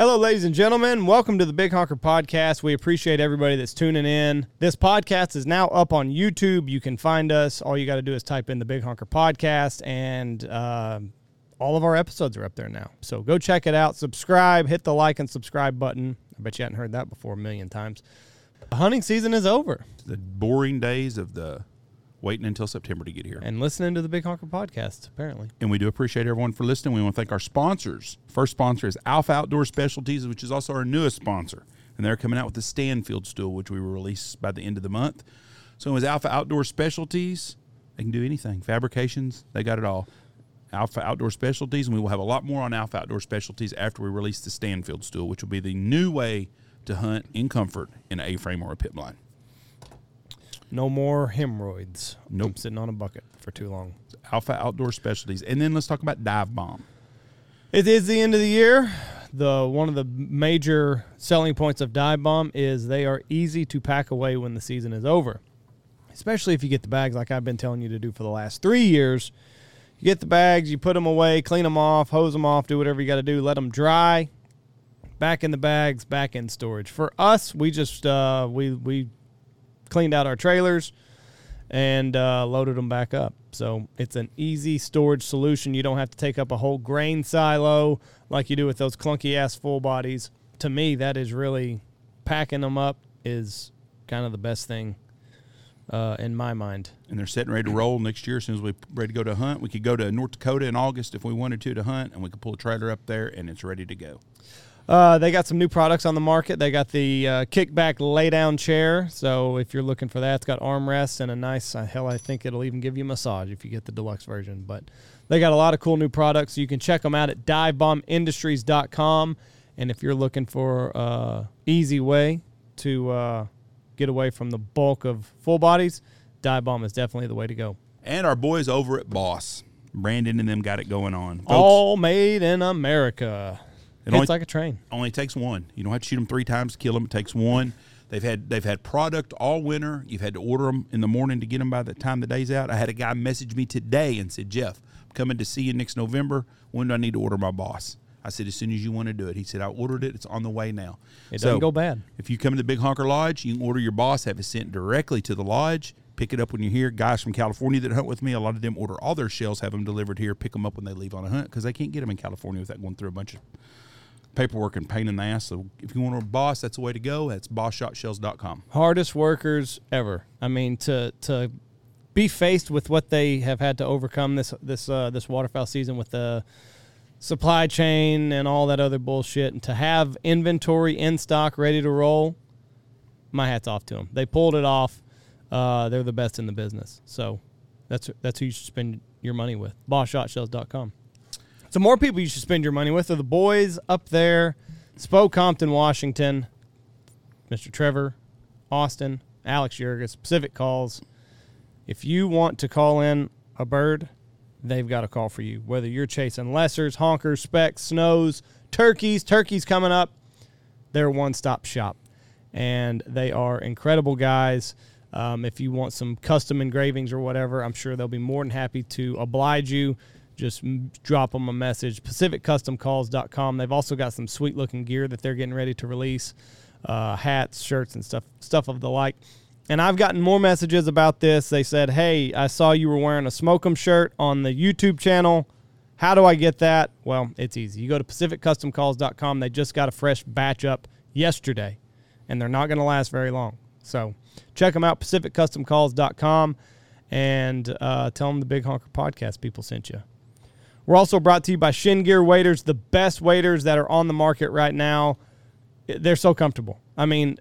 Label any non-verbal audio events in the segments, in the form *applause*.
Hello, ladies and gentlemen. Welcome to the Big Honker Podcast. We appreciate everybody that's tuning in. This podcast is now up on YouTube. You can find us. All you got to do is type in the Big Honker Podcast, and uh, all of our episodes are up there now. So go check it out. Subscribe. Hit the like and subscribe button. I bet you hadn't heard that before a million times. The hunting season is over, The boring days of the waiting until September to get here. and listening to the Big Honker Podcast, apparently. And we do appreciate everyone for listening. We want to thank our sponsors. First sponsor is Alpha Outdoor Specialties, which is also our newest sponsor. And they're coming out with the Stanfield stool, which we will release by the end of the month. So it was Alpha Outdoor Specialties. They can do anything. Fabrications, they got it all. Alpha Outdoor Specialties, and we will have a lot more on Alpha Outdoor Specialties after we release the Stanfield stool, which will be the new way to hunt in comfort in A-frame or a pit blind. No more hemorrhoids. Nope. I'm sitting on a bucket for too long. Alpha Outdoor Specialties. And then let's talk about Dive Bomb. It is the end of the year. The one of the major selling points of Dive Bomb is they are easy to pack away when the season is over. Especially if you get the bags like I've been telling you to do for the last 3 years. You get the bags, you put them away, clean them off, hose them off, do whatever you got to do, let them dry. Back in the bags, back in storage. For us, we just uh, we we cleaned out our trailers and uh, loaded them back up. So it's an easy storage solution. You don't have to take up a whole grain silo like you do with those clunky ass full bodies. To me, that is really packing them up is kind of the best thing uh, in my mind. and they're setting ready to roll next year. As soon as we're ready to go to hunt, we could go to North Dakota in August if we wanted to to hunt, and we could pull a trailer up there, and it's ready to go. Uh, they got some new products on the market. They got the uh, kickback lay down chair. So if you're looking for that, it's got armrests and a nice, uh, hell, I think it'll even give you a massage if you get the deluxe version. But they got a lot of cool new products. You can check them out at divebombindustries.com. And if you're looking for uh, easy way to uh, get away from the bulk of full bodies, Dive Bomb is definitely the way to go. And our boys over at Boss, Brandon and them got it going on. Folks, All made in America. It It's only- like a train. only takes one. You don't have to shoot them three times to kill them. It takes one. They've had they've had product all winter. You've had to order them in the morning to get them by the time the day's out. I had a guy message me today and said, "Jeff, I'm coming to see you next November. When do I need to order my boss?" I said, "As soon as you want to do it." He said, "I ordered it. It's on the way now." It doesn't go bad. If you come to the Big Honker Lodge, you can order your boss, have it sent directly to the lodge. Pick it up when you're here. Guys from California that hunt with me, a lot of them order all their shells, have them delivered here, pick them up when they leave on a hunt because they can't get them in California without going through a bunch of paperwork and pain in the ass. So if you want a boss, that's the way to go. That's bosshotshells.com. hardest workers ever. I mean, to to be faced with what they have had to overcome this this uh, this waterfowl season with the supply chain and all that other bullshit, and to have inventory in stock ready to roll, my hats off to them. They pulled it off. Uh, they're the best in the business. So that's that's who you should spend your money with. BossShotShells.com. So more people you should spend your money with are the boys up there, Spoke Compton, Washington. Mr. Trevor, Austin, Alex Jurgis, Pacific Calls. If you want to call in a bird, they've got a call for you. Whether you're chasing lessers, honkers, specks, snows, turkeys, turkeys coming up, they're one stop shop. And they are incredible guys. Um, if you want some custom engravings or whatever, I'm sure they'll be more than happy to oblige you. Just drop them a message. PacificCustomCalls.com. They've also got some sweet looking gear that they're getting ready to release uh, hats, shirts, and stuff, stuff of the like. And I've gotten more messages about this. They said, "Hey, I saw you were wearing a Smoke'em shirt on the YouTube channel. How do I get that?" Well, it's easy. You go to PacificCustomCalls.com. They just got a fresh batch up yesterday, and they're not going to last very long. So check them out, PacificCustomCalls.com, and uh, tell them the Big Honker Podcast people sent you. We're also brought to you by Shin Gear Waders, the best waders that are on the market right now. They're so comfortable. I mean,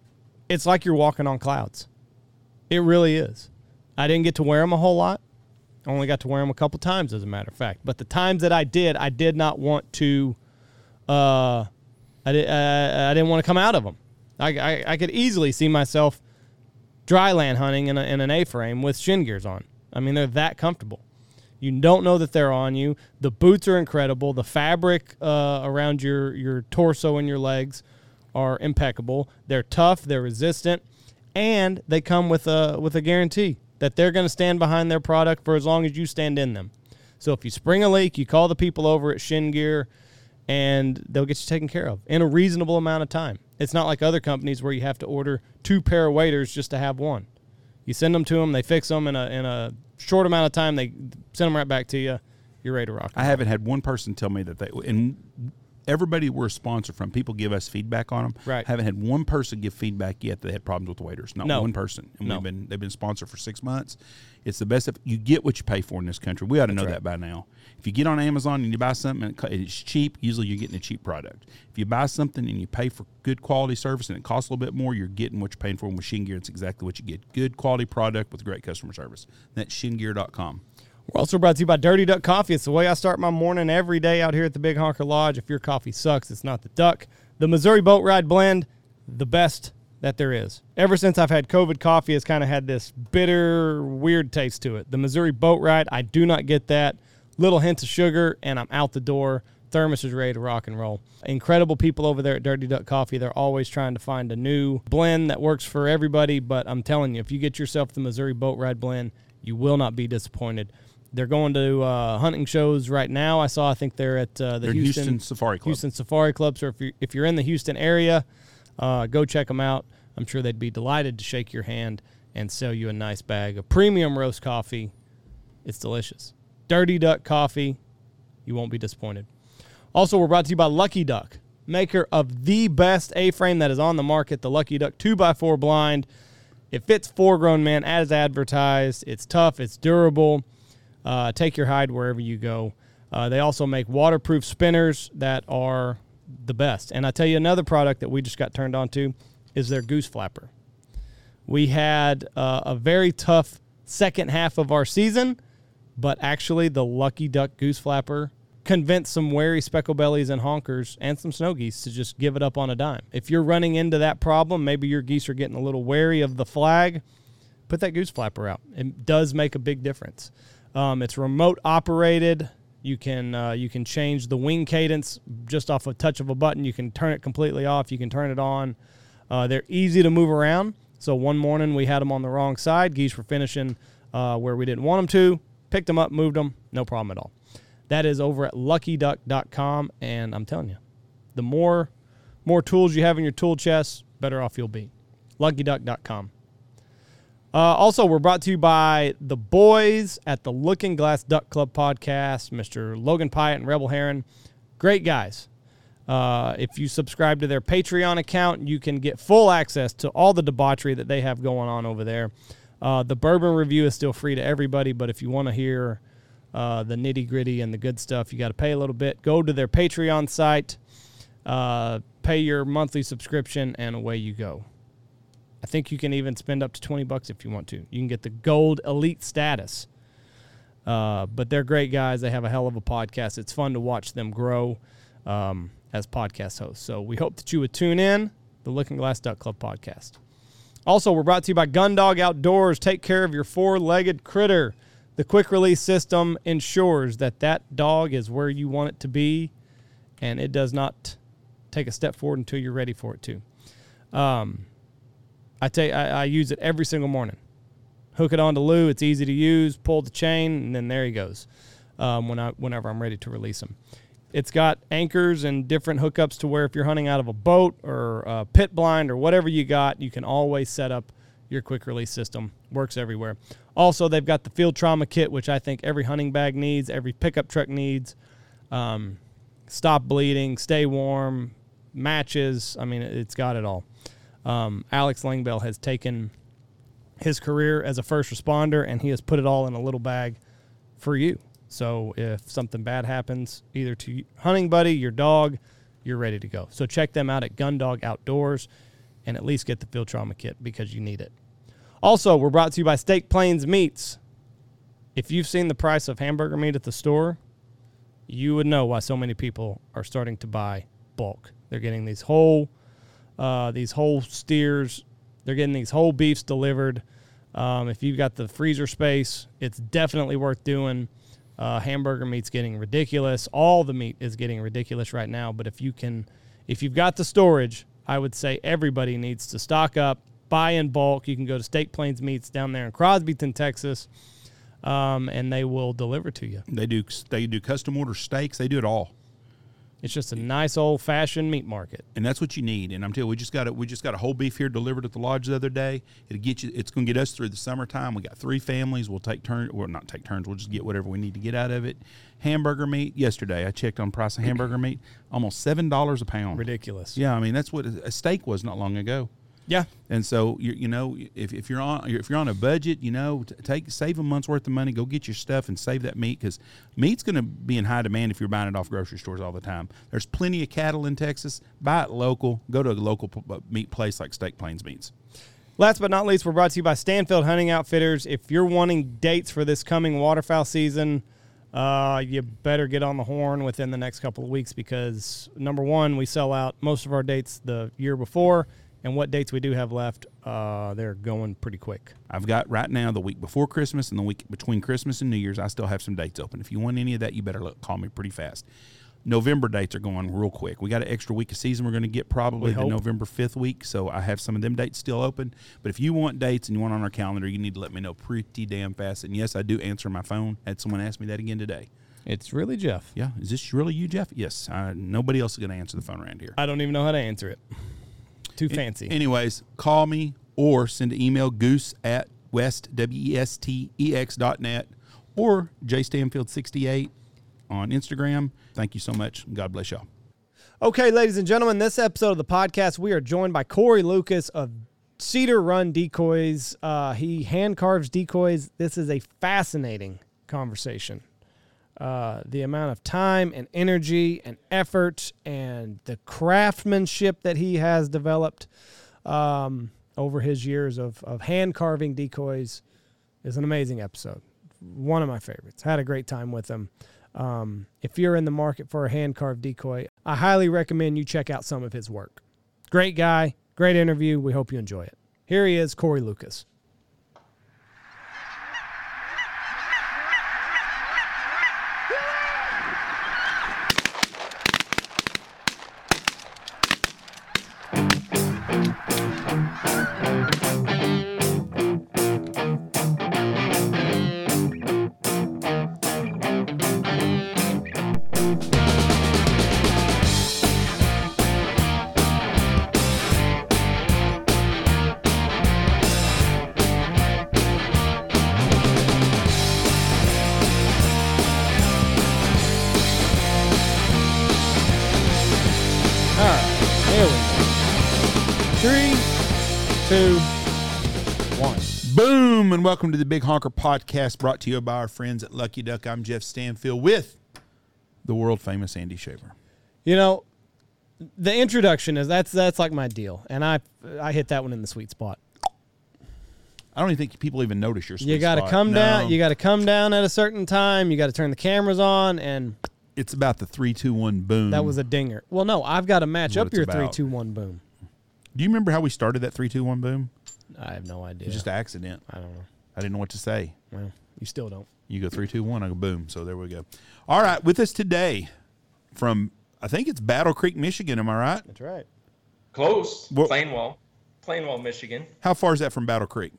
it's like you're walking on clouds. It really is. I didn't get to wear them a whole lot. I only got to wear them a couple times, as a matter of fact. But the times that I did, I did not want to. Uh, I did. Uh, I didn't want to come out of them. I, I, I could easily see myself dry land hunting in, a, in an A-frame with shin gears on. I mean, they're that comfortable. You don't know that they're on you. The boots are incredible. The fabric uh, around your your torso and your legs are impeccable. They're tough. They're resistant, and they come with a with a guarantee that they're going to stand behind their product for as long as you stand in them. So if you spring a leak, you call the people over at Shin Gear, and they'll get you taken care of in a reasonable amount of time. It's not like other companies where you have to order two pair of waders just to have one. You send them to them, they fix them in a in a short amount of time. They send them right back to you. You're ready to rock. I haven't had one person tell me that they and everybody we're a sponsor from, people give us feedback on them. Right. Haven't had one person give feedback yet that they had problems with the waders. Not No. one person. And No. we've been they've been sponsored for six months. It's the best. Of, you get what you pay for in this country. We ought to know right. that by now. If you get on Amazon and you buy something and it's cheap, usually you're getting a cheap product. If you buy something and you pay for good quality service and it costs a little bit more, you're getting what you're paying for. Machine Gear, it's exactly what you get. Good quality product with great customer service. That's shingear.com. We're also brought to you by Dirty Duck Coffee. It's the way I start my morning every day out here at the Big Honker Lodge. If your coffee sucks, it's not the duck. The Missouri Boat Ride Blend, the best that there is. Ever since I've had COVID, coffee has kind of had this bitter, weird taste to it. The Missouri Boat Ride, I do not get that. Little hint of sugar, and I'm out the door. Thermos is ready to rock and roll. Incredible people over there at Dirty Duck Coffee. They're always trying to find a new blend that works for everybody. But I'm telling you, if you get yourself the Missouri Boat Ride blend, you will not be disappointed. They're going to uh, hunting shows right now. I saw. I think they're at uh, the They're Houston, Houston Safari Club. Houston Safari Club. So if you if you're in the Houston area, uh, go check them out. I'm sure they'd be delighted to shake your hand and sell you a nice bag of premium roast coffee. It's delicious. Dirty Duck Coffee. You won't be disappointed. Also, we're brought to you by Lucky Duck, maker of the best A-frame that is on the market, the Lucky Duck 2x4 blind. It fits four grown men as advertised. It's tough, it's durable. Uh, take your hide wherever you go. Uh, they also make waterproof spinners that are the best. And I tell you, another product that we just got turned on to is their goose flapper. We had uh, a very tough second half of our season, but actually, the Lucky Duck goose flapper convinced some wary speckle bellies and honkers and some snow geese to just give it up on a dime. If you're running into that problem, maybe your geese are getting a little wary of the flag, put that goose flapper out. It does make a big difference. Um, it's remote operated. You can uh, you can change the wing cadence just off a touch of a button. You can turn it completely off. You can turn it on. Uh, they're easy to move around. So one morning we had them on the wrong side. Geese were finishing uh, where we didn't want them to. Picked them up, moved them, no problem at all. That is over at luckyduck.com, and I'm telling you, the more more tools you have in your tool chest, better off you'll be. Luckyduck.com. Uh, also, we're brought to you by the boys at the Looking Glass Duck Club podcast, Mr. Logan Pyatt and Rebel Heron. Great guys. Uh, if you subscribe to their Patreon account, you can get full access to all the debauchery that they have going on over there. Uh, the bourbon review is still free to everybody, but if you want to hear uh, the nitty gritty and the good stuff, you got to pay a little bit. Go to their Patreon site, uh, pay your monthly subscription, and away you go. I think you can even spend up to 20 bucks if you want to. You can get the gold elite status. Uh, but they're great guys. They have a hell of a podcast. It's fun to watch them grow um, as podcast hosts. So we hope that you would tune in the Looking Glass Duck Club podcast. Also, we're brought to you by Gundog Outdoors. Take care of your four-legged critter. The quick release system ensures that that dog is where you want it to be, and it does not take a step forward until you're ready for it to. Um, I tell you, I, I use it every single morning. Hook it onto Lou. It's easy to use. Pull the chain, and then there he goes. Um, when I whenever I'm ready to release him, it's got anchors and different hookups to where if you're hunting out of a boat or a pit blind or whatever you got, you can always set up your quick release system. Works everywhere. Also, they've got the field trauma kit, which I think every hunting bag needs, every pickup truck needs. Um, stop bleeding, stay warm, matches. I mean, it's got it all. Um, Alex Langbell has taken his career as a first responder and he has put it all in a little bag for you. So if something bad happens, either to you- hunting buddy, your dog, you're ready to go. So check them out at Gundog Outdoors and at least get the field trauma kit because you need it. Also, we're brought to you by Steak Plains Meats. If you've seen the price of hamburger meat at the store, you would know why so many people are starting to buy bulk. They're getting these whole uh, these whole steers. They're getting these whole beefs delivered. Um, if you've got the freezer space, it's definitely worth doing. Uh, hamburger meat's getting ridiculous. All the meat is getting ridiculous right now. But if you can, if you've got the storage, I would say everybody needs to stock up, buy in bulk. You can go to Steak Plains Meats down there in Crosbyton, Texas, um, and they will deliver to you. They do they do custom order steaks. They do it all. It's just a nice old fashioned meat market. and that's what you need. And I'm telling you, we just got a, we just got a whole beef here delivered at the lodge the other day. It'll get you. It's going to get us through the summertime. We got three families. We'll take turns. Well, not take turns. We'll just get whatever we need to get out of it. Hamburger meat. Yesterday, I checked on price of hamburger meat. Almost seven dollars a pound. Ridiculous. Yeah, I mean that's what a steak was not long ago. Yeah. And so you, you know if, if you're on if you're on a budget, you know take save a month's worth of money, go get your stuff and save that meat because meat's going to be in high demand if you're buying it off grocery stores all the time. There's plenty of cattle in Texas. Buy it local. Go to a local meat place like Steak Plains Meats. Last but not least, we're brought to you by Stanfield Hunting Outfitters. If you're wanting dates for this coming waterfowl season, uh, you better get on the horn within the next couple of weeks because number one, we sell out most of our dates the year before, and what dates we do have left, uh, they're going pretty quick. I've got right now the week before Christmas and the week between Christmas and New Year's. I still have some dates open. If you want any of that, you better look, call me pretty fast. November dates are going real quick. We got an extra week of season we're going to get probably We the hope. November 5th week. So I have some of them dates still open. But if you want dates and you want on our calendar, you need to let me know pretty damn fast. And yes, I do answer my phone. Had someone ask me that again today. It's really Jeff. Yeah, is this really you, Jeff? Yes. Uh, nobody else is going to answer the phone around here. I don't even know how to answer it. *laughs* Too fancy. Anyways, call me or send an email goose at west w e s t e x dot net or jstanfield68 on Instagram. Thank you so much. God bless y'all. Okay, ladies and gentlemen, this episode of the podcast, we are joined by Corey Lucas of Cedar Run Decoys. Uh, he hand carves decoys. This is a fascinating conversation. Uh, the amount of time and energy and effort and the craftsmanship that he has developed um, over his years of, of hand carving decoys is an amazing episode. One of my favorites. Had a great time with him. Um, if you're in the market for a hand carved decoy, I highly recommend you check out some of his work. Great guy, great interview. We hope you enjoy it. Here he is, Corey Lucas. Boom, and welcome to the Big Honker Podcast brought to you by our friends at Lucky Duck. I'm Jeff Stanfield with the world famous Andy Shaver. You know, the introduction is that's that's like my deal, and I I hit that one in the sweet spot. I don't even think people even notice your sweet You got to spot. come No. down. You got to come down at a certain time. You got to turn the cameras on, and It's about the three, two, one, boom. that was a dinger. Well, no, I've got to match up your about. three, two, one, boom. Do you remember how we started that three, two, one, boom? I have no idea. It's just an accident. I don't know. I didn't know what to say. Well, you still don't. You go three, two, one. I go boom. So there we go. All right, with us today from I think it's Battle Creek, Michigan. Am I right? That's right. Close. What- Plainwell. Plainwell, Michigan. How far is that from Battle Creek?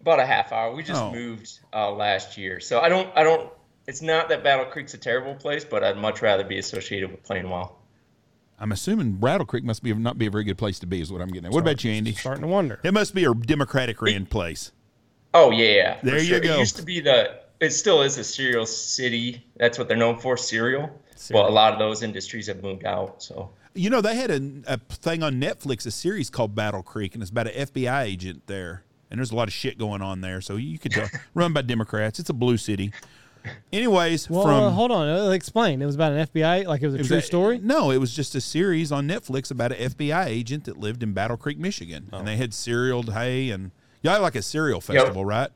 About a half hour. We just Oh. moved uh, last year. So I don't I don't it's not that Battle Creek's a terrible place, but I'd much rather be associated with Plainwell. I'm assuming Battle Creek must be not be a very good place to be. Is what I'm getting at. What about you, Andy? Starting to wonder. It must be a Democratic ran place. Oh yeah, yeah. for There you go. It used to be the it still is a cereal city. That's what they're known for, cereal. Cereal. Well, a lot of those industries have moved out. So You know, they had a, a thing on Netflix, a series called Battle Creek, and it's about an FBI agent there. And there's a lot of shit going on there. So you could tell, *laughs* run by Democrats. It's a blue city. Anyways, Well, from uh, hold on. Uh, explain. It was about an FBI, like it was a it was true a- story. No, it was just a series on Netflix about an FBI agent that lived in Battle Creek, Michigan, and they had cerealed hay and y'all have like a cereal festival, right?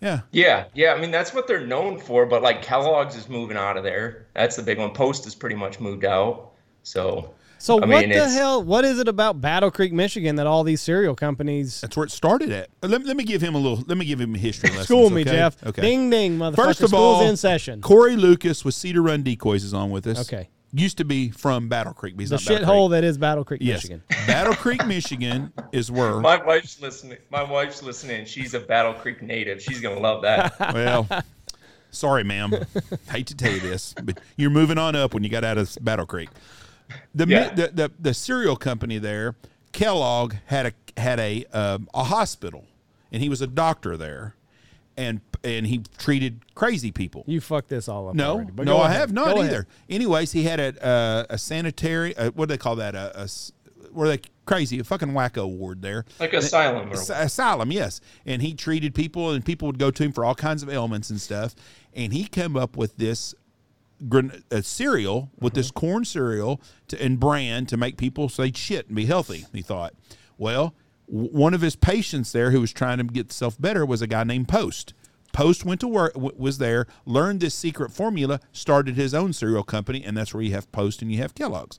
Yeah. yeah, yeah. I mean that's what they're known for. But like Kellogg's is moving out of there. That's the big one. Post has pretty much moved out. So So I what mean, the hell? What is it about Battle Creek, Michigan, that all these cereal companies That's where it started at. Uh, Let, let me give him a little. Let me give him a history *laughs* lesson. school me, okay? Jeff? Okay. Ding ding, motherfucker. First of School's all, in session. Corey Lucas with Cedar Run Decoys is on with us. Okay. Used to be from Battle Creek, but he's the shithole that is Battle Creek, Yes. Michigan. *laughs* Battle Creek, Michigan is where. My wife's listening. My wife's listening. She's a Battle Creek native. She's gonna love that. *laughs* well, Sorry, ma'am. Hate to tell you this, but you're moving on up when you got out of Battle Creek. *laughs* The, Yeah. the, the the cereal company there, Kellogg had a had a um, a hospital, and he was a doctor there, and and he treated crazy people. You fucked this all up. No, already, but no, I ahead. have not Go ahead. either. Anyways, he had a uh, a sanitary. Uh, what do they call that? A, a s- were they crazy? A fucking wacko ward there. Like asylum or As- asylum, yes. And he treated people, and people would go to him for all kinds of ailments and stuff. And he came up with this gran- uh, cereal with this corn cereal to, and brand to make people say shit and be healthy. He thought. Well, w- one of his patients there who was trying to get himself better was a guy named Post. Post went to work, w- was there, learned this secret formula, started his own cereal company, and that's where you have Post and you have Kellogg's.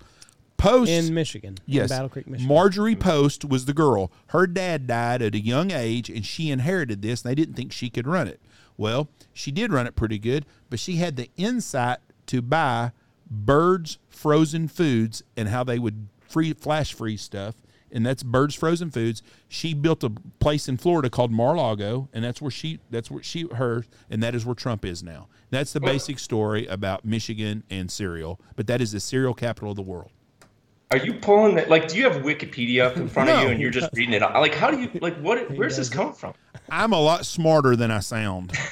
Post in Michigan. Yes. in Battle Creek, Michigan. Marjorie Post was the girl. Her dad died at a young age, and she inherited this, and they didn't think she could run it. Well, she did run it pretty good, but she had the insight to buy Bird's frozen foods and how they would free flash freeze stuff. And that's Bird's frozen foods. She built a place in Florida called Mar-Lago, and that's where she that's where she her and that is where Trump is now. That's the basic story about Michigan and cereal, but that is the cereal capital of the world. Are you pulling that? Like, do you have Wikipedia up in front of *laughs* you and you're just reading it? Like, how do you like? What? Where's this come from? I'm a lot smarter than I sound. *laughs*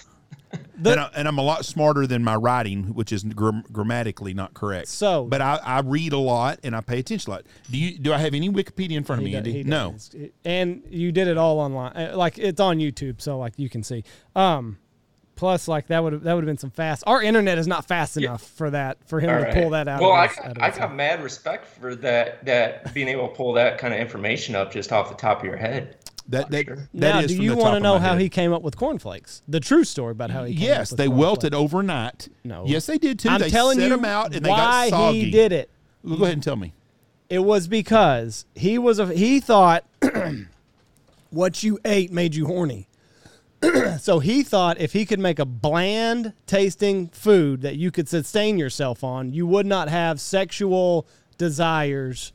and, I, and I'm a lot smarter than my writing, which is gram- grammatically not correct. So- but I, I read a lot and I pay attention a lot. Do you? Do I have any Wikipedia in front of me, does- Andy? No. does. And you did it all online. Uh, Like it's on YouTube, so like you can see. Um, plus, like that would that would have been some fast. Our internet is not fast enough for that for him All to right. pull that out. Well, of I his- out got, of I his got mad respect for that. That being able to pull that kind of information up just off the top of your head. That that, Sure. that now, is do from you want to know how head. he came up with cornflakes? The true story about how he. Came Yes, up with they cornflakes. wilted overnight. No. Yes, they did too. I'm they telling set you them out and they why got soggy. he did it. Well, Go ahead and tell me. It was because he was a he thought *clears throat* what you ate made you horny. *clears throat* so he thought if he could make a bland tasting food that you could sustain yourself on, you would not have sexual desires.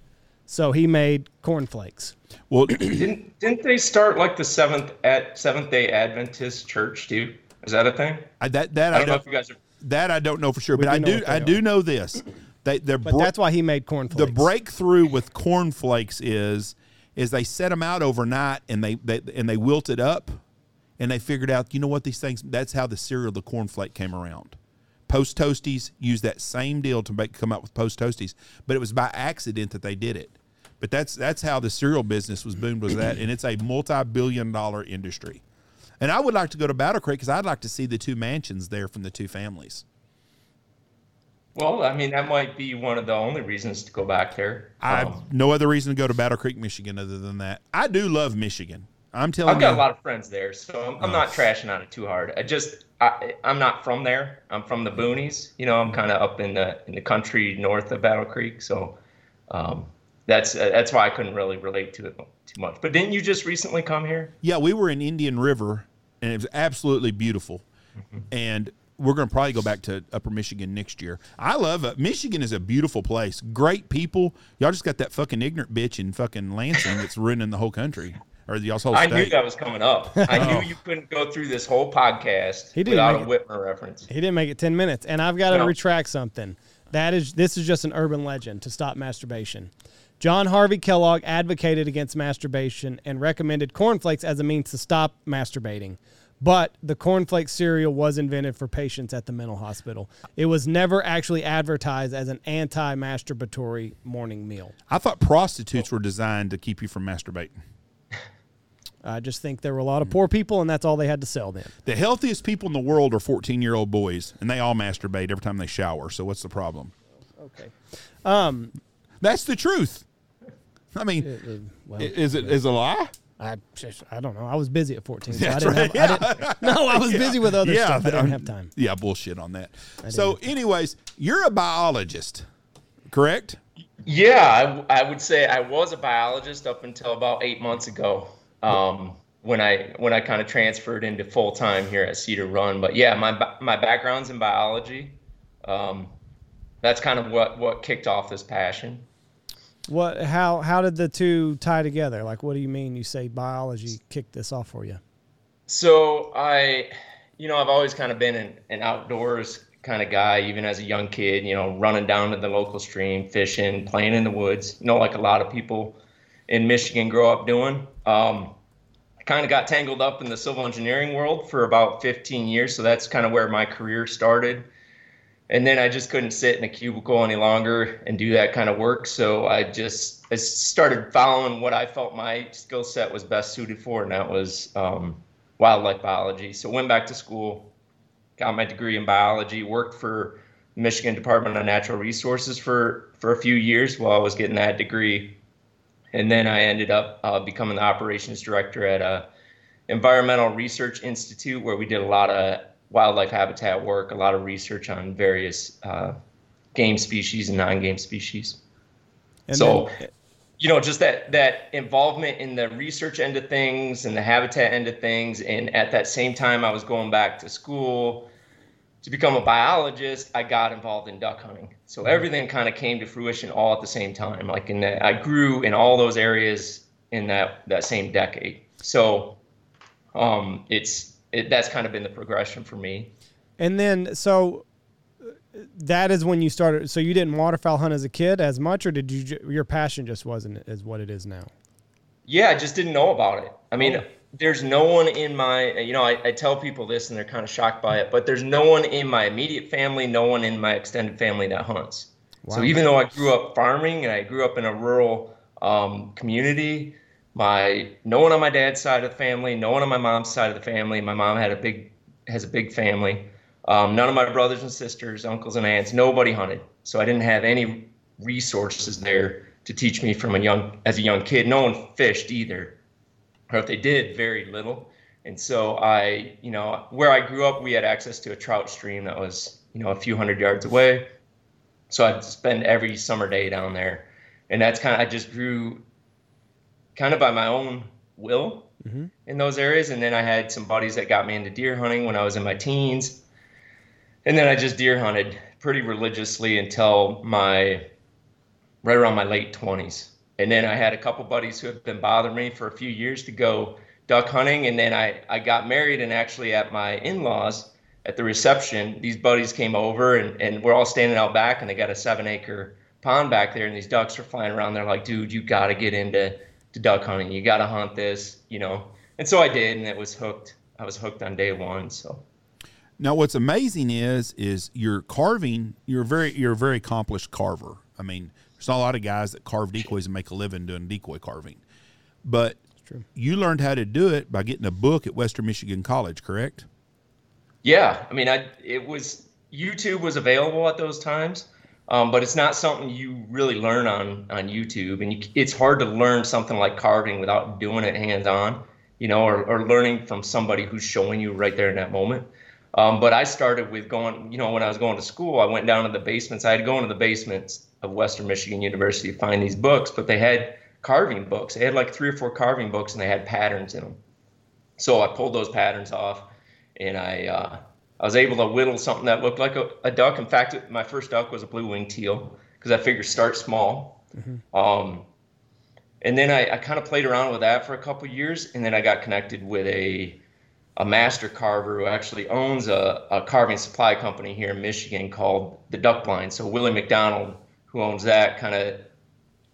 So he made cornflakes. Well, *coughs* Didn't didn't they start like the seventh at Seventh Day Adventist Church too? Is that a thing? I, that that I I don't know don't if you guys are. that I don't know for sure, but do I do what they I do know this. They they're But that's why he made cornflakes. the breakthrough with cornflakes is is they set them out overnight and they, they and they wilted up and they figured out you know what these things that's how the cereal the cornflake came around post toasties used that same deal to make come out with post toasties but it was by accident that they did it but that's that's how the cereal business was boomed was that and it's a multi-billion dollar industry and i would like to go to battle creek because i'd like to see the two mansions there from the two families Well, I mean, that might be one of the only reasons to go back there. I Um, have no other reason to go to Battle Creek, Michigan, other than that. I do love Michigan. I'm telling I've got you, a lot of friends there, so I'm, I'm not trashing on it too hard. I just I, I'm not from there. I'm from the boonies. You know, I'm kind of up in the in the country north of Battle Creek, so um, that's uh, that's why I couldn't really relate to it too much. But didn't you just recently come here? yeah, we were in Indian River, and it was absolutely beautiful. And we're going to probably go back to Upper Michigan next year. I love it. Michigan is a beautiful place. Great people. Y'all just got that fucking ignorant bitch in fucking Lansing that's *laughs* ruining the whole country or y'all's whole I state. knew that was coming up. I Oh. knew you couldn't go through this whole podcast He didn't without a Whitmer reference. He didn't make it 10 minutes. And I've got to No. retract something. That is this is just an urban legend to stop masturbation. John Harvey Kellogg advocated against masturbation and recommended cornflakes as a means to stop masturbating. But the cornflake cereal was invented for patients at the mental hospital. It was never actually advertised as an anti-masturbatory morning meal. I thought prostitutes were designed to keep you from masturbating. I just think there were a lot of poor people, and that's all they had to sell then. The healthiest people in the world are 14 year old boys, and they all masturbate every time they shower. So what's the problem? Okay. Um, That's the truth. I mean, well, is it is it a lie? I, I don't know. I was busy at 14. So I That's didn't right. have, I didn't, *laughs* no, I was busy with other stuff. I didn't I'm- have time. Yeah, bullshit on that. So, anyways, you're a biologist, correct? Yeah, I, I would say I was a biologist up until about eight months ago, um, when I when I kind of transferred into full time here at Cedar Run. But yeah, my my background's in biology. Um, that's kind of what what kicked off this passion. What? How? How did the two tie together? Like, what do you mean? You say biology kicked this off for you? So I, you know, I've always kind of been an, an outdoors kind of guy, even as a young kid, you know, running down to the local stream, fishing, playing in the woods, you know, like a lot of people in Michigan grow up doing. Um, I kind of got tangled up in the civil engineering world for about 15 years. So that's kind of where my career started. And then I just couldn't sit in a cubicle any longer and do that kind of work. So I just I started following what I felt my skill set was best suited for, and that was um, wildlife biology. So went back to school, got my degree in biology, worked for Michigan Department of Natural Resources for for a few years while I was getting that degree, and then I ended up uh, becoming the operations director at a environmental research institute where we did a lot of wildlife habitat work, a lot of research on various uh, game species and non-game species. And so. Then- you know just that that involvement in the research end of things and the habitat end of things and at that same time i was going back to school to become a biologist i got involved in duck hunting so mm-hmm. everything kind of came to fruition all at the same time like in that i grew in all those areas in that that same decade so um it's it, that's kind of been the progression for me and then so that is when you started. So you didn't waterfowl hunt as a kid as much, or did you? Your passion just wasn't as what it is now. Yeah, I just didn't know about it. I mean, oh. there's no one in my. You know, I, I tell people this, and they're kind of shocked by it. But there's no one in my immediate family, no one in my extended family that hunts. Wow. So even though I grew up farming and I grew up in a rural um, community, my no one on my dad's side of the family, no one on my mom's side of the family. My mom had a big has a big family. Um, none of my brothers and sisters, uncles and aunts, nobody hunted. So I didn't have any resources there to teach me from a young as a young kid. No one fished either, or if they did, very little. And so I, you know, where I grew up, we had access to a trout stream that was, you know, a few hundred yards away. So I'd spend every summer day down there, and that's kind of I just grew, kind of by my own will mm-hmm. in those areas. And then I had some buddies that got me into deer hunting when I was in my teens and then I just deer hunted pretty religiously until my right around my late 20s. And then I had a couple buddies who have been bothering me for a few years to go duck hunting. And then I, I got married, and actually, at my in laws, at the reception, these buddies came over, and, and we're all standing out back, and they got a seven acre pond back there, and these ducks are flying around. They're like, dude, you got to get into to duck hunting. You got to hunt this, you know. And so I did, and it was hooked. I was hooked on day one. So now, what's amazing is is you're carving. You're very you're a very accomplished carver. I mean, there's not a lot of guys that carve decoys and make a living doing decoy carving, but you learned how to do it by getting a book at Western Michigan College, correct? Yeah, I mean, I it was YouTube was available at those times, um, but it's not something you really learn on on YouTube, and you, it's hard to learn something like carving without doing it hands on, you know, or, or learning from somebody who's showing you right there in that moment. Um, but I started with going, you know, when I was going to school, I went down to the basements. I had to go into the basements of Western Michigan University to find these books, but they had carving books. They had like three or four carving books and they had patterns in them. So I pulled those patterns off and I, uh, I was able to whittle something that looked like a, a duck. In fact, my first duck was a blue winged teal because I figured start small. Mm-hmm. Um, and then I, I kind of played around with that for a couple years, and then I got connected with a a master carver who actually owns a, a carving supply company here in Michigan called the Duck Blind. So Willie McDonald, who owns that, kind of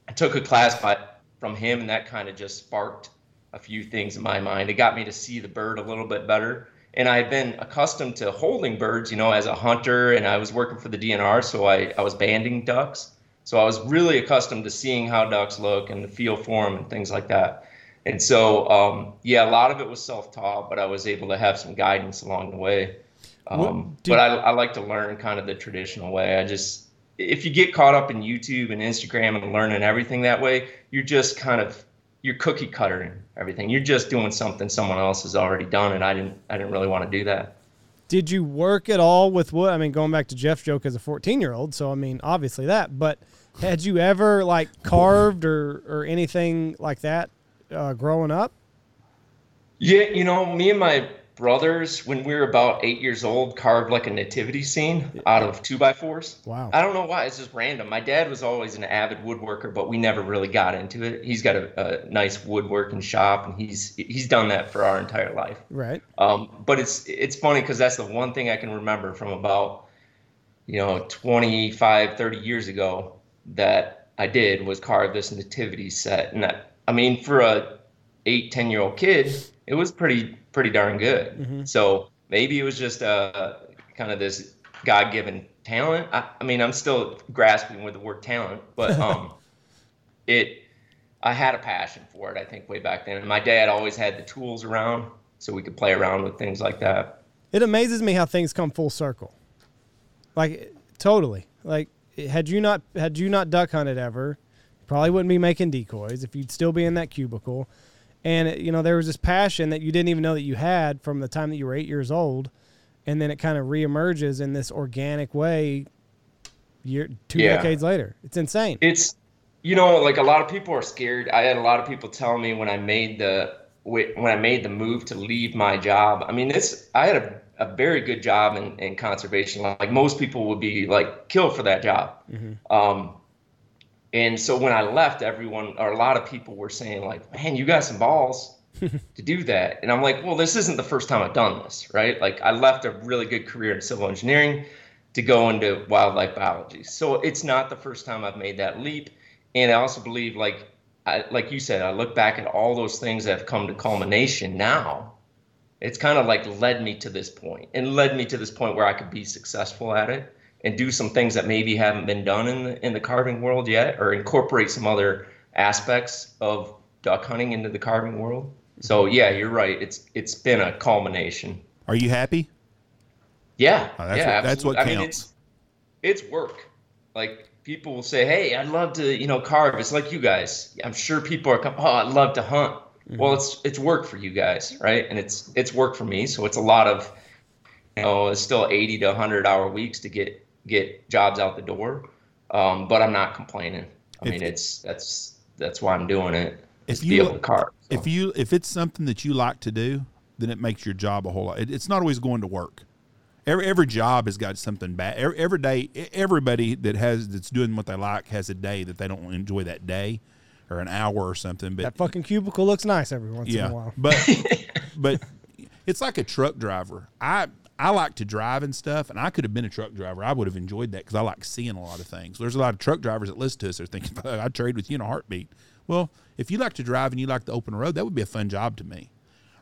I took a class by, from him, and that kind of just sparked a few things in my mind. It got me to see the bird a little bit better. And I had been accustomed to holding birds, you know, as a hunter, and I was working for the DNR, so I, I was banding ducks. So I was really accustomed to seeing how ducks look and the feel for them and things like that. And so, um, yeah, a lot of it was self-taught, but I was able to have some guidance along the way. Um, but I, I like to learn kind of the traditional way. I just, if you get caught up in YouTube and Instagram and learning everything that way, you're just kind of you're cookie cuttering everything. You're just doing something someone else has already done, and I didn't I didn't really want to do that. Did you work at all with wood? I mean, going back to Jeff's joke as a 14 year old, so I mean, obviously that. But had you ever like carved or or anything like that uh, growing up? Yeah, you know, me and my brothers, when we were about eight years old, carved like a nativity scene out of two by fours. Wow. I don't know why. It's just random. My dad was always an avid woodworker, but we never really got into it. He's got a, a nice woodworking shop, and he's he's done that for our entire life. Right. Um, but it's it's funny because that's the one thing I can remember from about you know 25, 30 years ago that I did was carve this nativity set, and that I mean for a eight ten year old kid, it was pretty pretty darn good. So maybe it was just uh, kind of this God given talent. I, I mean, I'm still grasping with the word talent, but *laughs* um, it I had a passion for it. I think way back then, and my dad always had the tools around, so we could play around with things like that. It amazes me how things come full circle. Like totally. Like had you not had you not duck hunted ever, probably wouldn't be making decoys if you'd still be in that cubicle. And it, you know there was this passion that you didn't even know that you had from the time that you were eight years old, and then it kind of reemerges in this organic way. Year two Yeah. decades later, it's insane. It's you know like a lot of people are scared. I had a lot of people tell me when I made the when I made the move to leave my job. I mean, it's I had a, a very good job in, in conservation. Like most people would be like killed for that job. Um, and so when I left, everyone or a lot of people were saying like, "Man, you got some balls *laughs* to do that." And I'm like, "Well, this isn't the first time I've done this, right? Like I left a really good career in civil engineering to go into wildlife biology. So it's not the first time I've made that leap. And I also believe, like, I, like you said, I look back at all those things that have come to culmination now. It's kind of like led me to this point and led me to this point where I could be successful at it and do some things that maybe haven't been done in the, in the carving world yet or incorporate some other aspects of duck hunting into the carving world. So mm-hmm. yeah, you're right. It's it's been a culmination. Are you happy? Yeah, Oh, that's yeah, what- that's what absolutely. I mean, counts. it's it's work. Like people will say, "Hey, I'd love to, you know, carve." It's like you guys. I'm sure people are, com- "Oh, I'd love to hunt." Mm-hmm. Well, it's it's work for you guys, right? And it's it's work for me. So it's a lot of, you know, it's still 80 to 100 hour weeks to get get jobs out the door. Um, but I'm not complaining. I If- mean, it's that's that's why I'm doing it. If you- be able to carve. so. If you if it's something that you like to do, then it makes your job a whole lot. It, it's not always going to work. Every every job has got something bad. Every, every day, everybody that has that's doing what they like has a day that they don't enjoy that day, or an hour or something. But that fucking cubicle looks nice every once in a while. but *laughs* but it's like a truck driver. I I like to drive and stuff, and I could have been a truck driver. I would have enjoyed that because I like seeing a lot of things. There's a lot of truck drivers that listen to us. They're thinking, *laughs* I'd trade with you in a heartbeat. Well, if you like to drive and you like the open road, that would be a fun job to me.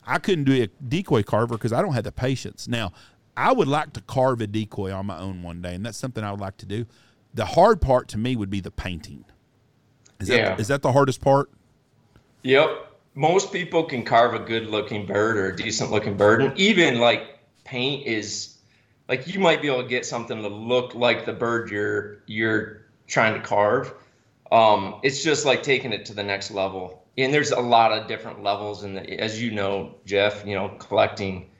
I couldn't do a decoy carver because I don't have the patience. Now, I would like to carve a decoy on my own one day, and that's something I would like to do. The hard part to me would be the painting. Is Yeah. that is that the hardest part? Yep. Most people can carve a good looking bird or a decent looking bird. And even like paint is like you might be able to get something to look like the bird you're you're trying to carve. Um, it's just like taking it to the next level. And there's a lot of different levels and as you know, Jeff, you know, collecting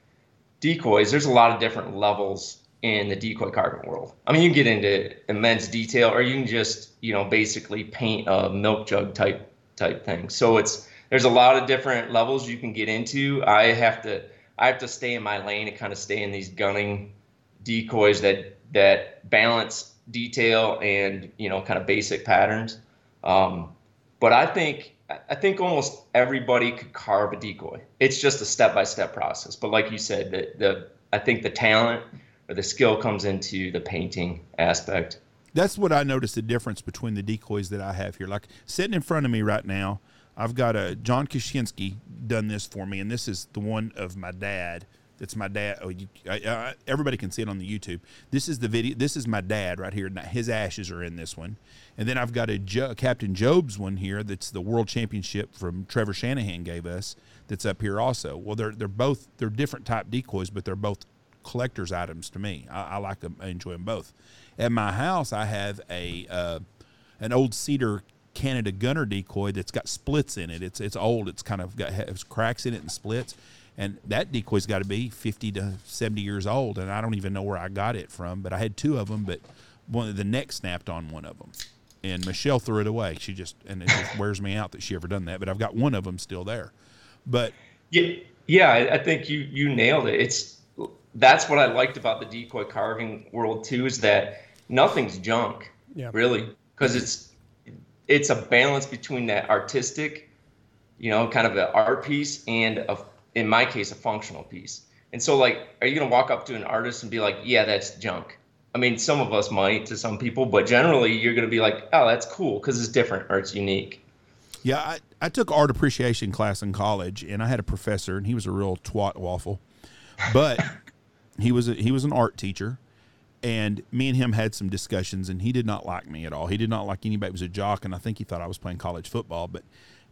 decoys, there's a lot of different levels in the decoy carving world. I mean, you can get into immense detail, or you can just, you know, basically paint a milk jug type type thing. So it's there's a lot of different levels you can get into. I have to I have to stay in my lane and kind of stay in these gunning decoys that that balance detail and you know kind of basic patterns. Um, but I think I think almost everybody could carve a decoy. It's just a step by step process. But like you said, the the I think the talent or the skill comes into the painting aspect. That's what I noticed the difference between the decoys that I have here. Like sitting in front of me right now, I've got a John Kaczynski done this for me, and this is the one of my dad. That's my dad. Oh, you, I, I, everybody can see it on the YouTube. This is the video. This is my dad right here. His ashes are in this one, and then I've got a jo- Captain Job's one here. That's the World Championship from Trevor Shanahan gave us. That's up here also. Well, they're they're both they're different type decoys, but they're both collector's items to me. I, I like them. I enjoy them both. At my house, I have a uh, an old cedar Canada gunner decoy that's got splits in it. It's it's old. It's kind of got has cracks in it and splits. And that decoy's got to be 50 to 70 years old, and I don't even know where I got it from. But I had two of them, but one of the neck snapped on one of them, and Michelle threw it away. She just and it just wears me out that she ever done that. But I've got one of them still there. But Yeah, Yeah, I, I think you you nailed it. It's that's what I liked about the decoy carving world too is that nothing's junk, Yeah. really, because it's it's a balance between that artistic, you know, kind of an art piece and a, in my case a functional piece. And so, like, are you gonna walk up to an artist and be like, "Yeah, that's junk"? I mean, some of us might to some people, but generally, you're gonna be like, "Oh, that's cool" because it's different or it's unique. Yeah, I, I took art appreciation class in college, and I had a professor, and he was a real twat waffle, but *laughs* he was a, he was an art teacher, and me and him had some discussions, and he did not like me at all. He did not like anybody who was a jock, and I think he thought I was playing college football. But,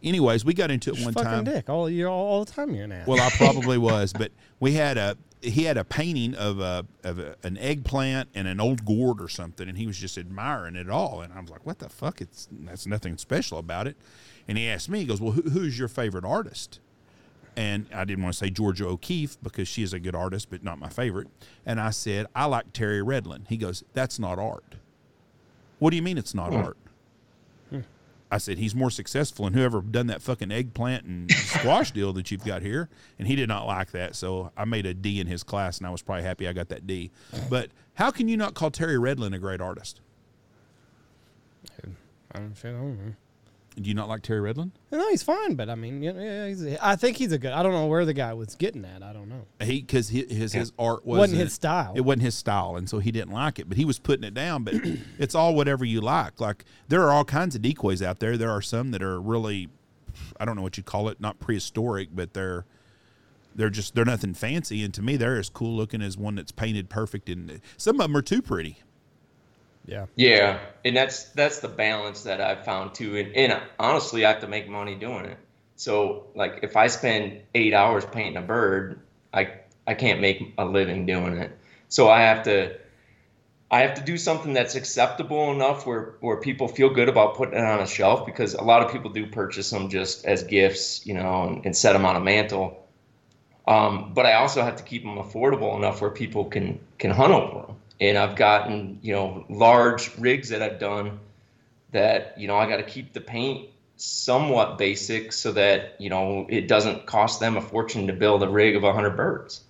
anyways, we got into it one Fucking time. dick. All you all, all the time you're an ass. Well, I probably *laughs* was, but we had a he had a painting of a of a, an eggplant and an old gourd or something, and he was just admiring it all. And I was like, "What the fuck? It's that's nothing special about it." And he asked me, he goes, "Well, who, who's your favorite artist?" And I didn't want to say Georgia O'Keeffe because she is a good artist, but not my favorite. And I said, "I like Terry Redlin." He goes, "That's not art." What do you mean it's not hmm. art? I said he's more successful than whoever done that fucking eggplant and *laughs* squash deal that you've got here, and he did not like that. So I made a D in his class, and I was probably happy I got that D. But how can you not call Terry Redlin a great artist? I don't, I don't know. Do you not like Terry Redlin? No, he's fine, but I mean, yeah, yeah, he's, I think he's a good. I don't know where the guy was getting at. I don't know. He because his his, his art Wasn't wasn't his style. It wasn't his style, and so he didn't like it. But he was putting it down. But *clears throat* it's all whatever you like. Like there are all kinds of decoys out there. There are some that are really, I don't know what you call it, not prehistoric, but they're they're just they're nothing fancy. And to me, they're as cool looking as one that's painted perfect. And some of them are too pretty. Yeah. Yeah, and that's that's the balance that I've found too. And, and honestly, I have to make money doing it. So like, if I spend eight hours painting a bird, I I can't make a living doing it. So I have to I have to do something that's acceptable enough where where people feel good about putting it on a shelf because a lot of people do purchase them just as gifts, you know, and, and set them on a mantle. Um, but I also have to keep them affordable enough where people can can hunt over them. And I've gotten you know large rigs that I've done that you know I got to keep the paint somewhat basic so that you know it doesn't cost them a fortune to build a rig of 100 birds.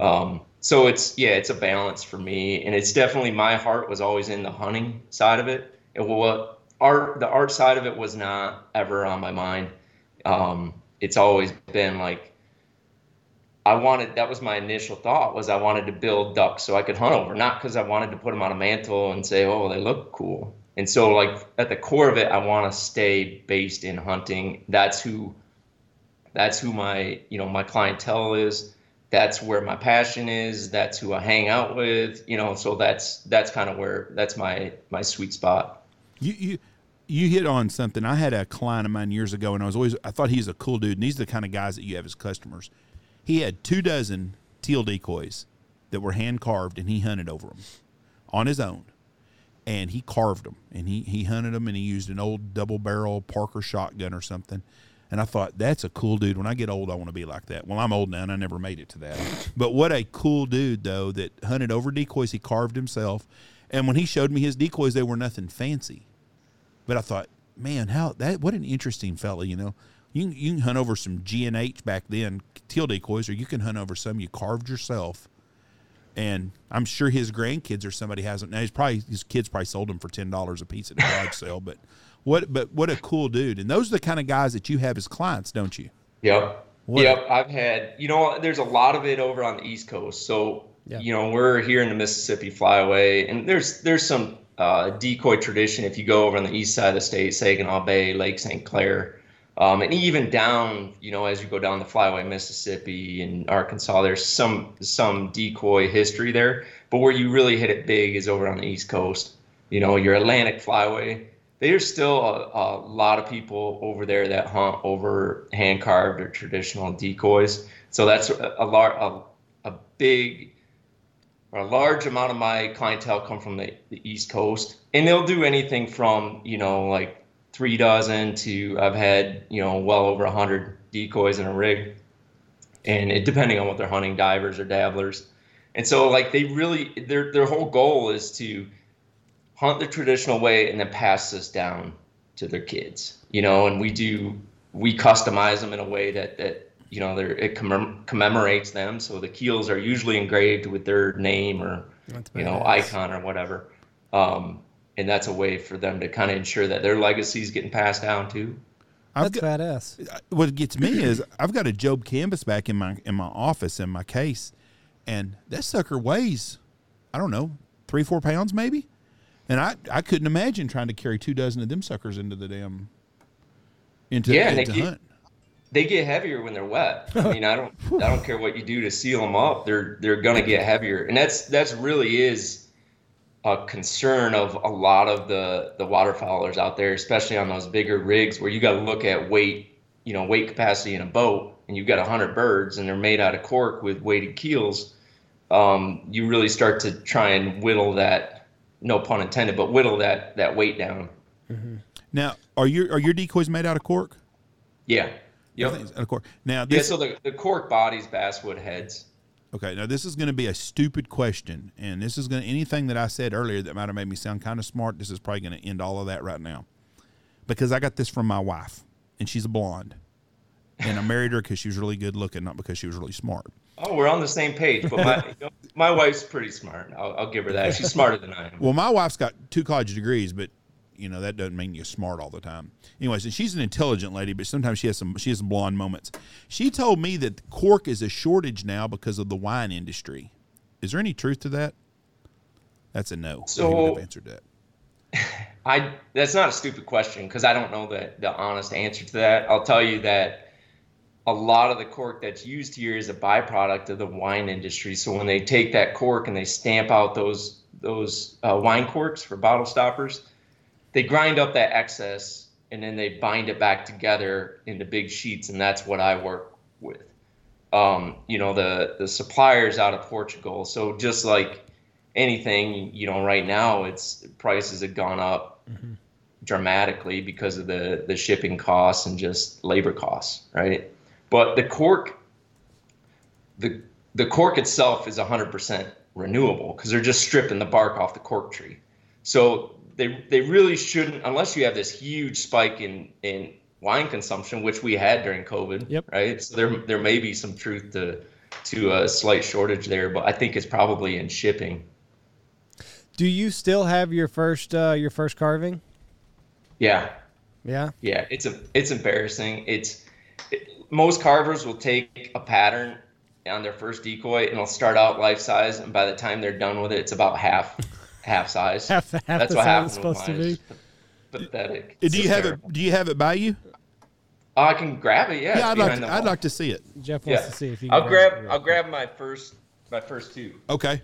Um, so it's yeah, it's a balance for me, and it's definitely my heart was always in the hunting side of it. And what art, the art side of it was not ever on my mind. Um, it's always been like I wanted. That was my initial thought was I wanted to build ducks so I could hunt over, not because I wanted to put them on a mantle and say, oh, they look cool. And so, like at the core of it, I want to stay based in hunting. That's who. That's who my you know my clientele is that's where my passion is that's who i hang out with you know so that's that's kind of where that's my my sweet spot You you you hit on something. I had a client of mine years ago, and I was always I thought he's a cool dude. And these are the kind of guys that you have as customers. He had two dozen teal decoys that were hand carved, and he hunted over them on his own. And he carved them, and he he hunted them, and he used an old double barrel Parker shotgun or something. And I thought that's a cool dude. When I get old, I want to be like that. Well, I'm old now, and I never made it to that. But what a cool dude though that hunted over decoys. He carved himself, and when he showed me his decoys, they were nothing fancy. But I thought, man, how that what an interesting fella, you know. You can, you can hunt over some G and H back then teal decoys, or you can hunt over some you carved yourself. And I'm sure his grandkids or somebody hasn't. Now he's probably his kids probably sold them for ten dollars a piece at a garage *laughs* sale. But what but what a cool dude. And those are the kind of guys that you have as clients, don't you? yep What- yep i've had you know there's a lot of it over on the east coast so Yeah. you know we're here in the mississippi flyway and there's there's some uh, decoy tradition if you go over on the east side of the state saginaw bay lake st clair um, and even down you know as you go down the flyway mississippi and arkansas there's some some decoy history there. But where you really hit it big is over on the east coast. You know your atlantic flyway there's still a, a lot of people over there that hunt over hand carved or traditional decoys. So that's a, a large, a, a big, or a large amount of my clientele come from the, the East Coast, and they'll do anything from you know like three dozen to I've had you know well over a hundred decoys in a rig, and it, depending on what they're hunting, divers or dabblers, and so like they really their their whole goal is to hunt the traditional way and then pass this down to their kids you know and we do we customize them in a way that that you know, it commem- commemorates them. So the keels are usually engraved with their name or you know icon or whatever. Um, and that's a way for them to kind of ensure that their legacy is getting passed down too. I've That's got, badass. what gets me is I've got a Job canvas back in my in my office in my case, and that sucker weighs, I don't know, three four pounds maybe, and I I couldn't imagine trying to carry two dozen of them suckers into the damn into Yeah, and into they get- hunt. they get heavier when they're wet. I *laughs* mean, I don't I don't care what you do to seal them up. They're they're gonna get heavier, and that's that's really is a concern of a lot of the the waterfowlers out there, especially on those bigger rigs where you got to look at weight, you know, weight capacity in a boat, and you've got hundred birds and they're made out of cork with weighted keels. Um, you really start to try and whittle that, no pun intended, but whittle that that weight down. Now, are your are your decoys made out of cork? Yeah. Yep. Of cork. Now Yeah, so the, the cork bodies basswood heads. Okay, now this is going to be a stupid question, and this is going to anything that I said earlier that might have made me sound kind of smart. This is probably going to end all of that right now, because I got this from my wife, and she's a blonde, and I married her because she was really good looking, not because she was really smart. Oh, we're on the same page, but my you know, my wife's pretty smart. I'll, I'll give her that. She's smarter than I am. Well, my wife's got two college degrees, but you know that doesn't mean you're smart all the time. Anyways, and she's an intelligent lady, but sometimes she has some she has some blonde moments. She told me that cork is a shortage now because of the wine industry. Is there any truth to that? That's a no. So have answered that. *laughs* I that's not a stupid question because I don't know the the honest answer to that. I'll tell you that a lot of the cork that's used here is a byproduct of the wine industry. So when they take that cork and they stamp out those those uh, wine corks for bottle stoppers, they grind up that excess and then they bind it back together into big sheets, and that's what I work with. Um, you know the the suppliers out of Portugal. So just like anything, you know, right now it's prices have gone up dramatically because of the the shipping costs and just labor costs, right? But the cork, the the cork itself is 100% renewable because they're just stripping the bark off the cork tree. So they they really shouldn't, unless you have this huge spike in in wine consumption, which we had during COVID, Yep. right? So there there may be some truth to to a slight shortage there, but I think it's probably in shipping. Do you still have your first uh, your first carving? Yeah, Yeah. Yeah, it's a it's embarrassing. It's it, most carvers will take a pattern on their first decoy and it'll start out life size, and by the time they're done with it, it's about half *laughs* half size. Half- half That's the what size happened it's supposed to be. Pathetic. Do It's you have terrible. it? Do you have it by you? Oh, I can grab it. Yeah, Yeah, I'd like. To, I'd like to see it. Jeff wants Yeah, to see if you. I'll grab. it. I'll grab my first my first two. Okay.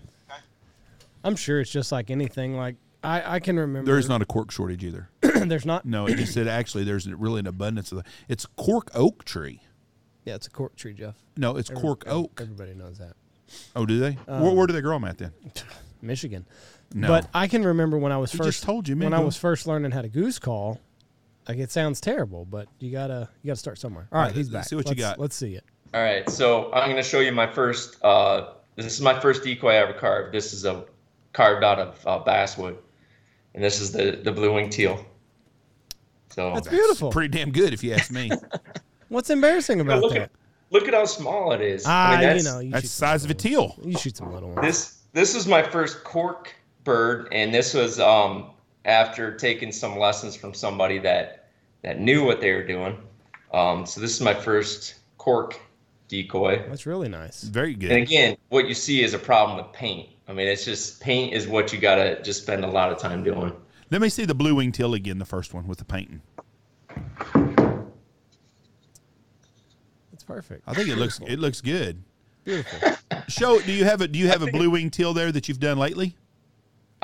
I'm sure it's just like anything. Like I, I can remember. There is not a cork shortage either. *clears throat* there's not. No, it just said actually there's really an abundance of the. It's cork oak tree. Yeah, it's a cork tree, Jeff. No, it's cork oak. Everybody knows that. Oh, do they? where, um, where do they grow them at then? *laughs* Michigan. No. But I can remember when I was He first just told you, man, when I was first learning how to goose call. Like it sounds terrible, but you gotta you gotta start somewhere. All right, right, he's let's back. see what you let's, got. Let's see it. All right, so I'm going to show you my first. Uh, this is my first decoy I ever carved. This is a carved out of uh, basswood, and this is the the blue wing teal. So That's beautiful. Pretty damn good, if you ask me. *laughs* What's embarrassing about look that? at look at how small it is. Ah, I mean, that's, you know, you That's shoot the size of a teal. You shoot some little ones. this this is my first cork bird, and this was um, after taking some lessons from somebody that that knew what they were doing. Um, so this is my first cork decoy. That's really nice. Very good. And again, what you see is a problem with paint. I mean, it's just paint is what you gotta just spend a lot of time doing. Let me see the blue wing teal again, the first one with the painting. It's perfect. I think it looks it looks good. Beautiful. Show. Do you have a Do you have a blue wing teal there that you've done lately?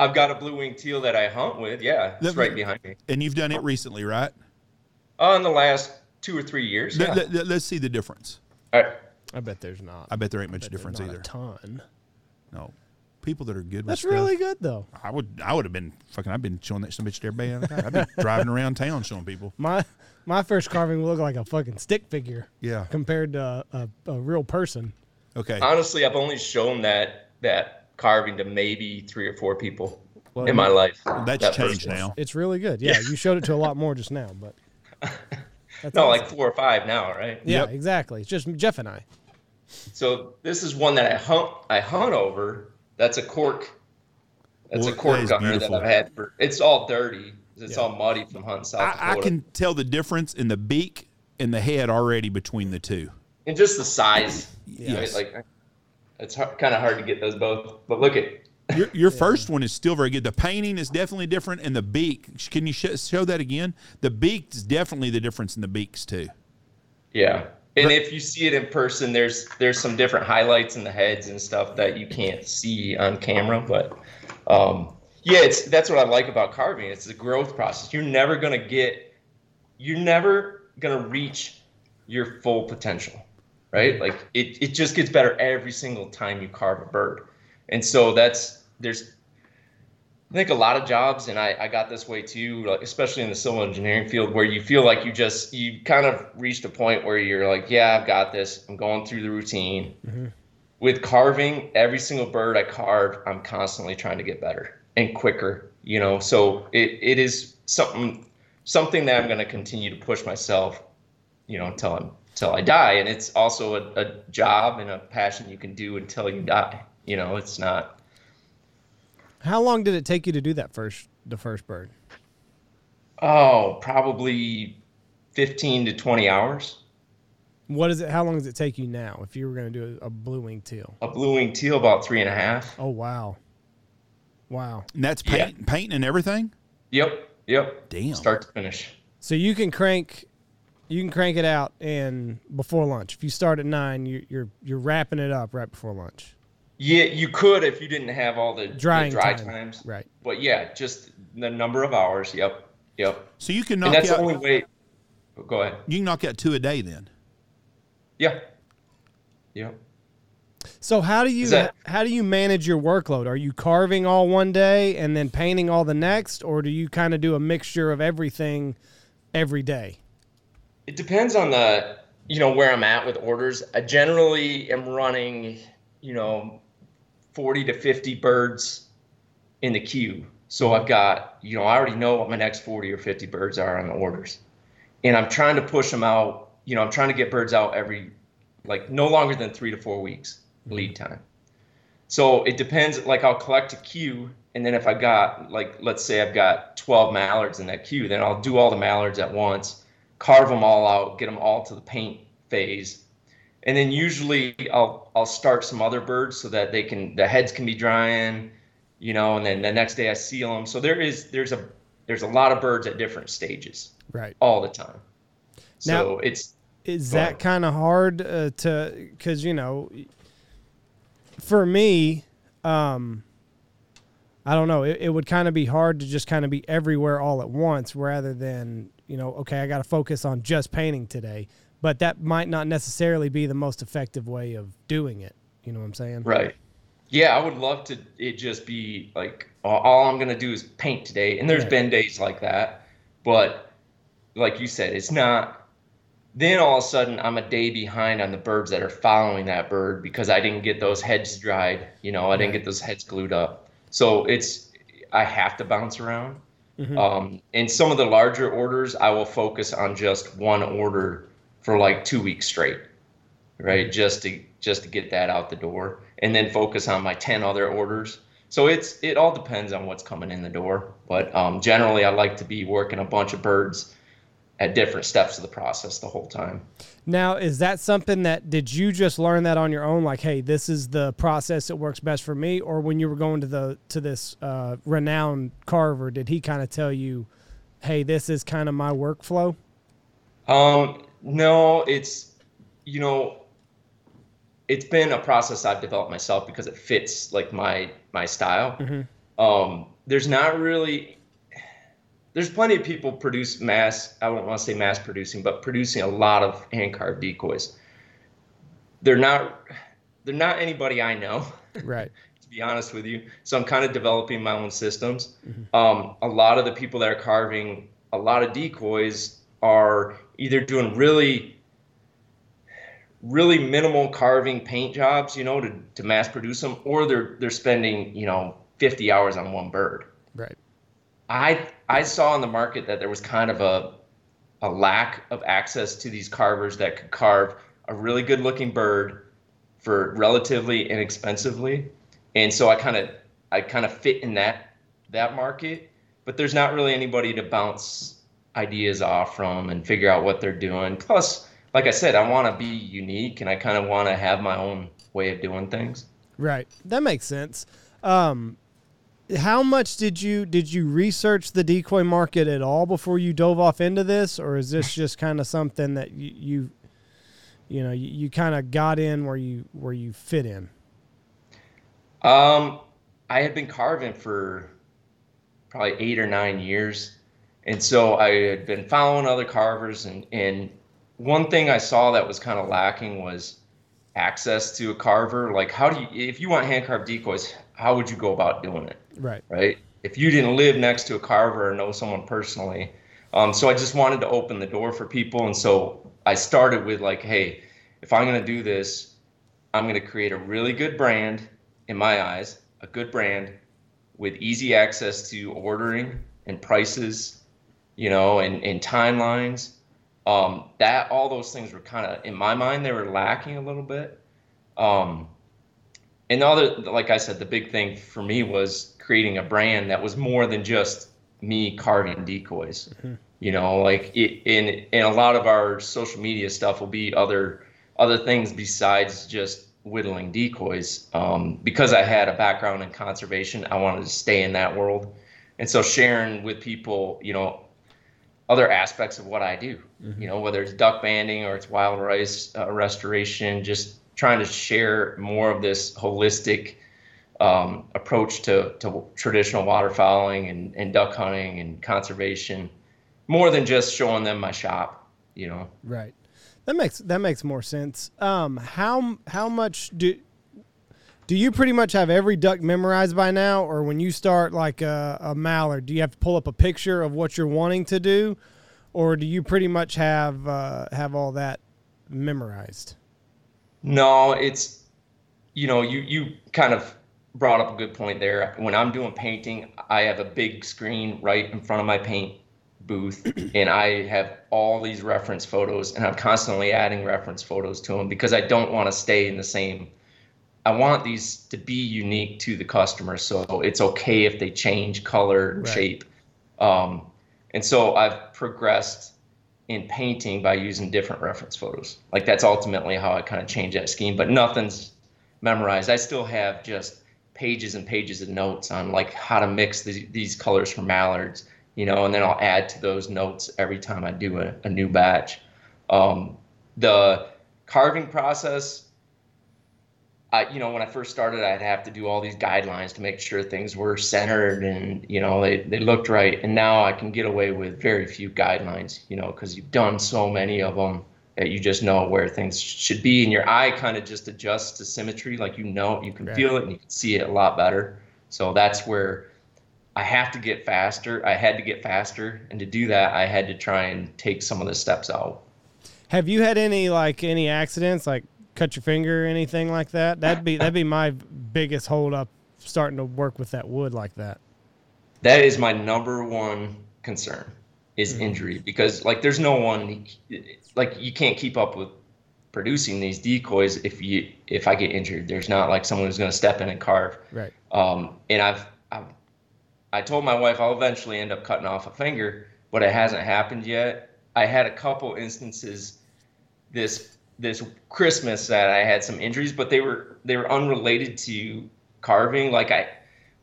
I've got a blue wing teal that I hunt with. Yeah, it's Let- right behind me. And you've done it recently, right? Oh, in the last two or three years. Yeah. Let, let, us see the difference. All right. I bet there's not. I bet there ain't much difference not either. A ton. No, people that are good. That's with really good though. I would. I would have been fucking. I've been showing that some bitch to everybody. all the time. I've been *laughs* driving around town showing people. My my first carving will look like a fucking stick figure Yeah. compared to a, a, a real person. Okay. Honestly, I've only shown that that carving to maybe three or four people Well, in my life. That's that changed one. now. It's really good. Yeah, you showed it to a lot more just now, but *laughs* That's no, awesome. like four or five now, right? Yeah, Yep. exactly. It's just Jeff and I. So this is one that I hunt. I hunt over. That's a cork. That's Well, a cork that is gunner beautiful. that I've had for. It's all dirty. It's Yeah. all muddy from hunting South I, Dakota. I can tell the difference in the beak and the head already between the two. and just the size. Yes. Right? Like it's kind of hard to get those both. But look at Your, your *laughs* first one is still very good. The painting is definitely different, and the beak. Can you sh- show that again? The beak is definitely the difference in the beaks too. yeah. And if you see it in person, there's there's some different highlights in the heads and stuff that you can't see on camera. But um, yeah, it's that's what I like about carving. It's the growth process. You're never gonna get. You're never gonna reach your full potential, right? Like it, it just gets better every single time you carve a bird. And so that's there's I think a lot of jobs, and I, I got this way too, like especially in the civil engineering field, where you feel like you just you kind of reached a point where you're like, yeah, I've got this. I'm going through the routine. Mm-hmm. With carving, every single bird I carve, I'm constantly trying to get better and quicker. You know, so it, it is something something that I'm going to continue to push myself. You know, until I'm until I die, and it's also a, a job and a passion you can do until you die. You know, it's not How long did it take you to do that first the first bird? Oh, probably 15 to 20 hours. What is it? How long does it take you now if you were going to do a, a blue wing teal? A blue wing teal, about three and a half. Oh wow, wow! And that's Yeah. paint, painting and everything. Yep, yep. Damn. Start to finish. So you can crank, you can crank it out in before lunch. If you start at nine, you, you're you're wrapping it up right before lunch. Yeah, you could if you didn't have all the, the dry time. times. Right. But yeah, just the number of hours. Yep, yep. So you can And that's out. the only way. oh, Go ahead. You can knock out two a day then. Yeah. Yep. So how do you that- how do you manage your workload? Are you carving all one day and then painting all the next, or do you kind of do a mixture of everything every day? It depends on the, you know, where I'm at with orders. I generally am running, you know, 40 to 50 birds in the queue. So I've got, you know, I already know what my next 40 or 50 birds are on the orders. And I'm trying to push them out, you know, I'm trying to get birds out every, like, no longer than three to four weeks lead time. So it depends. Like I'll collect a queue, and then if I got like let's say I've got 12 mallards in that queue, then I'll do all the mallards at once, carve them all out, get them all to the paint phase, and then usually I'll I'll start some other birds so that they can the heads can be drying, you know, and then the next day I seal them. So there is there's a there's a lot of birds at different stages Right. all the time. So it's Is that kind of hard uh, to because you know, for me, um, I don't know. It, it would kind of be hard to just kind of be everywhere all at once, rather than you know, okay, I got to focus on just painting today. But that might not necessarily be the most effective way of doing it. You know what I'm saying? Right. Yeah, I would love to it just be like all- I'm gonna do is paint today, and there's Right. been days like that, but like you said, it's not. Then all of a sudden, I'm a day behind on the birds that are following that bird because I didn't get those heads dried. You know, I didn't get those heads glued up. So it's I have to bounce around. Mhm. Um, in some of the larger orders, I will focus on just one order for like two weeks straight, right? Just to just to get that out the door, and then focus on my ten other orders. So it's it all depends on what's coming in the door, but um, generally I like to be working a bunch of birds at different steps of the process the whole time. Now, is that something that did you just learn that on your own? Like, hey, this is the process that works best for me, or when you were going to the to this uh, renowned carver, did he kind of tell you, hey, this is kind of my workflow? Um, no, it's you know, it's been a process I've developed myself because it fits like my my style. Um, there's not really there's plenty of people produce mass I don't want to say mass producing, but producing a lot of hand carved decoys. They're not they're not anybody I know *laughs* Right. to be honest with you. So I'm kind of developing my own systems. Um, a lot of the people that are carving a lot of decoys are either doing really, really minimal carving paint jobs, you know, to, to mass produce them, or they're they're spending you know 50 hours on one bird. Right. I I saw in the market that there was kind of a a lack of access to these carvers that could carve a really good looking bird for relatively inexpensively. And so I kind of I kind of fit in that that market, but there's not really anybody to bounce ideas off from and figure out what they're doing. Plus, like I said, I want to be unique and I kind of want to have my own way of doing things. Right. That makes sense. Um, how much did you did you research the decoy market at all before you dove off into this, or is this just kind of something that you you, you know you, you kind of got in where you where you fit in? Um, I had been carving for probably eight or nine years, and so I had been following other carvers, and and one thing I saw that was kind of lacking was access to a carver. Like, how do you if you want hand carved decoys, how would you go about doing it? Right. Right. If you didn't live next to a carver or know someone personally. Um, so I just wanted to open the door for people. And so I started with like, hey, if I'm going to do this, I'm going to create a really good brand in my eyes, a good brand with easy access to ordering and prices, you know, and, and timelines. Um, that all those things were kind of in my mind they were lacking a little bit. Um, and the other, like I said, the big thing for me was creating a brand that was more than just me carving decoys. Mm-hmm. You know, like it, in in a lot of our social media stuff will be other other things besides just whittling decoys. Um, because I had a background in conservation, I wanted to stay in that world, and so sharing with people, you know, other aspects of what I do. Mm-hmm. You know, whether it's duck banding or it's wild rice uh, restoration, just trying to share more of this holistic um, approach to, to traditional waterfowling and, and duck hunting and conservation more than just showing them my shop you know? Right. That makes that makes more sense. Um how how much do do you pretty much have every duck memorized by now? Or when you start like a, a mallard do you have to pull up a picture of what you're wanting to do? Or do you pretty much have uh, have all that memorized? No it's you know you you kind of brought up a good point there. When I'm doing painting, I have a big screen right in front of my paint booth *clears throat* and I have all these reference photos and I'm constantly adding reference photos to them because I don't want to stay in the same I want these to be unique to the customer so it's okay if they change color and right. shape um, and so I've progressed in painting by using different reference photos like that's ultimately how I kind of change that scheme but nothing's memorized I still have just pages and pages of notes on like how to mix the, these colors for mallards, you know, and then I'll add to those notes every time I do a, a new batch. Um, the carving process, I, you know, when I first started, I'd have to do all these guidelines to make sure things were centered and, you know, they, they looked right. And now I can get away with very few guidelines, you know, because you've done so many of them you just know where things should be and your eye kind of just adjusts to symmetry like you know you can right. feel it and you can see it a lot better so that's where i have to get faster i had to get faster and to do that i had to try and take some of the steps out have you had any like any accidents like cut your finger or anything like that that'd be that'd be my biggest hold up starting to work with that wood like that that is my number one concern is mm-hmm. injury because like there's no one like you can't keep up with producing these decoys if you if I get injured. There's not like someone who's going to step in and carve. Right. Um, and I've, I've I told my wife I'll eventually end up cutting off a finger, but it hasn't happened yet. I had a couple instances this this Christmas that I had some injuries, but they were they were unrelated to carving. Like I,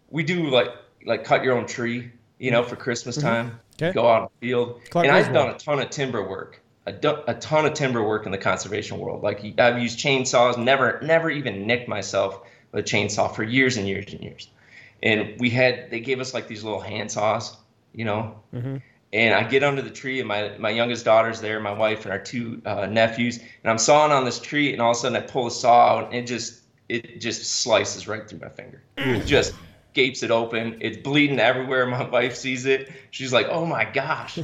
we do like like cut your own tree, you know, for Christmas mm-hmm. time. Okay. Go out in the field, Clark and I've done a ton of timber work a, a ton of timber work in the conservation world. Like I've used chainsaws, never never even nicked myself with a chainsaw for years and years and years. And we had they gave us like these little hand saws, you know. Mm-hmm. And I get under the tree, and my my youngest daughter's there, my wife and our two uh, nephews, and I'm sawing on this tree, and all of a sudden I pull the saw out, and it just it just slices right through my finger. It just gapes it open. It's bleeding everywhere. My *laughs* wife sees it. She's like, "Oh my gosh!"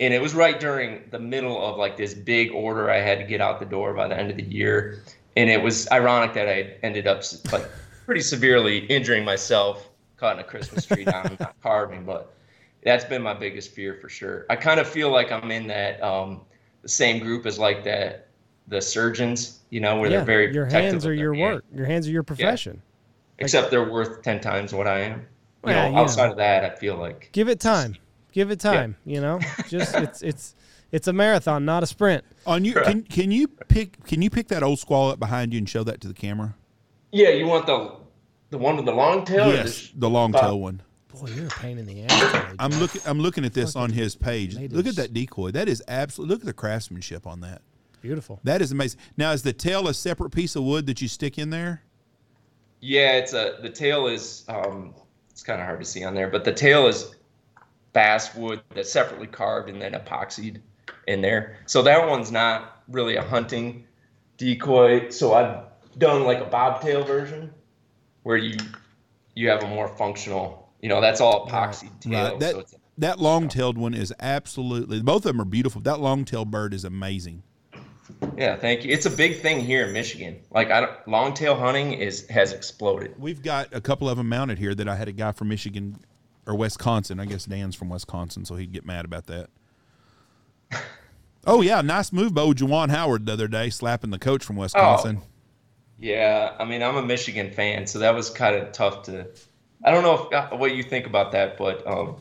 And it was right during the middle of like this big order I had to get out the door by the end of the year, and it was ironic that I ended up like *laughs* pretty severely injuring myself cutting a Christmas tree down, not carving, but that's been my biggest fear for sure. I kind of feel like I'm in that um, the same group as like that the surgeons, you know, where yeah, they're very your protective hands are your hand. work. Your hands are your profession. Except they're worth ten times what I am. You Well, know, outside of that, I feel like Give it time. Give it time. You know, just *laughs* it's it's it's a marathon, not a sprint. On you, can can you pick can you pick that old squall up behind you and show that to the camera? yeah, you want the the one with the long tail. or the yes, the long Bob. tail one. Boy, you're a pain in the ass. I'm looking. I'm looking at this on his page. made Look at that decoy. That is absolutely. Look at the craftsmanship on that. Beautiful. That is amazing. Now, is the tail a separate piece of wood that you stick in there? Yeah, it's a the tail is um, it's kind of hard to see on there, but the tail is basswood that's separately carved and then epoxied in there. So that one's not really a hunting decoy. So I've done like a bobtail version where you you have a more functional. You know, that's all epoxy tail. Right. That so it's, that long-tailed one is absolutely. Both of them are beautiful. That long-tailed bird is amazing. yeah, thank you. It's a big thing here in Michigan. Like I don't, longtail hunting is has exploded. We've got a couple of them mounted here that I had a guy from Michigan or Wisconsin. I guess Dan's from Wisconsin, so he'd get mad about that. Oh yeah, nice move by old Juwan Howard the other day, slapping the coach from Wisconsin. Yeah, I mean, I'm a Michigan fan, so that was kind of tough to. I don't know if, uh, what you think about that, but um,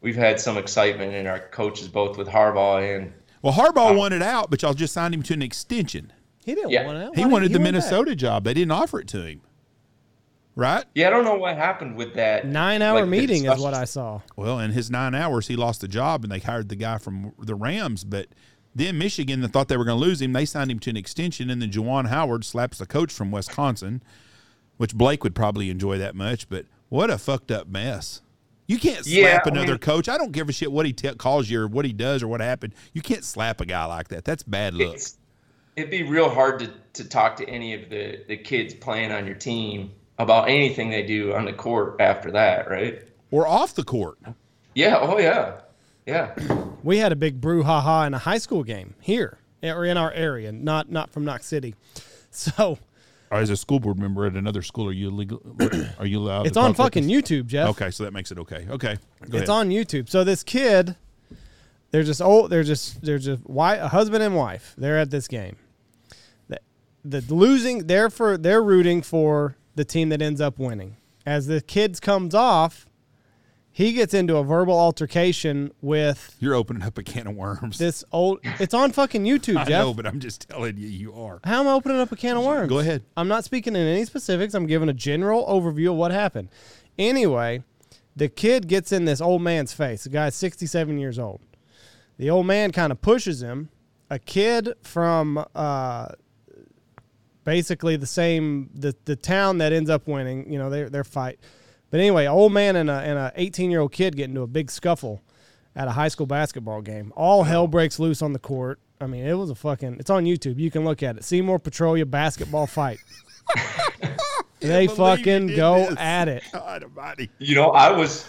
we've had some excitement in our coaches, both with Harbaugh and Well, Harbaugh wanted out, but y'all just signed him to an extension. He didn't Yeah. want out. He wanted did- the went back. Minnesota job. They didn't offer it to him. Right? yeah, I don't know what happened with that Nine hour like, meeting is what. I saw. Well, in his nine hours, he lost the job, and they hired the guy from the Rams. But then Michigan that thought they were going to lose him. They signed him to an extension, and then Juwan Howard slaps the coach from Wisconsin, which Blake would probably enjoy that much. But what a fucked up mess! You can't Yeah, slap I another mean- coach. I don't give a shit what he te- calls you or what he does or what happened. You can't slap a guy like that. That's bad luck. It'd be real hard to, to talk to any of the, the kids playing on your team about anything they do on the court after that, right? or off the court. Yeah. Oh yeah. Yeah. *clears throat* We had a big brouhaha in a high school game here or in our area, not not from Knox City. *laughs* So oh, as a school board member at another school, are you legal? *clears throat* Are you allowed? it's to on fucking this? YouTube, Jeff. Okay, so that makes it okay. Okay, go It's ahead. on YouTube. So this kid, they're just old. They're just they're just wi a husband and wife. They're at this game. The, the losing. They're for they're rooting for the team that ends up winning. As the kids comes off, he gets into a verbal altercation with You're opening up a can of worms. this old. It's on fucking YouTube, *laughs* I Jeff. know, but I'm just telling you, you are. How am I opening up a can of worms? Go ahead. I'm not speaking in any specifics. I'm giving a general overview of what happened. Anyway, the kid gets in this old man's face. The guy's 67 years old. The old man kind of pushes him. A kid from uh, basically the same the the town that ends up winning. You know, their their fight. But anyway, old man and a and a 18 year old kid get into a big scuffle at a high school basketball game. All hell breaks loose on the court. I mean, it was a fucking. It's on YouTube. You can look at it. Seymour Petrolia basketball fight. *laughs* they fucking go this. at it. God almighty. You know, I was,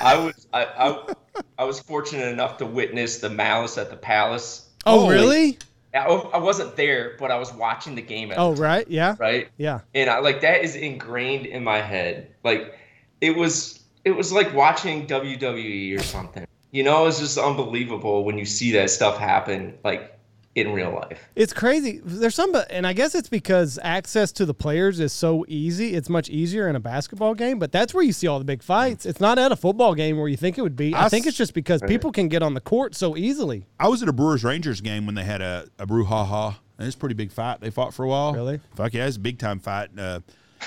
I was, I, I, I was fortunate enough to witness the malice at the palace. Oh, Oh, really? I, oh, I wasn't there, but I was watching the game. At Oh, the right. Yeah. right. Yeah. And I like that is ingrained in my head. Like it was, it was like watching WWE or something. You know, it's just unbelievable when you see that stuff happen, like in real life. It's crazy. There's some, and I guess it's because access to the players is so easy. It's much easier in a basketball game, but that's where you see all the big fights. It's not at a football game where you think it would be. I, I think it's just because people can get on the court so easily. I was at a Brewers Rangers game when they had a, a brouhaha. And it's a pretty big fight. They fought for a while. Really? Fuck yeah, it's a big time fight. Uh,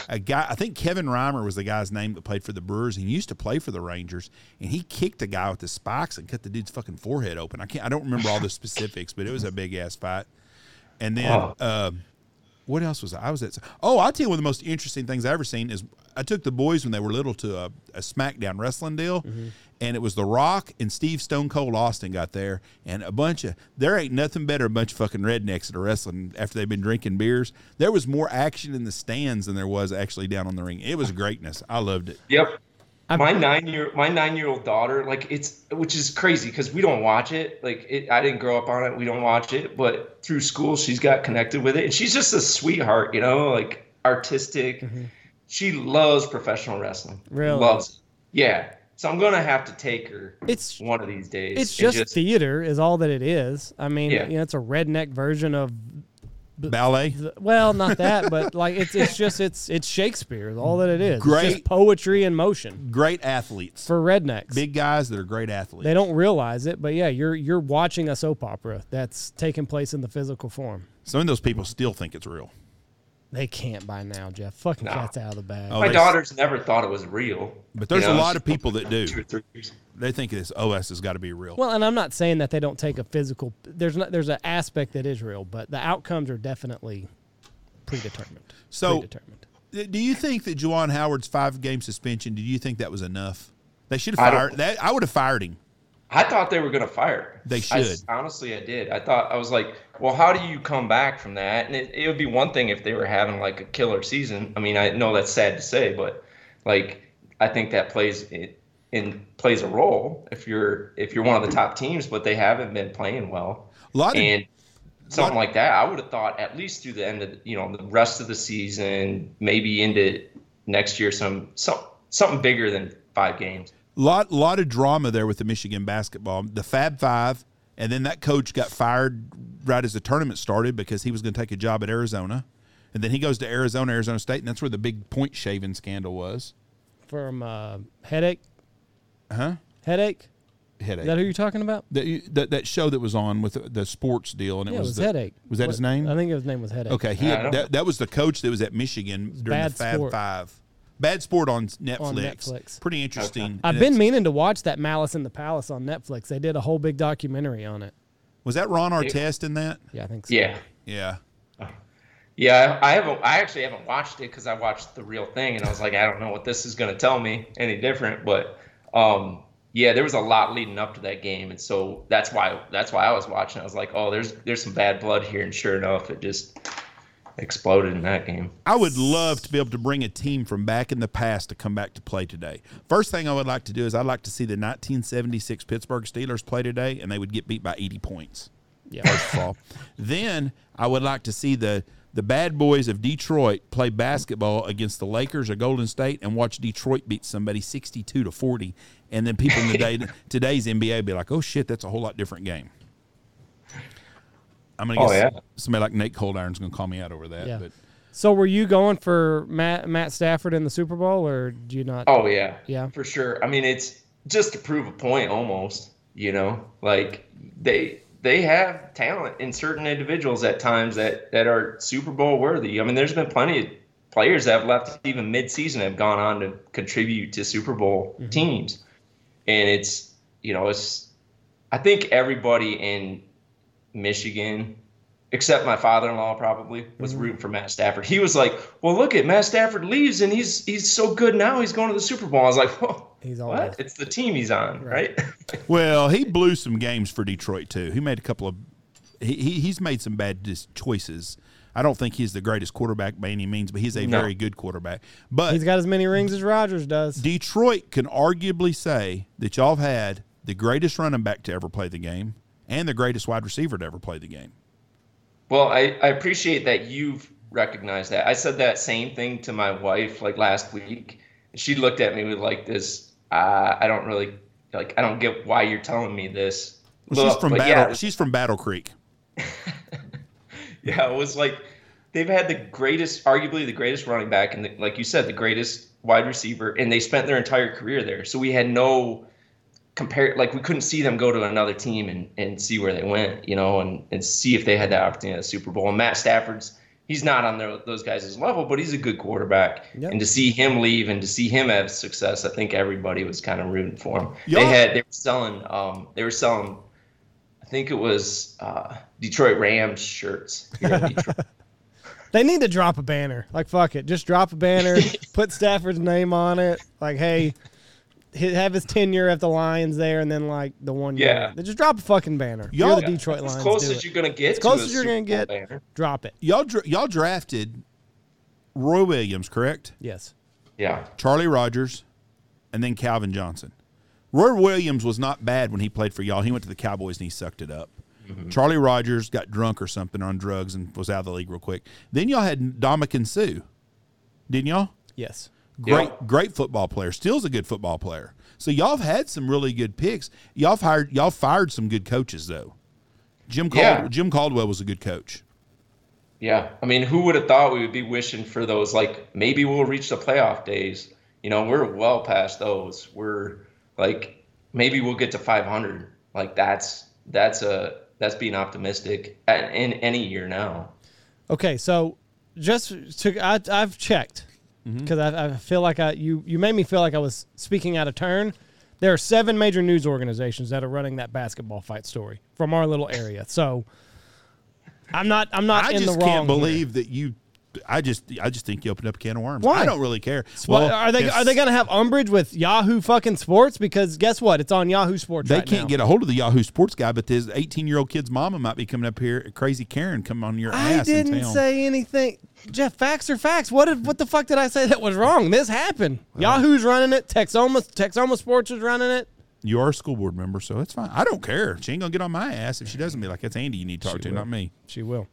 a guy, I think Kevin Reimer was the guy's name that played for the Brewers. He used to play for the Rangers, and he kicked a guy with the spikes and cut the dude's fucking forehead open. I can't, I don't remember all the specifics, but it was a big ass fight. And then, Wow. um, what else was I? I was at? Oh, I'll tell you one of the most interesting things I ever seen is I took the boys when they were little to a, a SmackDown wrestling deal, mm-hmm. and it was The Rock and Steve Stone Cold Austin got there, and a bunch of there ain't nothing better a bunch of fucking rednecks that a wrestling after they've been drinking beers. There was more action in the stands than there was actually down on the ring. It was greatness. I loved it. Yep. My nine year my nine year old daughter, like it's which is crazy because we don't watch it. Like it, I didn't grow up on it. We don't watch it, but through school she's got connected with it, and she's just a sweetheart. You know, like artistic. Mm-hmm. She loves professional wrestling. Really? loves. It. Yeah, So I'm gonna have to take her. It's- one of these days. It's and just, theater, is all that it is. I mean, Yeah. you know, it's a redneck version of Ballet. well, not that, but like it's it's just it's it's Shakespeare, all that it is. It's Great. just poetry in motion Great athletes. for rednecks. Big guys that are great athletes. They don't realize it, but yeah, you're you're watching a soap opera that's taking place in the physical form. Some of those people still think it's real. They can't by now, Jeff. Fucking No. cat's out of the bag. Oh, My daughters never thought it was real. But there's You know, a lot of people that do. Two or three years. They think this OS has got to be real. Well, and I'm not saying that they don't take a physical. There's not. There's an aspect that is real, but the outcomes are definitely predetermined. So- predetermined. Do you think that Juwan Howard's five game suspension? Do you think that was enough? They should I have don't- fired. That I would have fired him. I thought they were going to fire. her. They I- should. honestly, I did. I thought I was like, well, how do you come back from that? And it, it would be one thing if they were having like a killer season. I mean, I know that's sad to say, but like I think that plays it in plays a role if you're if you're one of the top teams, but they haven't been playing well. A lot of and something like that, I would have thought at least through the end of you know the rest of the season, maybe into next year, some some something bigger than five games. lot lot of drama there with the Michigan basketball. The Fab Five, and then that coach got fired right as the tournament started because he was going to take a job at Arizona, and then he goes to Arizona, Arizona State, and that's where the big point shaving scandal was. From uh, headache, Huh? headache. Headache. Is that who you're talking about? that, that that show that was on with the, the sports deal, and it yeah, was, it was the, headache. Was that What- his name? I think his name was headache. Okay, he had, that, that was the coach that was at Michigan during Bad the Fab Sport. Five. Bad Sport on Netflix. Netflix. Pretty interesting. I've been meaning to watch that Malice in the Palace on Netflix. They did a whole big documentary on it. Was that Ron Artest in that? Yeah, I think so. Yeah. Yeah. Yeah, I I haven't. I actually haven't watched it because I watched the real thing, and I was like, I don't know what this is going to tell me any different. But um, yeah, there was a lot leading up to that game, and so that's why that's why I was watching. I was like, oh, there's there's some bad blood here, and sure enough, it just exploded in that game. I would love to be able to bring a team from back in the past to come back to play today. First thing I would like to do is I'd like to see the 1976 Pittsburgh Steelers play today, and they would get beat by 80 points. Yeah. First of all, *laughs* then I would like to see the the bad boys of Detroit play basketball against the Lakers or Golden State and watch Detroit beat somebody 62 to 40, and then people in the day, *laughs* today's NBA be like, "Oh shit, that's a whole lot different game." I'm gonna Oh, guess yeah. somebody like Nate Coldiron's gonna call me out over that, Yeah. but. So were you going for Matt Matt Stafford in the Super Bowl, or do you not? Oh yeah, Yeah. for sure. I mean, it's just to prove a point, almost. You know, like they they have talent in certain individuals at times that that are Super Bowl worthy. I mean, there's been plenty of players that have left even mid-season have gone on to contribute to Super Bowl mm-hmm. teams, and it's you know it's I think everybody in Michigan except my father-in-law probably was mm-hmm. rooting for Matt Stafford. He was like, "Well, look at Matt Stafford leaves and he's he's so good now. He's going to the Super Bowl." I was like, *laughs* Whoa, He's always "What? It's the team he's on, right?" *laughs* Well, he blew some games for Detroit too. He made a couple of he, he he's made some bad dis- choices. I don't think he's the greatest quarterback by any means, but he's a No. very good quarterback. But He's got as many rings as Rodgers does. Detroit can arguably say that y'all have had the greatest running back to ever play the game and the greatest wide receiver to ever play the game. well, I, I appreciate that you've recognized that. I said that same thing to my wife like last week. She looked at me with like this. Uh, I don't really like. I don't get why you're telling me this. Well, she's from Battle. yeah, She's from Battle Creek. *laughs* Yeah, it was like they've had the greatest, arguably the greatest running back, and the, like you said, the greatest wide receiver, and they spent their entire career there. So we had no compare, like we couldn't see them go to another team and, and see where they went, you know, and, and see if they had that opportunity at the Super Bowl. And Matt Stafford's, he's not on their, those guys' level, but he's a good quarterback. Yep. And to see him leave and to see him have success, I think everybody was kind of rooting for him. Y'all- They had, they were selling, um, they were selling. I think it was uh, Detroit Rams shirts here in Detroit. *laughs* They need to drop a banner. Like fuck it, just drop a banner, *laughs* put Stafford's name on it. Like hey, hi- have his tenure at the Lions there, and then like the one year. Yeah. They just drop a fucking banner. Y'all- You're the Detroit That's Lions. as close as it. you're gonna get. As close as you're gonna get. banner. Drop it. Y'all dra- y'all drafted Roy Williams, correct? Yes. Yeah, Charlie Rogers, and then Calvin Johnson. Roy Williams was not bad when he played for y'all. He went to the Cowboys and he sucked it up. Mm-hmm. Charlie Rogers got drunk or something on drugs and was out of the league real quick. Then y'all had Ndamukong Suh, didn't y'all? Yes. Great, Yeah. great football player. Still's a good football player. So y'all have had some really good picks. Y'all have hired, y'all fired some good coaches though. Jim Cald, Yeah. Jim Caldwell was a good coach. Yeah, I mean, who would have thought we would be wishing for those? Like, maybe we'll reach the playoff days. You know, we're well past those. We're like, maybe we'll get to 500. Like, that's that's a that's being optimistic in any year now. Okay, so just to I, I've checked Mm-hmm. because I, I feel like I you you made me feel like I was speaking out of turn. There are seven major news organizations that are running that basketball fight story from our little area. So I'm not I'm not I in just the wrong. can't here. believe that you. I just, I just think you opened up a can of worms. Why? I don't really care. Well, are they are they going to have umbrage with Yahoo fucking Sports? Because guess what? It's on Yahoo Sports. They right can't now. get a hold of the Yahoo Sports guy, but this 18 year old kid's mama might be coming up here. Crazy Karen, come on your I ass I didn't town. say anything. Jeff, facts are facts. What did what the fuck did I say that was wrong? This happened. Yahoo's running it. Texoma Texoma Sports is running it. You are a school board member, so it's fine. I don't care. She ain't gonna get on my ass if she doesn't be like, "That's Andy you need to talk to, will. not me." She will.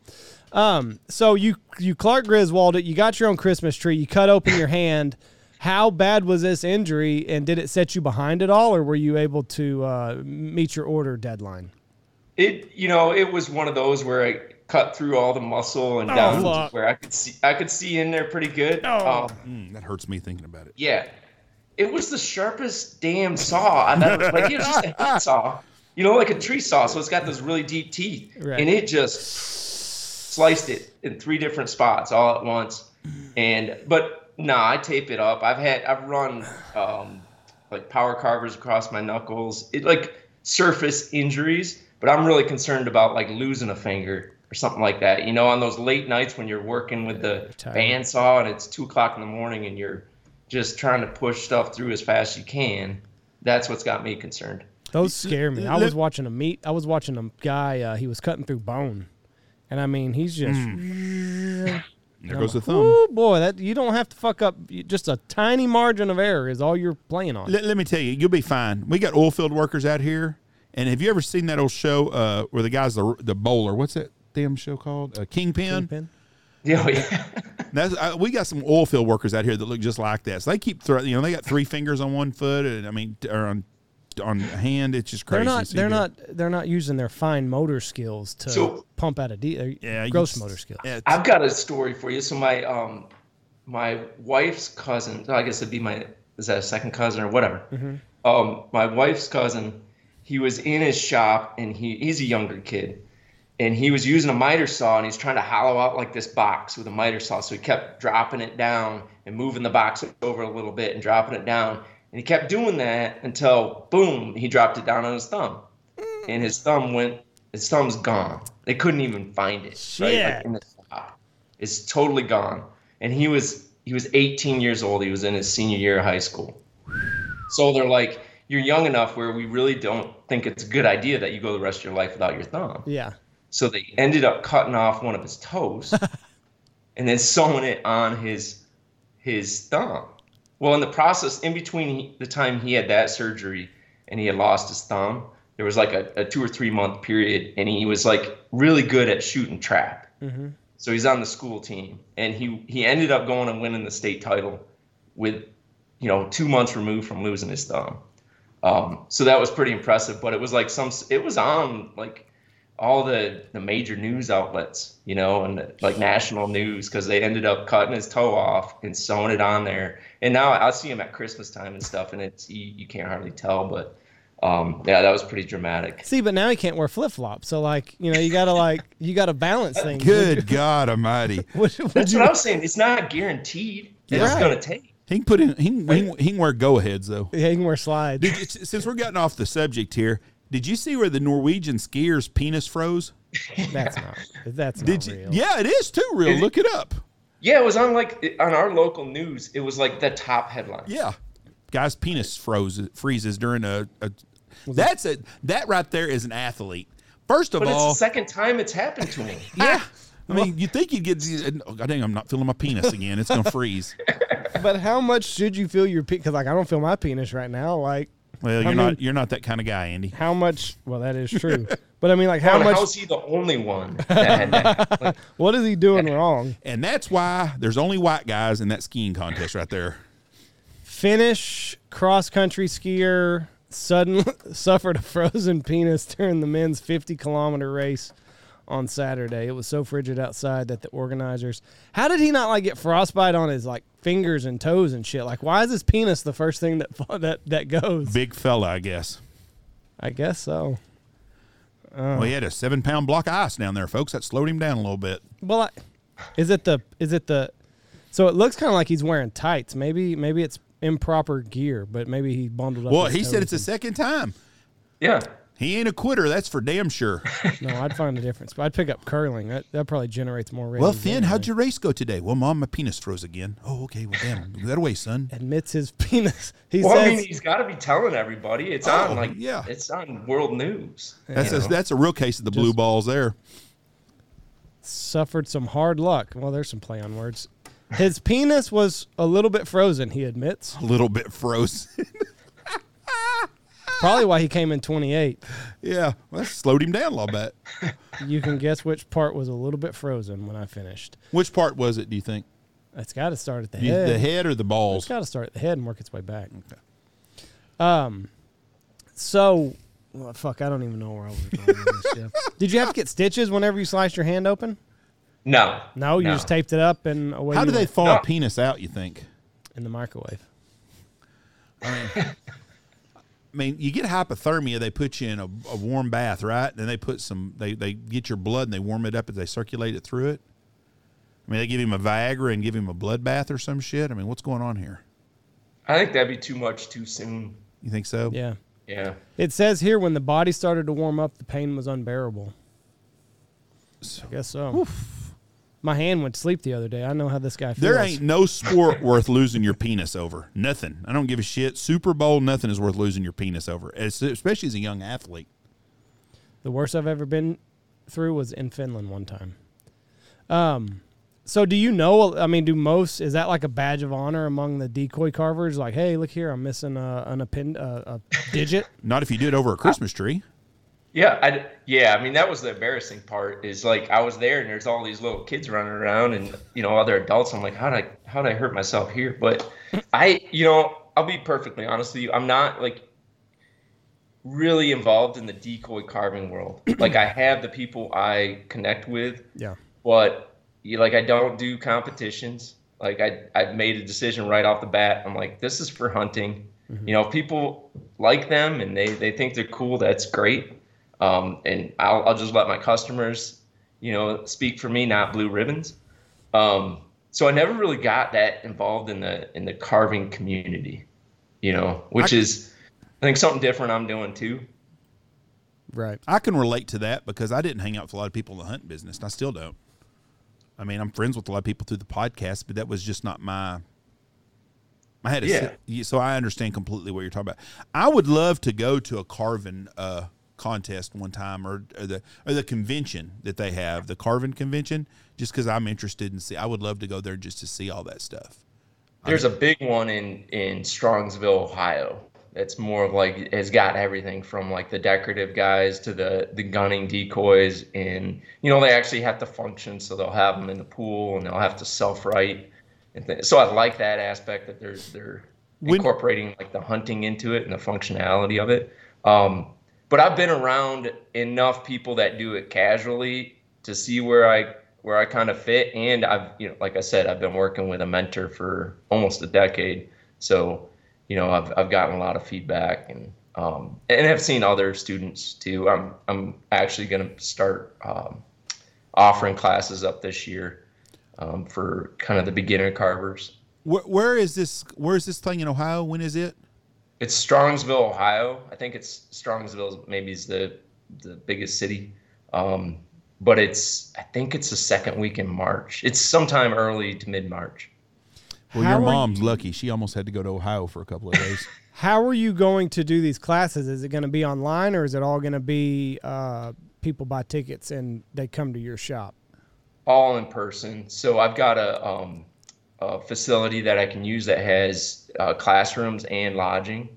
Um, so you you Clark Griswold it. You got your own Christmas tree. You cut open your hand. How bad was this injury, and did it set you behind at all, or were you able to uh, meet your order deadline? It, you know, it was one of those where I cut through all the muscle and Oh, down fuck. where I could see I could see in there pretty good. Oh. Um, Mm, that hurts me thinking about it. Yeah. It was the sharpest damn saw I've ever like it was just a hand saw. You know, like a tree saw, so it's got those really deep teeth. Right. And it just sliced it in three different spots all at once. And but nah, I tape it up. I've had I've run um like power carvers across my knuckles. It like surface injuries, but I'm really concerned about like losing a finger or something like that. You know, on those late nights when you're working with the bandsaw and it's two o'clock in the morning and you're just trying to push stuff through as fast as you can. That's what's got me concerned. Those scare me. I was watching a meat. I was watching a guy. Uh, he was cutting through bone, and I mean, he's just. *sighs* There goes the thumb. Oh boy, that you don't have to fuck up. Just a tiny margin of error is all you're playing on. Let, let me tell you, you'll be fine. We got oil field workers out here, and have you ever seen that old show uh, where the guy's the the bowler? What's that damn show called? Uh, Kingpin. Kingpin? Yeah, yeah. *laughs* That's uh, we got some oil field workers out here that look just like that. So they keep throwing. You know, they got three fingers on one foot, and I mean, or on on hand. It's just crazy. They're not. They're not. They're not using their fine motor skills to So- pump out a de- uh, Yeah, gross just- motor skills. Yeah, I've got a story for you. So my um my wife's cousin, I guess it'd be my is that a second cousin or whatever. Um, my wife's cousin, he was in his shop and he he's a younger kid, and he was using a miter saw and he's trying to hollow out like this box with a miter saw. So he kept dropping it down and moving the box over a little bit and dropping it down, and he kept doing that until boom, he dropped it down on his thumb, mm. and his thumb went. His thumb's gone. They couldn't even find it. Right? Like in the shop. It's totally gone. And he was he was 18 years old. He was in his senior year of high school. So they're like, you're young enough where we really don't think it's a good idea that you go the rest of your life without your thumb. Yeah. So they ended up cutting off one of his toes *laughs* and then sewing it on his his thumb. Well, in the process, in between the time he had that surgery and he had lost his thumb, there was like a, a two or three month period, and he was like really good at shooting trap. Mm-hmm. So he's on the school team, and he he ended up going and winning the state title with, you know, two months removed from losing his thumb. Um, so that was pretty impressive. But it was like some, it was on like all the the major news outlets, you know, and like national news because they ended up cutting his toe off and sewing it on there. And now I see him at Christmas time and stuff, and it's you, you can't hardly tell, but. Um, yeah, that was pretty dramatic. See, but now he can't wear flip flops. So like, you know, you gotta like, *laughs* you gotta balance things. Good God Almighty! *laughs* Would, would That's you- what I was saying. It's not guaranteed. It's Right. gonna take. He can put in. He can, he can, he can wear go aheads though. yeah, he can wear slides. Did you, since we're getting off the subject here, did you see where the Norwegian skier's penis froze? That's not. That's not Did you? real. Yeah, it is too real. Is it- Look it up. Yeah, it was on like on our local news. It was like the top headline. Yeah, guy's penis froze freezes during a. a that's a that right there is an athlete. First of But it's all, the second time it's happened to me. *laughs* yeah. *laughs* I mean, you think you'd get? Oh, God dang, I'm not feeling my penis again. It's gonna *laughs* freeze. But how much should you feel your penis? Because like, I don't feel my penis right now. Like, Well, you're I not. You're not that kind of guy, Andy. how much? Well, that is true. *laughs* but I mean, like, how How, much? how is he the only one that that? Like, *laughs* What is he doing wrong? And that's why there's only white guys in that skiing contest right there. Finnish cross country skier suddenly *laughs* suffered a frozen penis during the men's 50 kilometer race on Saturday. It was so frigid outside that the organizers. How did he not like get frostbite on his like fingers and toes and shit? Like, why is his penis the first thing that that that goes? Big fella, I guess. I guess so. Uh. Well, he had a seven pound block of ice down there, folks. That slowed him down a little bit. Well, I, is it the is it the? So it looks kind of like he's wearing tights. Maybe maybe it's improper gear, but maybe he bundled up. Well, he said it's toes a second time. Yeah. He ain't a quitter, that's for damn sure. *laughs* no, I'd find a difference. But I'd pick up curling. That that probably generates more. well, Finn, anyway. how'd your race go today? Well, Mom, my penis froze again. Oh, okay. Well, damn. Move *laughs* that away, son. admits his *laughs* penis? He Well, I says mean, he's got to be telling everybody. It's Oh, on like yeah. it's on world news. That's a, know? that's a real case of the blue balls there. suffered some hard luck. Well, there's some play on words. His penis was a little bit frozen. He admits. A little bit frozen. Probably why he came in 28. yeah. Well, that slowed him down a little bit. *laughs* You can guess which part was a little bit frozen when I finished. Which part was it, do you think? It's got to start at the head. The head or the balls? It's got to start at the head and work its way back. Um, so, well, fuck, I don't even know where I was going with this. Jeff. *laughs* Did you have to get stitches whenever you sliced your hand open? no. No, you No. just taped it up and away. How you do they went. thaw No. a penis out, you think? in the microwave? I mean, you get hypothermia, they put you in a, a warm bath, right? Then they put some, they, they get your blood and they warm it up as they circulate it through it. I mean, they give him a Viagra and give him a blood bath or some shit. I mean, what's going on here? I think that'd be too much too soon. You think so? Yeah. Yeah. It says here when the body started to warm up, the pain was unbearable. I guess so. My hand went to sleep the other day. I know how this guy feels. There ain't no sport worth losing your penis over. Nothing. I don't give a shit. Super Bowl, nothing is worth losing your penis over, especially as a young athlete. The worst I've ever been through was in Finland one time. Um, so do you know? I mean, do most is that like a badge of honor among the decoy carvers? Like, hey, look here, I'm missing a, an append, a, a digit. Not if you do it over a Christmas tree. Yeah, I, yeah. I mean, that was the embarrassing part. Is like I was there and there's all these little kids running around and you know other adults. I'm like, how did I how did I hurt myself here? But I, you know, I'll be perfectly honest with you. I'm not like really involved in the decoy carving world. *clears throat* like I have the people I connect with, yeah. but you like I don't do competitions. Like I I made a decision right off the bat. I'm like, this is for hunting. Mm-hmm. You know, if people like them and they they think they're cool. That's great. Um, and I'll I'll just let my customers, you know, speak for me, not blue ribbons. Um, so I never really got that involved in the in the carving community, you know, which I- is I think something different I'm doing too. Right. I can relate to that because I didn't hang out with a lot of people in the hunting business, and I still don't. I mean, I'm friends with a lot of people through the podcast, but that was just not my. I had a Yeah. yeah, so I understand completely what you're talking about. I would love to go to a carving uh, contest one time, or, or the or the convention that they have, the carving convention, just because I'm interested in see. I would love to go there just to see all that stuff. There's a big one in in Strongsville, Ohio. That's more of like has got everything from like the decorative guys to the the gunning decoys, and you know they actually have to function, so they'll have them in the pool and they'll have to self right. So I like that aspect that they're they're When- incorporating like the hunting into it and the functionality of it. Um, but I've been around enough people that do it casually to see where I where I kind of fit. And I've you know like I said, I've been working with a mentor for almost a decade, so you know I've I've gotten a lot of feedback and um, and have seen other students too. I'm I'm actually going to start um, offering classes up this year um, for kind of the beginner carvers. Where, where is this? Where is this thing in Ohio? When is it? It's Strongsville, Ohio. I think it's Strongsville. Maybe is the the biggest city, um, but it's I think it's the second week in March. It's sometime early to mid March. Well, How your are mom's lucky. She almost had to go to Ohio for a couple of days. *laughs* How are you going to do these classes? Is it going to be online or is it all going to be uh, people buy tickets and they come to your shop? all in person. So I've got a, um, a facility that I can use that has uh, classrooms and lodging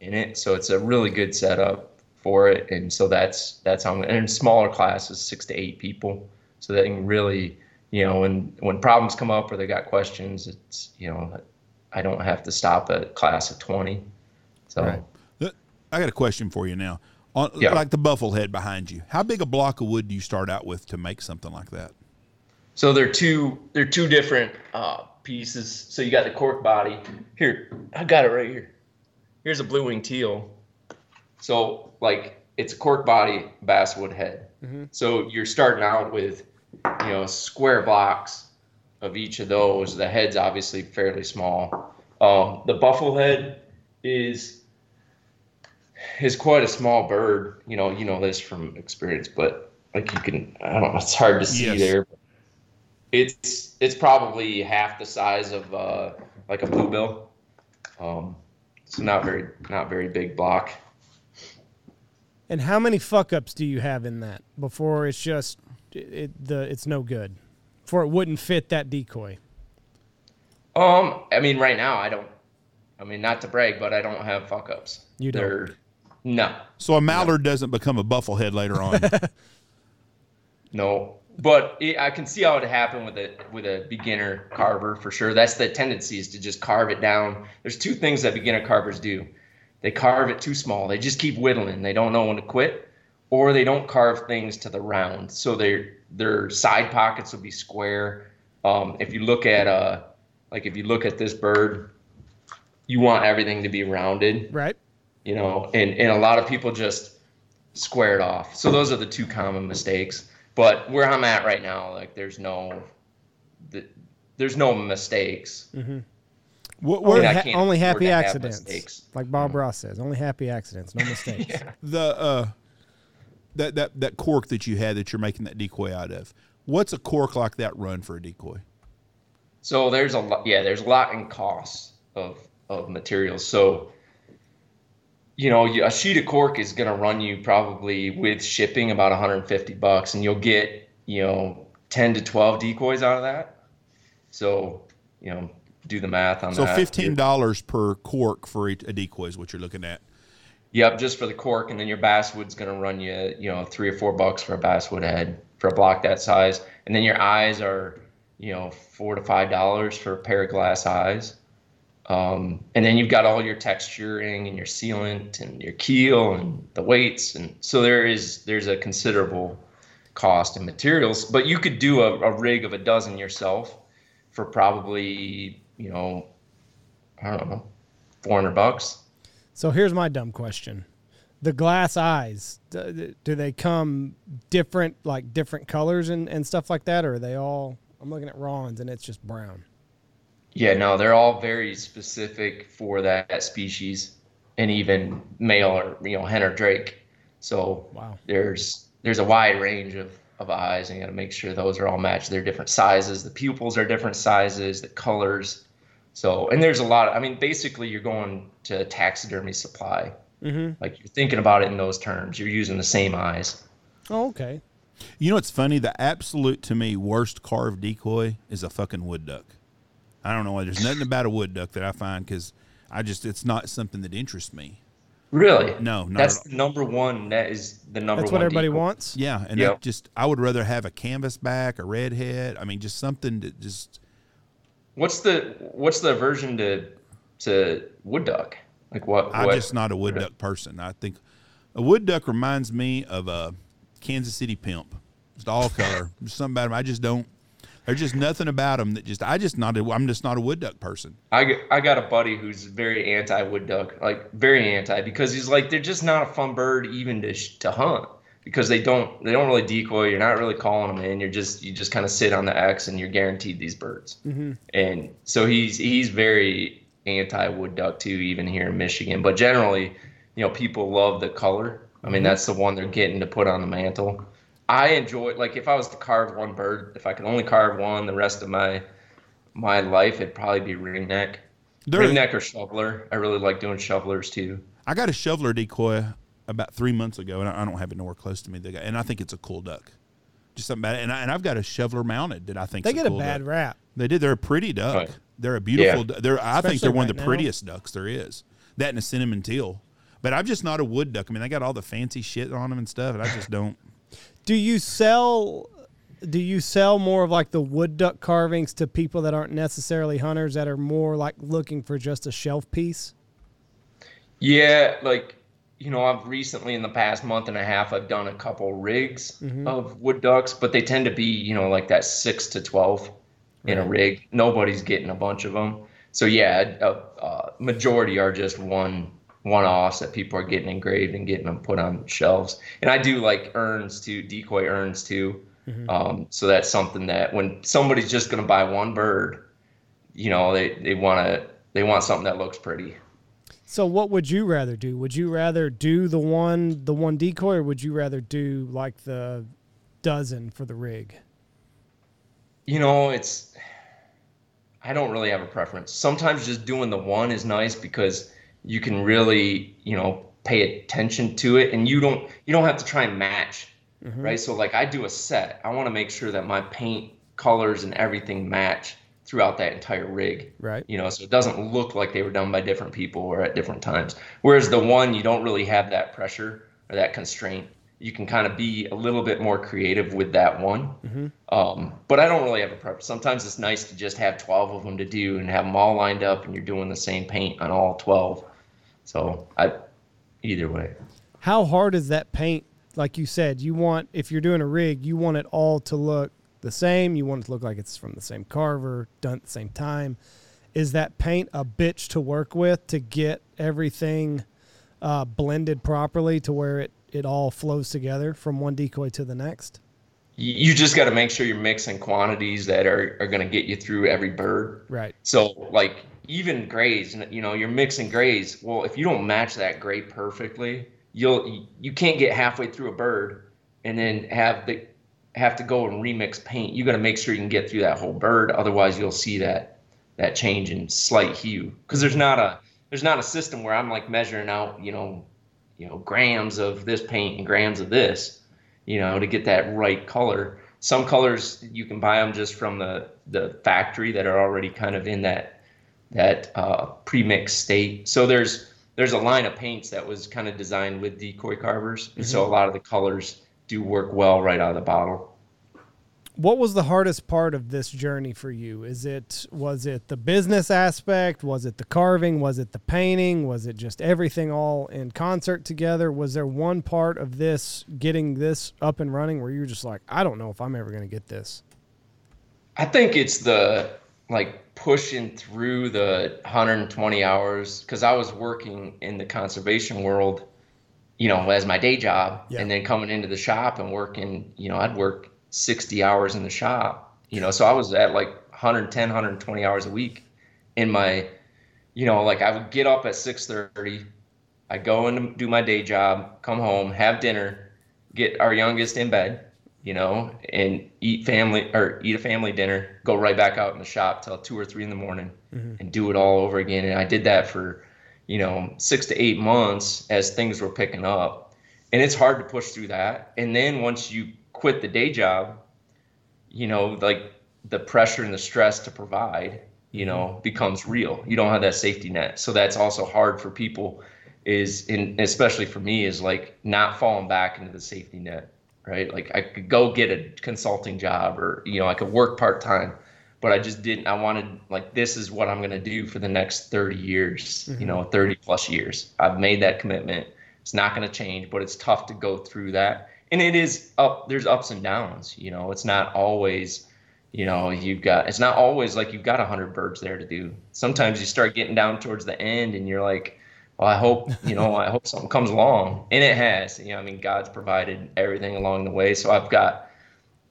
in it. So it's a really good setup for it. And so that's that's how. I'm, and in smaller classes, six to eight people, so they can really, you know, when when problems come up or they got questions, it's you know, I don't have to stop a class of 20. So Right. Look, I got a question for you now. On, Yeah. Like the bufflehead behind you. How big a block of wood do you start out with to make something like that? So they're two they're two different uh, pieces. So you got the cork body. Here, I got it right here. Here's a blue wing teal. So like it's a cork body basswood head. So you're starting out with you know square blocks of each of those. The head's obviously fairly small. Um, the bufflehead is is quite a small bird. You know, you know this from experience, but like you can, I don't know, it's hard to see Yes. there. It's it's probably half the size of uh, like a bluebill. Um, so not very not very big block. And how many fuck ups do you have in that before it's just it, it the it's no good? for it wouldn't fit that decoy. Um, I mean, right now I don't. I mean, not to brag, but I don't have fuck ups. You don't? They're, no, So a mallard doesn't become a bufflehead later on. *laughs* no. But it, I can see how it happened with a with a beginner carver for sure. That's the tendency is to just carve it down. There's two things that beginner carvers do. They carve it too small. They just keep whittling. They don't know when to quit, or they don't carve things to the round. So their their side pockets will be square. Um, if you look at uh, like if you look at this bird, you want everything to be rounded Right? you know, and, and a lot of people just square it off. So those are the two common mistakes. But where I'm at right now, like there's no, th- there's no mistakes. what, Only, I ha- can't only happy accidents. mistakes. Like Bob Ross says, only happy accidents, no mistakes. *laughs* the uh, that that that cork that you had that you're making that decoy out of. What's a cork like that run for a decoy? So there's a lot, yeah, there's a lot in costs of of materials. So, you know, a sheet of cork is going to run you probably with shipping about 150 bucks, and you'll get you know 10 to 12 decoys out of that. So, you know, do the math on that. So fifteen dollars per cork for a decoy is what you're looking at. Yep, just for the cork, and then your basswood's gonna run you, you know, three or four bucks for a basswood head for a block that size, and then your eyes are, you know, four to five dollars for a pair of glass eyes, um, and then you've got all your texturing and your sealant and your keel and the weights, and so there is there's a considerable cost in materials, but you could do a, a rig of a dozen yourself for probably, you know, I don't know, four hundred bucks. So here's my dumb question: the glass eyes do, do they come different, like different colors and, and stuff like that, or are they all? I'm looking at Ron's and it's just brown. Yeah, no, they're all very specific for that species, and even male or you know hen or drake. So Wow. there's there's a wide range of of eyes, and you got to make sure those are all matched. They're different sizes. The pupils are different sizes. The colors. So and there's a lot. Of, I mean, basically, you're going to taxidermy supply. Mm-hmm. Like you're thinking about it in those terms. You're using the same eyes. Oh, okay. You know what's funny? The absolute to me worst carved decoy is a fucking wood duck. I don't know why. There's nothing about a wood duck that I find because I just it's not something that interests me. Really? No, not That's at all. the number one. That is the number one. That's one. what everybody decoy. wants. Yeah, and Yep. I just I would rather have a canvas back, a redhead. I mean, just something that just What's the what's the aversion to to wood duck? Like what? I'm what just not a wood duck person. I think a wood duck reminds me of a Kansas City pimp. Just all color. There's something about him. I just don't. There's just nothing about them that just. I just not. A, I'm just not a wood duck person. I I got a buddy who's very anti wood duck, like very anti, because he's like they're just not a fun bird even to sh- to hunt because they don't they don't really decoy. You're not really calling them in. You're just you just kind of sit on the X and you're guaranteed these birds. Mm-hmm. And so he's he's very anti wood duck too, even here in Michigan. But generally, you know, people love the color. I mean, mm-hmm. that's the one they're getting to put on the mantle. I enjoy like if I was to carve one bird, if I could only carve one the rest of my my life, it'd probably be ringneck. There- Ringneck or shoveler. I really like doing shovelers too. I got a shoveler decoy about three months ago, and I I don't have it nowhere close to me. They got, and I think it's a cool duck. Just something about it. And, I, and I've got a shoveler mounted that I think They get a bad duck. rap. They did. They're a pretty duck. Right. They're a beautiful. Yeah. du- They're. I think they're one of right the now. prettiest ducks there is. That and a cinnamon teal. But I'm just not a wood duck. I mean, they got all the fancy shit on them and stuff, and I just don't. Do you sell do you sell more of like the wood duck carvings to people that aren't necessarily hunters that are more like looking for just a shelf piece? Yeah, like you know, I've recently in the past month and a half, I've done a couple rigs Mhm. of wood ducks, but they tend to be, you know, like that six to twelve in a rig. Nobody's getting a bunch of them. So yeah, a, a majority are just one one offs that people are getting engraved and getting them put on shelves. And I do like urns too, decoy urns too. Mhm. Um, so that's something that when somebody's just going to buy one bird, you know, they they want to they want something that looks pretty. So what would you rather do? Would you rather do the one the one decoy or would you rather do like the dozen for the rig? You know, it's I don't really have a preference. Sometimes just doing the one is nice because you can really, you know, pay attention to it and you don't you don't have to try and match, Mhm. right? So like I do a set. I want to make sure that my paint colors and everything match throughout that entire rig. Right. You know, so it doesn't look like they were done by different people or at different times. Whereas the one you don't really have that pressure or that constraint. You can kind of be a little bit more creative with that one. Mhm. Um, but I don't really have a preference. Sometimes it's nice to just have 12 of them to do and have them all lined up and you're doing the same paint on all 12. So I, either way. How hard is that paint? Like you said, you want if you're doing a rig, you want it all to look the same. You want it to look like it's from the same carver, done at the same time. Is that paint a bitch to work with to get everything uh, blended properly to where it it all flows together from one decoy to the next? You just got to make sure you're mixing quantities that are, are going to get you through every bird. Right. So like even grays, you know, you're mixing grays. Well, if you don't match that gray perfectly, you'll you can't get halfway through a bird and then have the have to go and remix paint. You got to make sure you can get through that whole bird. Otherwise, you'll see that that change in slight hue because there's not a there's not a system where I'm like measuring out, you know, you know, grams of this paint and grams of this, you know, to get that right color. Some colors you can buy them just from the the factory that are already kind of in that that uh, pre-mixed state. So there's there's a line of paints that was kind of designed with decoy carvers, and so a lot of the colors do work well right out of the bottle. What was the hardest part of this journey for you? Is it was it the business aspect? Was it the carving? Was it the painting? Was it just everything all in concert together? Was there one part of this getting this up and running where you were just like, I don't know if I'm ever going to get this? I think it's the like pushing through the 120 hours because I was working in the conservation world, you know, as my day job, Yeah. and then coming into the shop and working, you know, I'd work 60 hours in the shop, you know, so I was at like 110, 120 hours a week in my, you know, like I would get up at 6:30, I go and do my day job, come home, have dinner, get our youngest in bed, you know, and eat family or eat a family dinner, go right back out in the shop till two or three in the morning mm-hmm. and do it all over again. And I did that for, you know, six to eight months as things were picking up. And it's hard to push through that. And then once you quit the day job, you know, like the pressure and the stress to provide, you know, mm-hmm. becomes real. You don't have that safety net. So that's also hard for people is in especially for me is like not falling back into the safety net right? Like i could go get a consulting job or you know i could work part-time but i just didn't i wanted like this is what i'm going to do for the next 30 years you know mm-hmm. 30 plus years. I've made that commitment. It's not going to change but it's tough to go through that. And it is up there's ups and downs you know? It's not always you know you've got it's not always like you've got 100 birds there to do. Sometimes you start getting down towards the end and you're like well, I hope, you know, I hope something comes along. And it has. You know, I mean, God's provided everything along the way. So I've got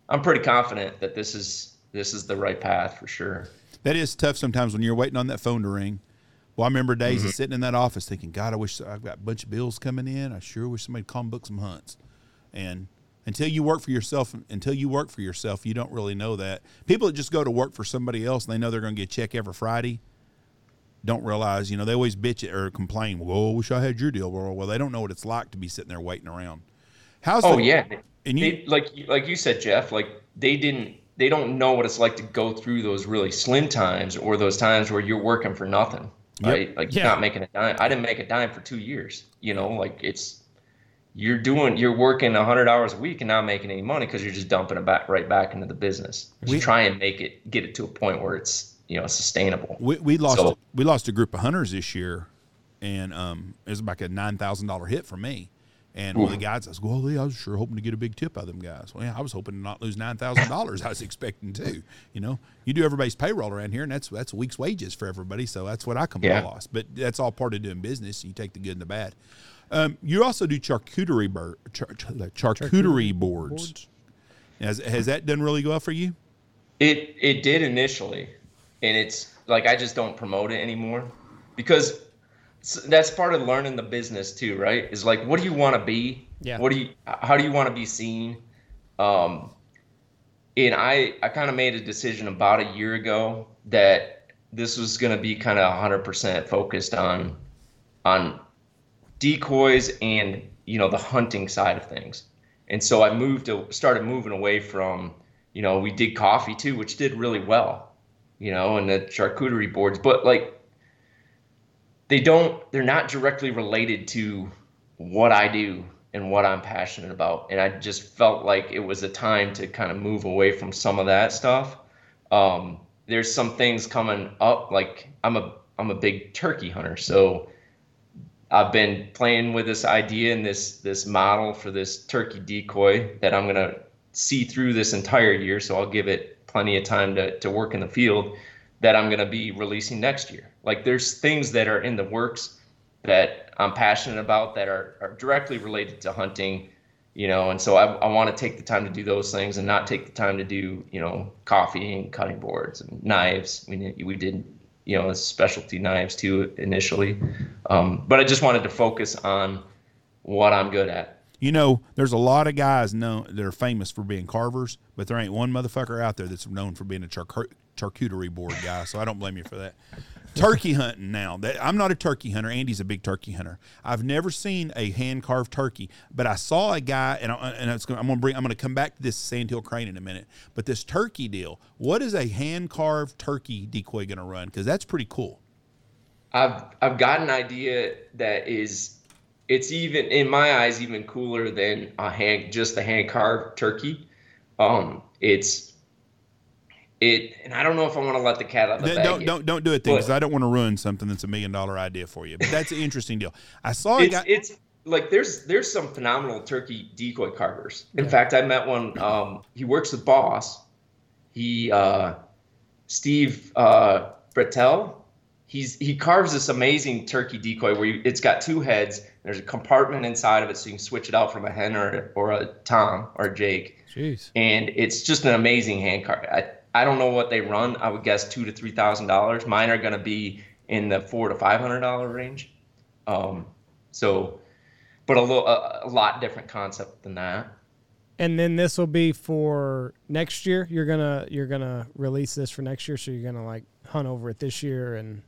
I'm pretty confident that this is this is the right path for sure. That is tough sometimes when you're waiting on that phone to ring. Well, I remember days Mm-hmm. of sitting in that office thinking, God, I wish I've got a bunch of bills coming in. I sure wish somebody'd call and book some hunts. And until you work for yourself, until you work for yourself, you don't really know that. People that just go to work for somebody else and they know they're going to get a check every Friday don't realize, you know, they always bitch it or complain, well, I wish I had your deal. Well, well, they don't know what it's like to be sitting there waiting around. How's Oh the- yeah. And you, They, like like you said, Jeff, like they didn't they don't know what it's like to go through those really slim times or those times where you're working for nothing. Yep. Right? Like Yeah. you're not making a dime. I didn't make a dime for two years. You know, like it's you're doing you're working 100 hours a week and not making any money because you're just dumping it back right back into the business. Just We- try and make it get it to a point where it's you know sustainable. We, we lost So- we lost a group of hunters this year, and um, it was like a nine thousand dollar hit for me. And one of the guys, I was, well, Lee, I was sure hoping to get a big tip out of them guys. Well, yeah, I was hoping to not lose nine thousand dollars. I was expecting to. You know, you do everybody's payroll around here, and that's that's a week's wages for everybody. So that's what I come Yeah. yeah. lost. But that's all part of doing business. You take the good and the bad. Um, you also do charcuterie bur- char- char- charcuterie boards. Has, has that done really well for you? It it did initially, and it's like I just don't promote it anymore because that's part of learning the business too, right? Is like what do you want to be? Yeah. What do you? How do you want to be seen? Um, and I I kind of made a decision about a year ago that this was going to be kind of 100% focused on on decoys and you know the hunting side of things. And so I moved to started moving away from you know we did coffee too, which did really well, you know, and the charcuterie boards, but like they don't they're not directly related to what I do and what I'm passionate about. And I just felt like it was a time to kind of move away from some of that stuff. Um, there's some things coming up. Like I'm a I'm a big turkey hunter, so I've been playing with this idea and this this model for this turkey decoy that I'm gonna see through this entire year. So I'll give it plenty of time to to work in the field. That I'm gonna be releasing next year. Like there's things that are in the works that I'm passionate about that are, are directly related to hunting, you know, and so I, I want to take the time to do those things and not take the time to do, you know, coffee and cutting boards and knives. Mean, we did, you know, specialty knives too initially, um, but I just wanted to focus on what I'm good at. You know, there's a lot of guys known that are famous for being carvers, but there ain't one motherfucker out there that's known for being a charcu- charcuterie board guy. So I don't blame you for that. Turkey hunting now. That, I'm not a turkey hunter. Andy's a big turkey hunter. I've never seen a hand carved turkey, but I saw a guy, and, I, and gonna, I'm going to bring. I'm to come back to this sandhill crane in a minute. But this turkey deal, what is a hand carved turkey decoy going to run? Because that's pretty cool. I've I've got an idea that is it's even in my eyes even cooler than a hand just a hand carved turkey. Um, it's it, and I don't know if I want to let the cat out of the Don't bag. don't, don't don't do it because I don't want to ruin something that's a million dollar idea for you. But that's an interesting deal. I saw it's, guy. it's like there's there's some phenomenal turkey decoy carvers. In fact, I met one. Um, he works with Boss. He uh, Steve uh, Brettell. He's he carves this amazing turkey decoy where you, it's got two heads. There's a compartment inside of it, so you can switch it out from a hen or or a tom or a Jake Jeez. and it's just an amazing hand cart. I, I don't know what they run. I would guess two to three thousand dollars. Mine are going to be in the four to five hundred dollar range. Um, so, but a little a, a lot different concept than that. And then this will be for next year. You're gonna you're gonna release this for next year, so you're gonna like hunt over it this year and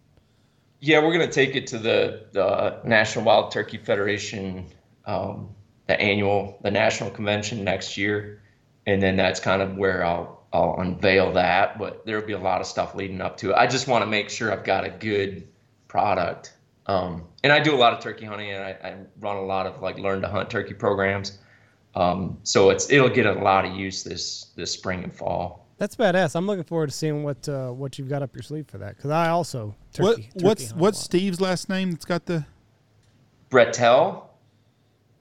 Yeah, we're going to take it to the the National Wild Turkey Federation, um, the annual the national convention next year, and then that's kind of where I'll I'll unveil that. But there'll be a lot of stuff leading up to it. I just want to make sure I've got a good product. Um, and I do a lot of turkey hunting, and I, I run a lot of like learn to hunt turkey programs. Um, so it's it'll get a lot of use this this spring and fall. That's badass. I'm looking forward to seeing what uh, what you've got up your sleeve for that because I also turkey. what turkey what's hunt what's. Steve's last name? That's got the Brettell,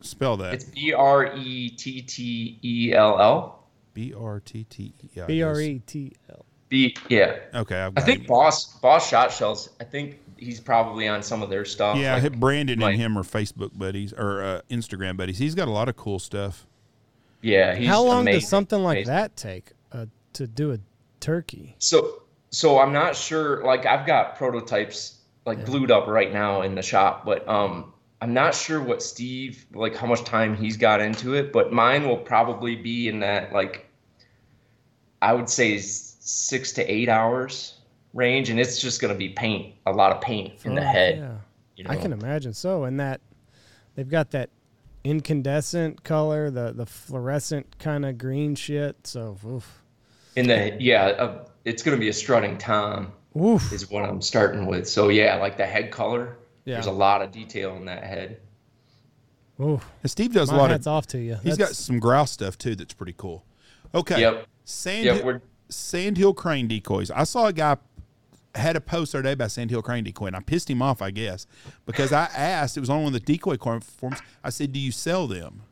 spell that it's B R E T T E L L. B R T T E. I B R guess. E T L. B yeah. Okay, I've I think him. Boss Boss Shot Shells. I think he's probably on some of their stuff. Yeah, like- Brandon like- and him are Facebook buddies or uh, Instagram buddies. He's got a lot of cool stuff. Yeah, he's How long amazing, does something like amazing. that take uh, to do a turkey? So so I'm not sure. Like I've got prototypes like glued up right now in the shop, but um, I'm not sure what Steve like how much time he's got into it. But mine will probably be in that like I would say s- six to eight hours range, and it's just gonna be paint, a lot of paint in the head. Yeah. You know? I can imagine so. And that they've got that incandescent color, the the fluorescent kind of green shit. So, oof. In the yeah, uh, it's gonna be a strutting tom. Oof. is what I'm starting with. So yeah, like the head color. Yeah. There's a lot of detail in that head. Ooh, And Steve does a my lot hats of. off to you. He's got some grouse stuff too that's pretty cool. Okay. Yep. Sand Yep, we're- Sandhill crane decoys. I saw a guy had a post the other day about Sandhill crane decoy, and I pissed him off, I guess, because I *laughs* asked. It was on one of the decoy forms. I said, "Do you sell them?"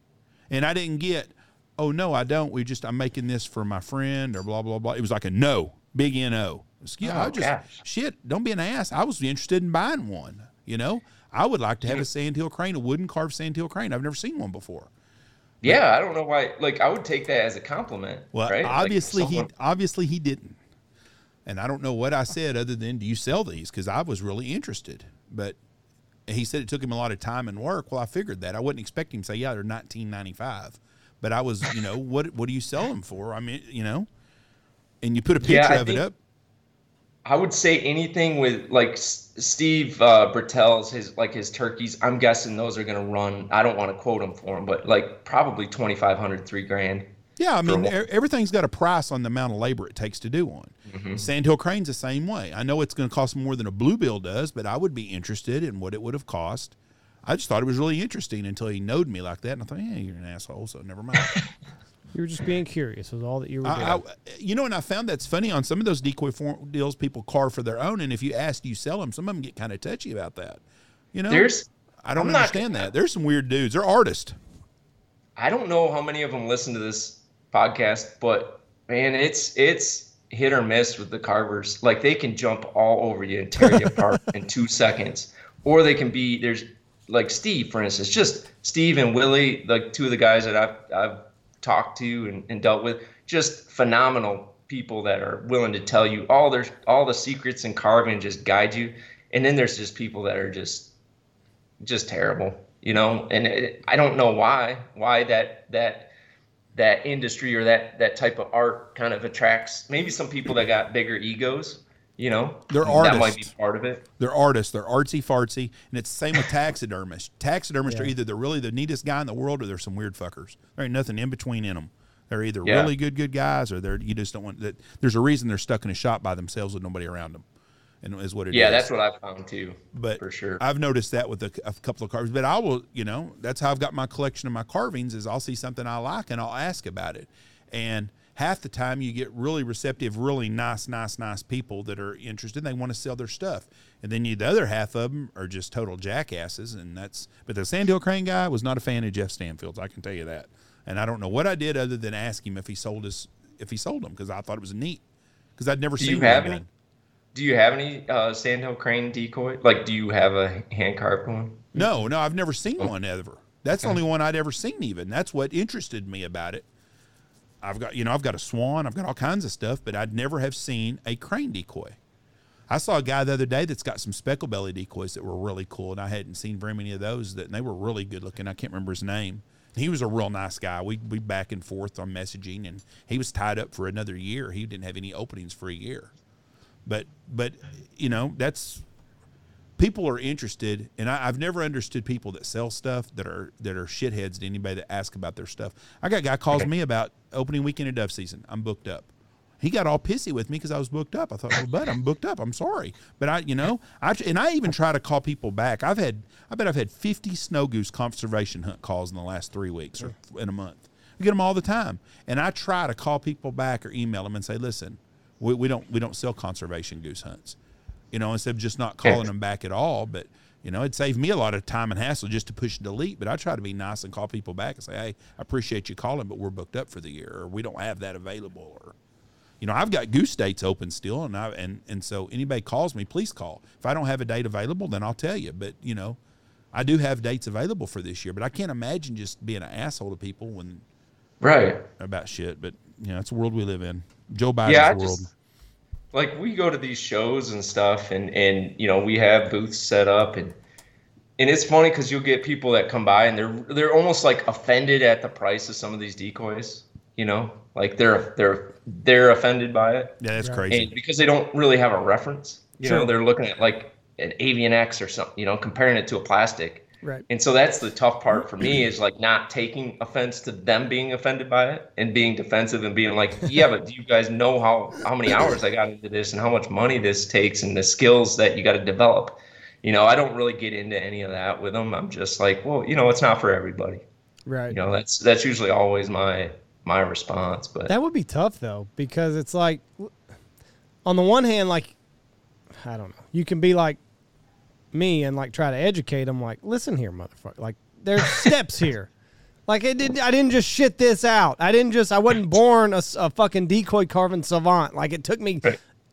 And I didn't get. Oh no, I don't. We just I'm making this for my friend or blah blah blah. It was like a no, big no. Yeah, I Oh, just gosh. shit. Don't be an ass. I was interested in buying one. You know, I would like to have a sandhill crane, a wooden carved sandhill crane. I've never seen one before. Yeah, I don't know why. Like, I would take that as a compliment. Well, right? Like, obviously someone- he obviously he didn't, and I don't know what I said other than "Do you sell these?" Because I was really interested, but he said it took him a lot of time and work. Well, I figured that I wouldn't expect him to say, "Yeah, they're nineteen ninety five. But I was, you know, what what do you sell them for? I mean, you know, and you put a picture Yeah, of it up. I would say anything with like Steve uh, Brettell's his like his turkeys. I'm guessing those are gonna run. I don't want to quote him for them, but like probably 2,500, three grand. Yeah, I mean, everything's got a price on the amount of labor it takes to do one. Mm-hmm. Sandhill Crane's the same way. I know it's going to cost more than a bluebill does, but I would be interested in what it would have cost. I just thought it was really interesting until he knowed me like that, and I thought, yeah, you're an asshole, so never mind. *laughs* You were just being curious. Was all that you were doing. I, I, you know, and I found that's funny on some of those decoy form deals. People carve for their own, and if you ask, you sell them? Some of them get kind of touchy about that. You know, There's I don't I'm not- understand that. There's some weird dudes. They're artists. I don't know how many of them listen to this podcast, but man, it's it's hit or miss with the carvers. Like they can jump all over you and tear you *laughs* apart in two seconds, or they can be there's like Steve, for instance, just Steve and Willie, like two of the guys that I've I've talked to and, and dealt with, just phenomenal people that are willing to tell you all their all the secrets and carving, just guide you. And then there's just people that are just just terrible, you know. And it, I don't know why why that that that industry or that that type of art kind of attracts maybe some people that got bigger egos, you know. They're artists. That might be part of it. They're artists. They're artsy fartsy, and it's the same with taxidermists. Taxidermists are either they're really the neatest guy in the world, or they're some weird fuckers. There ain't nothing in between in them. They're either Yeah. really good good guys, or they're you just don't want that. There's a reason they're stuck in a shop by themselves with nobody around them, and is what it is. Yeah, that's what I've found too. but for sure. I've noticed that with a, a couple of carvings. But I will, you know, that's how I've got my collection of my carvings. Is I'll see something I like and I'll ask about it, and half the time you get really receptive, really nice, nice, nice people that are interested. They want to sell their stuff, and then you the other half of them are just total jackasses, and that's. But the Sandhill Crane guy was not a fan of Jeff Stanfield's. I can tell you that, and I don't know what I did other than ask him if he sold us if he sold them because I thought it was neat because I'd never Do seen you have any? Do you have any uh, Sandhill Crane decoy? Like, do you have a hand carved one? No, no, I've never seen one ever. That's the only one I'd ever seen. Even that's what interested me about it. I've got, you know, I've got a swan, I've got all kinds of stuff, but I'd never have seen a crane decoy. I saw a guy the other day that's got some speckle belly decoys that were really cool, and I hadn't seen very many of those. That and they were really good looking. I can't remember his name. He was a real nice guy. We we back and forth on messaging, and he was tied up for another year. He didn't have any openings for a year. But but you know that's people are interested, and I, I've never understood people that sell stuff that are that are shitheads to anybody that ask about their stuff. I got a guy calls me about opening weekend of dove season. I'm booked up. He got all pissy with me because I was booked up. I thought, well, bud, I'm booked up. I'm sorry, but I, you know, I and I even try to call people back. I've had, I bet I've had 50 snow goose conservation hunt calls in the last three weeks or in a month. I get them all the time, and I try to call people back or email them and say, listen, we, we don't we don't sell conservation goose hunts you know, instead of just not calling them back at all. But you know, it saved me a lot of time and hassle just to push delete. But I try to be nice and call people back and say, hey, I appreciate you calling, but we're booked up for the year, or we don't have that available, or you know, I've got goose dates open still, and I and and so anybody calls me, please call. If I don't have a date available, then I'll tell you. But you know, I do have dates available for this year, but I can't imagine just being an asshole to people when Right. about shit. But you know, it's a world we live in. Joe Biden's Yeah, world. just like we go to these shows and stuff, and and you know we have booths set up, and and it's funny because you'll get people that come by and they're they're almost like offended at the price of some of these decoys. You know, like they're they're they're offended by it, yeah, that's crazy. and because they don't really have a reference. You know, they're looking at like an Avian X or something. You know, comparing it to a plastic. Right. And so that's the tough part for me is like not taking offense to them being offended by it and being defensive and being like, yeah, but do you guys know how how many hours I got into this and how much money this takes and the skills that you got to develop? you know, I don't really get into any of that with them. I'm just like, well, you know, it's not for everybody. Right. You know, that's that's usually always my my response. But That would be tough though, because it's like, on the one hand, like, I don't know, you can be like me and like try to educate them. Like, listen here, motherfucker. Like, there's *laughs* steps here. Like, it didn't. I didn't just shit this out. I didn't just. I wasn't born a fucking decoy carving savant. Like, it took me.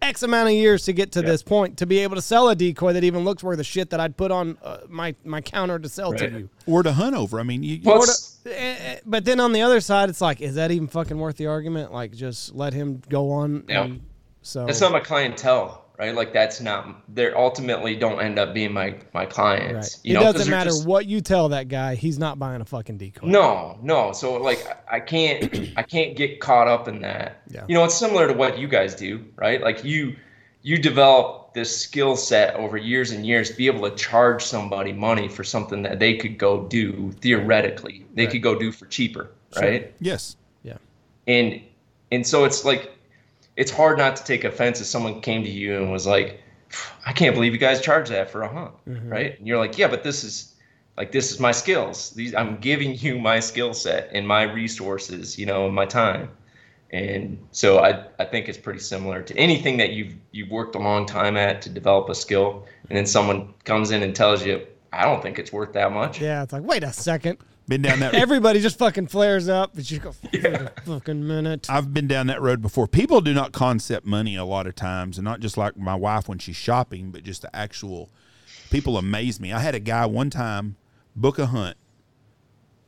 X amount of years to get to this point to be able to sell a decoy that even looks worth the shit that I'd put on uh, my my counter to sell Right. to you. Or to hunt over. I mean, you, Well, you- it's- Eh, eh, But then on the other side, it's like, is that even fucking worth the argument? Like, just let him go on. Yeah. and- so that's not my clientele, right? Like that's not. They're ultimately don't end up being my my clients. right. You it know, doesn't matter just- what you tell that guy. He's not buying a fucking decoy. No, no. So like I can't *clears throat* I can't get caught up in that. Yeah. You know, it's similar to what you guys do, right? Like you you develop this skill set over years and years to be able to charge somebody money for something that they could go do theoretically. They Right. could go do for cheaper, right? yes. Yeah. And and so it's like it's hard not to take offense if someone came to you and was like, I can't believe you guys charge that for a hunt, mm-hmm. right? And you're like, yeah, but this is like this is my skills. These I'm giving you my skill set and my resources, you know, and my time. And so I, I think it's pretty similar to anything that you've you've worked a long time at to develop a skill, and then someone comes in and tells you, I don't think it's worth that much. Yeah, it's like, wait a second. Been down that *laughs* Everybody just fucking flares up. But you go, *laughs* "Wait a fucking minute. I've been down that road before. People do not concept money a lot of times, and not just like my wife when she's shopping, but just the actual people amaze me. I had a guy one time book a hunt,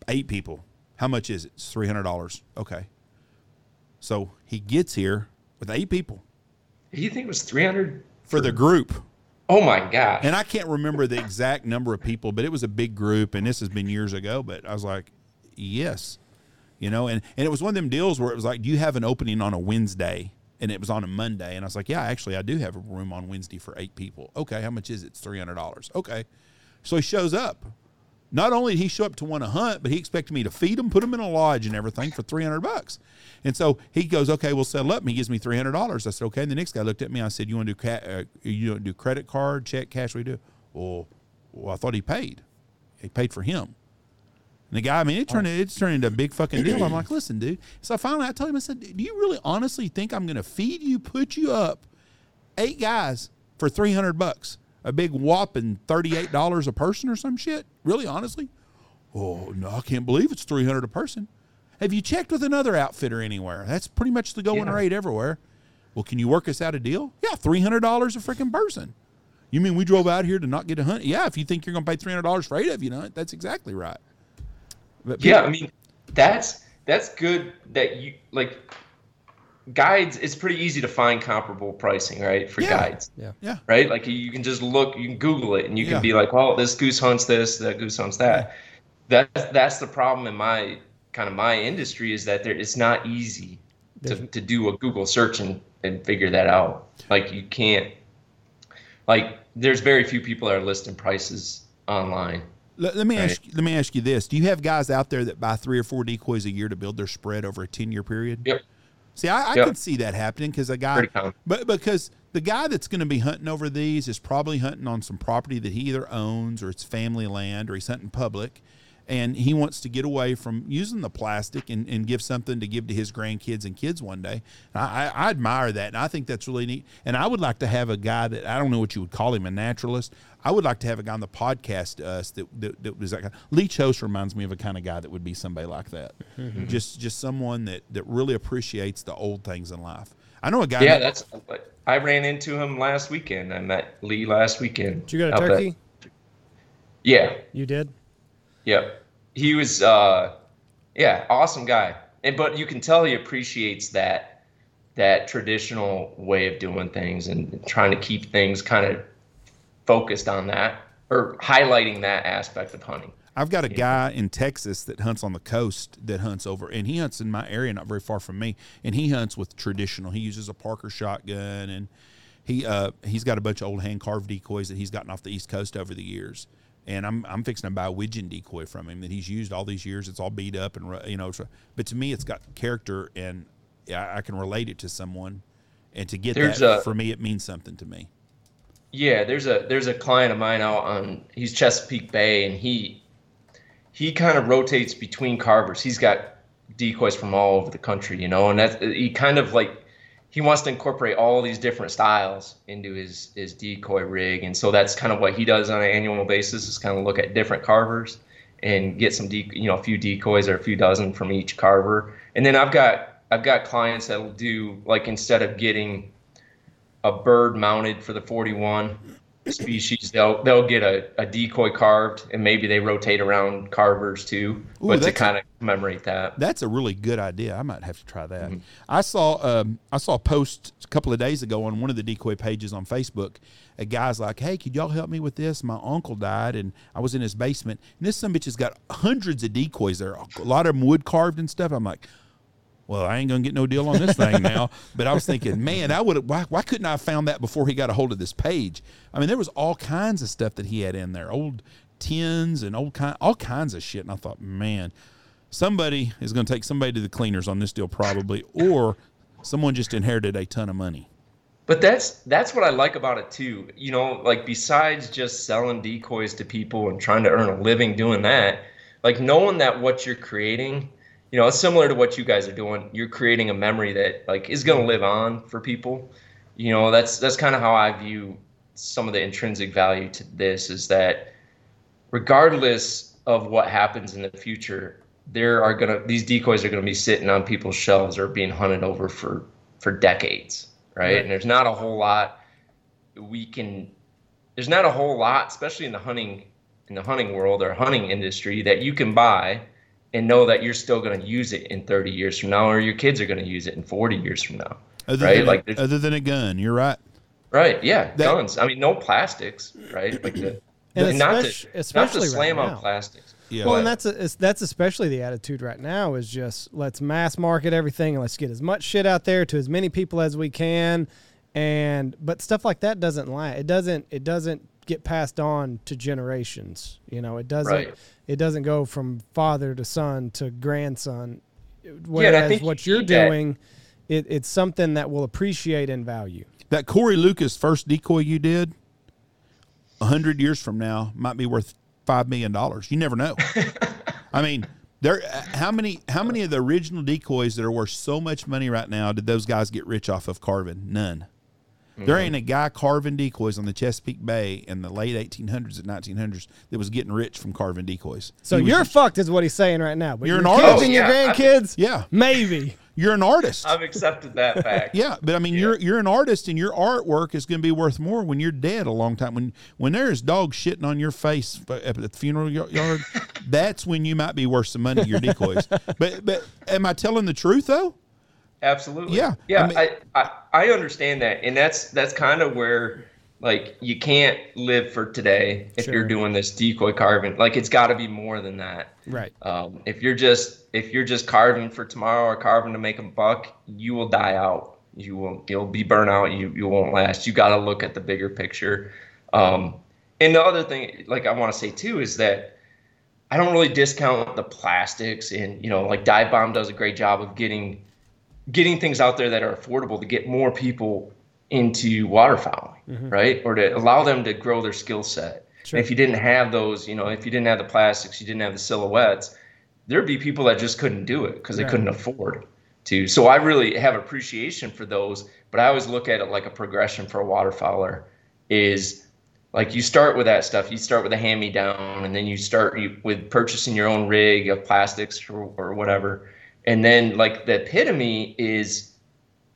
eight people. How much is it? It's three hundred dollars. Okay. So he gets here with eight people You think it was 300? for the group. Oh my gosh. And I can't remember the exact number of people, but it was a big group, and this has been years ago. But I was like, yes, you know, and and it was one of them deals where it was like, do you have an opening on a Wednesday? And it was on a Monday, and I was like, yeah, actually, I do have a room on Wednesday for eight people. Okay, how much is it? It's three hundred dollars. Okay, so he shows up. Not only did he show up to want to hunt, but he expected me to feed him, put him in a lodge and everything for 300 bucks. And so he goes, okay, we'll settle up. And he gives me $300. I said, okay. And the next guy looked at me. I said, you want to do, ca- uh, you don't do credit card, check, cash? We do. Well, well, I thought he paid. He paid for him. And the guy, I mean, it turned it's turned into a big fucking deal. I'm like, *clears throat* listen, dude. So finally, I told him, I said, do you really honestly think I'm going to feed you, put you up, eight guys for 300 bucks? A big whopping $38 a person or some shit? Really, honestly? Oh, no, I can't believe it's 300 a person. Have you checked with another outfitter anywhere? That's pretty much the going Yeah. rate everywhere. Well, can you work us out a deal? Yeah, $300 a freaking person. You mean we drove out here to not get a hunt? Yeah, if you think you're going to pay $300 for eight of you, know, that's exactly right. But Yeah, people- I mean, that's that's good that you like guides. It's pretty easy to find comparable pricing, right, for Yeah. guides, Yeah. yeah. right? Like you can just look, you can Google it, and you can be like, well, this goose hunts this, that goose hunts that. That's that's the problem in my kind of my industry is that there it's not easy to, to do a Google search and, and figure that out. Like you can't like there's very few people that are listing prices online. Let, let me Right. ask. Let me ask you this: Do you have guys out there that buy three or four decoys a year to build their spread over a ten year period? Yep. See, I, I Yep. can see that happening because a guy, but because the guy that's going to be hunting over these is probably hunting on some property that he either owns or it's family land or he's hunting public, and he wants to get away from using the plastic and, and give something to give to his grandkids and kids one day. I, I, I admire that, and I think that's really neat. And I would like to have a guy that I don't know what you would call him, a naturalist. I would like to have a guy on the podcast to us that, that, that was that guy. Leech Host reminds me of a kind of guy that would be somebody like that. Just just someone that that really appreciates the old things in life. I know a guy. Yeah, that- that's. I ran into him last weekend. I met Lee last weekend. Did you go to up at- Turkey? yeah, You did. yep. He was, uh, yeah, awesome guy. And but you can tell he appreciates that that traditional way of doing things and trying to keep things kind of focused on that or highlighting that aspect of hunting. I've got a guy in Texas that hunts on the coast that hunts over, and he hunts in my area, not very far from me. And he hunts with traditional. He uses a Parker shotgun, and he uh, he's got a bunch of old hand carved decoys that he's gotten off the East Coast over the years. And I'm I'm fixing to buy a widgeon decoy from him that he's used all these years. It's all beat up and you know, but to me, it's got character, and I, I can relate it to someone. And to get There's that a- for me, it means something to me. Yeah, there's a there's a client of mine out on he's Chesapeake Bay and he he kind of rotates between carvers. He's got decoys from all over the country, you know, and that he kind of like he wants to incorporate all these different styles into his his decoy rig, and so that's kind of what he does on an annual basis is kind of look at different carvers and get some de- you know a few decoys or a few dozen from each carver, and then I've got I've got clients that'll do like instead of getting a bird mounted for the 41 species they'll they'll get a, a decoy carved and maybe they rotate around carvers too Ooh, but to kind of commemorate that That's a really good idea. I might have to try Mm-hmm. that. I saw um, I saw a post a couple of days ago on one of the decoy pages on Facebook. A guy's like, "Hey, could y'all help me with this? My uncle died, and I was in his basement. And this some bitch has got hundreds of decoys there. A lot of them wood carved and stuff. I'm like." Well, I ain't gonna get no deal on this thing now. *laughs* But I was thinking, man, I would. Why, why couldn't I have found that before he got a hold of this page? I mean, there was all kinds of stuff that he had in there, old tins and old kind, all kinds of shit. And I thought, man, somebody is going to take somebody to the cleaners on this deal probably or someone just inherited a ton of money But that's that's what I like about it too. You know, like besides just selling decoys to people and trying to earn a living doing that, like knowing that what you're creating, you know, it's similar to what you guys are doing. You're creating a memory that like is going to live on for people. You know, that's that's kind of how I view some of the intrinsic value to this is that regardless of what happens in the future, there are gonna these decoys are gonna be sitting on people's shelves or being hunted over for for decades, right? Right. And there's not a whole lot we can. There's not a whole lot, especially in the hunting in the hunting world or hunting industry, that you can buy and know that you're still going to use it in 30 years from now, or your kids are going to use it in 40 years from now. other, Right, than, like a, other than a gun you're right Right? Yeah, That- guns. I mean, no plastics, right? Like the, *clears throat* And not especially- to not especially to slam now. on plastics. yeah Well, and that's a, that's especially the attitude right now is just let's mass market everything and let's get as much shit out there to as many people as we can, and but stuff like that doesn't last. It doesn't it doesn't get passed on to generations. You know, it doesn't Right. it doesn't go from father to son to grandson. Whereas think what you you're doing, it, it's something that will appreciate in value. that corey lucas first decoy you did 100 years from now might be worth $5 million you never know *laughs* i mean there how many how many of the original decoys that are worth so much money right now did those guys get rich off of carving none There mm-hmm. ain't a guy carving decoys on the Chesapeake Bay in the late 1800s and 1900s that was getting rich from carving decoys. So He you're just- fucked, is what he's saying right now. But You're your an kids artist. and your Oh, yeah. grandkids, yeah, maybe. you're an artist. I've accepted that fact. *laughs* Yeah, but I mean, you're you're an artist, and your artwork is going to be worth more when you're dead a long time. When when there is dog shitting on your face at the funeral yard, *laughs* that's when you might be worth some money. Your decoys, but but am I telling the truth though? Absolutely. Yeah, Yeah. I mean- I, I, I understand that. And that's, that's kind of where like you can't live for today if Sure. you're doing this decoy carving. Like it's gotta be more than that. Right. Um, if you're just, if you're just carving for tomorrow or carving to make a buck, you will die out. You will, you'll be burnt out. You, you won't last. You got to look at the bigger picture. Um, and the other thing, like I want to say too, is that I don't really discount the plastics and, you know, like Dive Bomb does a great job of getting getting things out there that are affordable to get more people into waterfowling, mm-hmm. right? Or to allow them to grow their skill set. Sure. If you didn't have those, you know, if you didn't have the plastics, you didn't have the silhouettes, there'd be people that just couldn't do it because they Right. couldn't afford to. So I really have appreciation for those, but I always look at it like a progression for a waterfowler is like you start with that stuff. You start with a hand me down, and then you start with purchasing your own rig of plastics or, or whatever. And then like the epitome is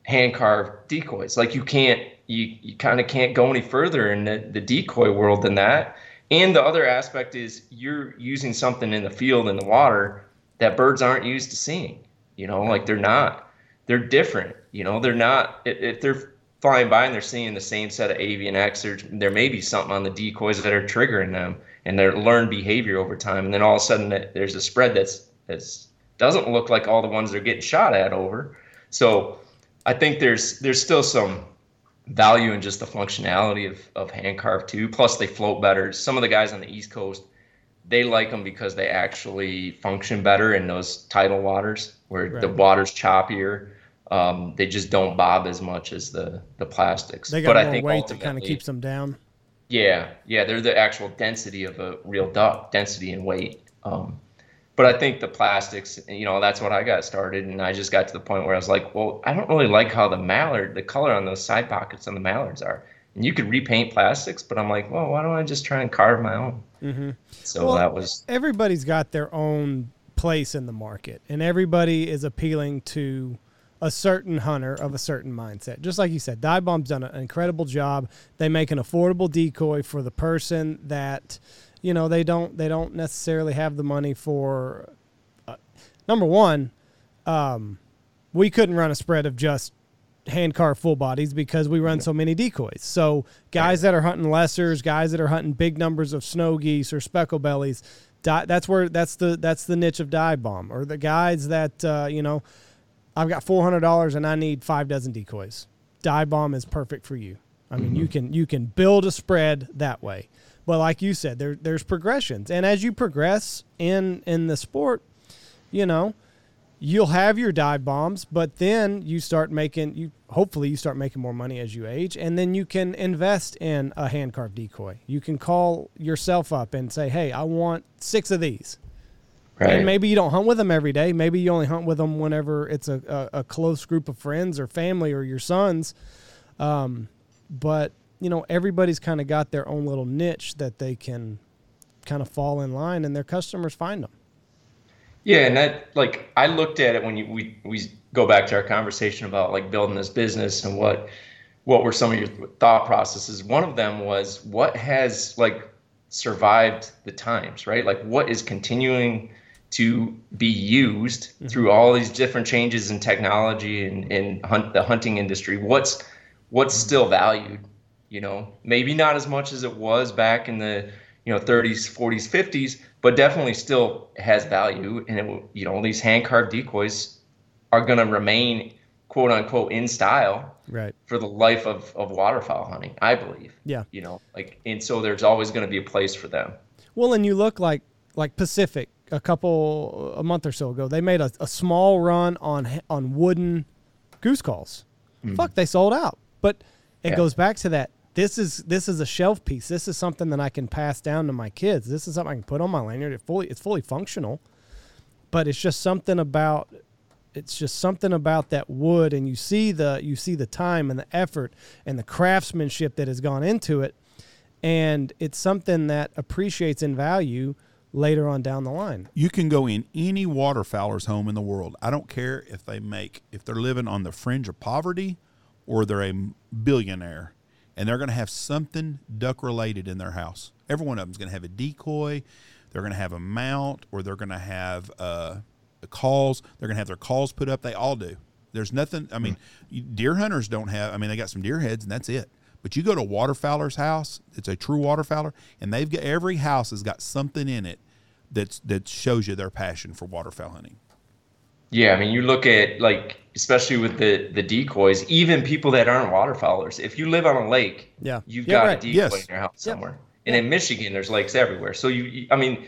hand carved decoys. Like you can't, you, you kind of can't go any further in the, the decoy world than that. And the other aspect is you're using something in the field in the water that birds aren't used to seeing. You know, like they're not, they're different. You know, they're not, if, they're flying by and they're seeing the same set of Avian-X, there, there may be something on the decoys that are triggering them and their learned behavior over time. And then all of a sudden there's a spread that's, that's doesn't look like all the ones they're getting shot at over. So I think there's, there's still some value in just the functionality of, of hand carved too. Plus they float better. Some of the guys on the East Coast, they like them because they actually function better in those tidal waters where the water's choppier. Um, they just don't bob as much as the the plastics. They got but more I think weight that kind of keeps them down. Yeah, yeah, they're the actual density of a real duck, density and weight. Um, but I think the plastics, you know, that's what I got started, and I just got to the point where I was like, well, I don't really like how the mallard, the color on those side pockets on the mallards are. And you could repaint plastics, but I'm like, well, why don't I just try and carve my own? Mm-hmm. So Well, that was everybody's got their own place in the market and everybody is appealing to a certain hunter of a certain mindset just like you said dive bomb's done an incredible job they make an affordable decoy for the person that you know they don't they don't necessarily have the money for uh, number one um, we couldn't run a spread of just hand carved full bodies because we run so many decoys. So guys that are hunting lessers, guys that are hunting big numbers of snow geese or speckle bellies, di- that's where that's the that's the niche of dive bomb. Or the guys that uh, you know, I've got four hundred dollars and I need five dozen decoys. Dive bomb is perfect for you. I mean, you can you can build a spread that way. But like you said, there there's progressions, and as you progress in in the sport, you know, you'll have your dive bombs, but then you start making you hopefully you start making more money as you age and then you can invest in a hand carved decoy. You can call yourself up and say, "Hey, I want 6 of these." right. And maybe you don't hunt with them every day. Maybe you only hunt with them whenever it's a, a, a close group of friends or family or your sons. Um, but, you know, everybody's kind of got their own little niche that they can kind of fall in line and their customers find them. Yeah, and that like I looked at it when you, we we go back to our conversation about like building this business and what what were some of your thought processes. One of them was what has like survived the times, right? Like what is continuing to be used mm-hmm. through all these different changes in technology and in hunt, the hunting industry. What's what's mm-hmm. still valued? You know, maybe not as much as it was back in the you know 30s, 40s, 50s, but definitely still has value. And it, will- you know, these hand carved decoys are going to remain quote unquote in style Right. for the life of, of waterfowl hunting, I believe. Yeah. You know, like, and so there's always going to be a place for them. Well, and you look like like Pacific a couple a month or so ago. They made a, a small run on on wooden goose calls. Mm-hmm. Fuck, they sold out. But it Yeah. goes back to that. This is this is a shelf piece. This is something that I can pass down to my kids. This is something I can put on my lanyard. It fully it's fully functional. But it's just something about it's just something about that wood and you see the you see the time and the effort and the craftsmanship that has gone into it and it's something that appreciates in value later on down the line. You can go in any waterfowler's home in the world. I don't care if they make if they're living on the fringe of poverty or they're a billionaire and they're going to have something duck related in their house. Every one of them's going to have a decoy, they're going to have a mount or they're going to have uh calls, they're going to have their calls put up. They all do. There's nothing, I mean, you- deer hunters don't have, I mean, they got some deer heads and that's it. But you go to a waterfowler's house, it's a true waterfowler, and they've got every house has got something in it that's that shows you their passion for waterfowl hunting. Yeah, I mean, you look at like, especially with the the decoys, even people that aren't waterfowlers. If you live on a lake, Yeah. you've Yeah, got right. a decoy Yes. in your house Yep. somewhere. And in Michigan, there's lakes everywhere. So you, you, I mean,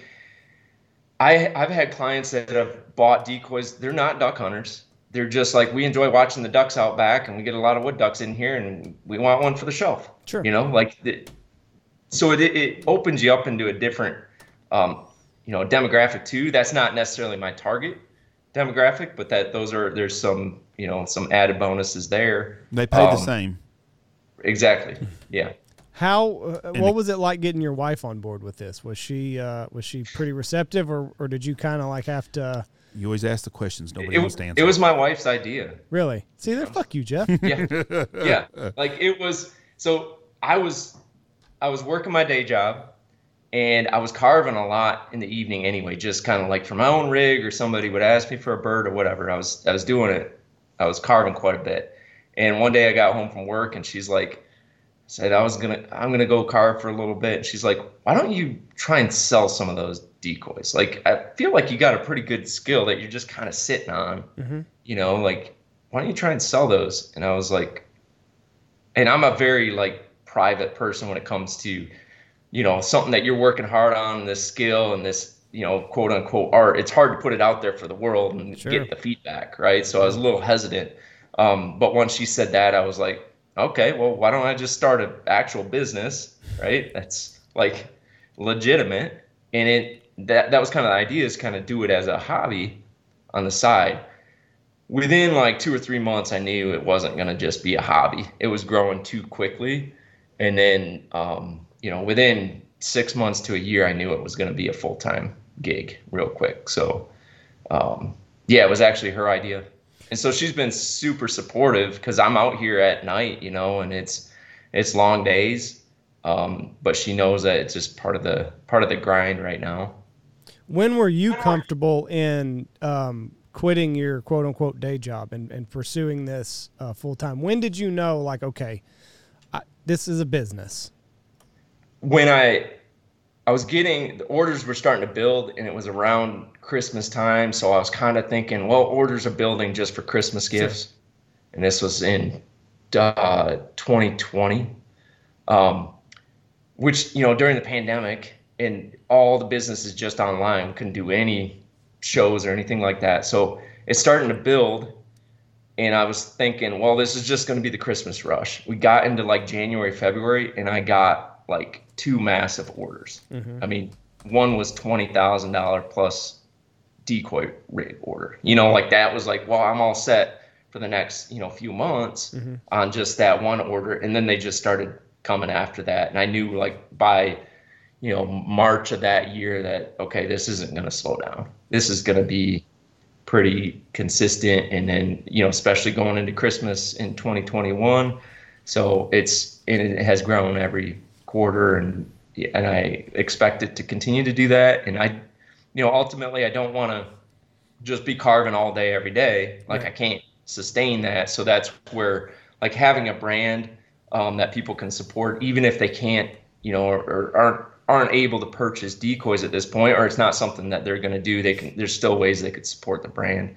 I I've had clients that have bought decoys. They're not duck hunters. They're just like we enjoy watching the ducks out back, and we get a lot of wood ducks in here, and we want one for the shelf. Sure. You know, like the, so it it opens you up into a different, um, you know, demographic too. That's not necessarily my target demographic, but that those are there's some you know some added bonuses there. They pay the Um, same. Exactly. Yeah. How uh, what was it like getting your wife on board with this? Was she uh, was she pretty receptive or, or did you kind of like have to You always ask the questions nobody It, wants to answer. it was my wife's idea. really? See there fuck you, Jeff. yeah *laughs* yeah like it was so i was i was working my day job and i was carving a lot in the evening anyway just kind of like for my own rig or somebody would ask me for a bird or whatever. I was i was doing it. I was carving quite a bit. And one day i got home from work and she's like said i was gonna i'm gonna go carve for a little bit. And she's like why don't you try and sell some of those decoys? Like i feel like you got a pretty good skill that you're just kind of sitting on Mhm. you know like why don't you try and sell those? And i was like and i'm a very like private person when it comes to you know something that you're working hard on this skill and this you know quote unquote art it's hard to put it out there for the world and Sure. get the feedback right so i was a little hesitant um, but once she said that i was like okay well why don't i just start an actual business right? That's like legitimate. And it that that was kind of the idea is kind of do it as a hobby on the side. Within like two or three months, I knew it wasn't going to just be a hobby. It was growing too quickly, and then um, you know within six months to a year, I knew it was going to be a full time gig real quick. So um, yeah, it was actually her idea, and so she's been super supportive because I'm out here at night, you know, and it's it's long days, um, but she knows that it's just part of the part of the grind right now. When were you comfortable in um, quitting your quote unquote day job and, and pursuing this uh, full time? When did you know, like, okay, I, this is a business? When I I was getting the orders were starting to build, and it was around Christmas time, so I was kind of thinking, well, orders are building just for Christmas gifts, and this was in uh, 2020, um, which you know during the pandemic and all the businesses just online, couldn't do any shows or anything like that. So it's starting to build, and I was thinking, well, this is just going to be the Christmas rush. We got into like January, February, and I got like two massive orders. Mm-hmm. I mean, one was twenty thousand dollar plus decoy rig order. You know, like that was like, well, I'm all set for the next you know few months mm-hmm. on just that one order, and then they just started coming after that, and I knew like by you know March of that year that okay, this isn't going to slow down. This is going to be pretty consistent, and then you know especially going into Christmas in 2021. So it's and it has grown every quarter, and and I expect it to continue to do that. And I, you know, ultimately I don't want to just be carving all day every day. Like right. I can't sustain that. So that's where like having a brand um, that people can support, even if they can't, you know, or, or aren't aren't able to purchase decoys at this point, or it's not something that they're going to do. They can. There's still ways they could support the brand.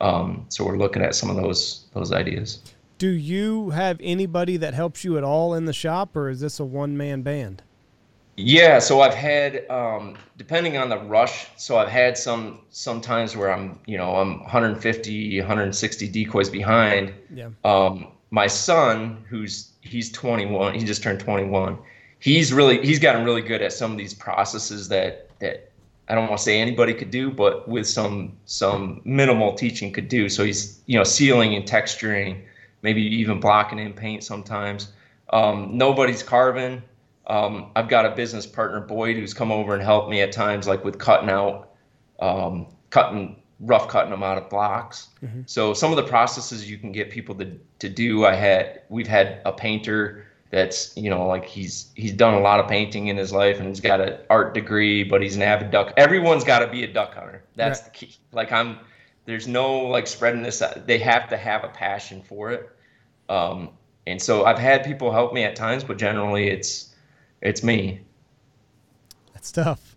Um, so we're looking at some of those those ideas. Do you have anybody that helps you at all in the shop, or is this a one man band? Yeah, so I've had um, depending on the rush. So I've had some sometimes where I'm you know I'm 150, 160 decoys behind. Yeah. Um, my son, who's he's 21, he just turned 21. He's really he's gotten really good at some of these processes that that I don't want to say anybody could do, but with some some minimal teaching could do. So he's you know sealing and texturing maybe even blocking in paint sometimes. Um, nobody's carving. Um, I've got a business partner, Boyd, who's come over and helped me at times, like with cutting out, um, cutting rough cutting them out of blocks. Mm-hmm. So some of the processes you can get people to to do. I had we've had a painter that's you know like he's he's done a lot of painting in his life and he's got an art degree, but he's an avid duck. Everyone's got to be a duck hunter. That's right. the key. Like I'm there's no like spreading this. Out. They have to have a passion for it. Um, and so I've had people help me at times, but generally it's it's me. That's tough.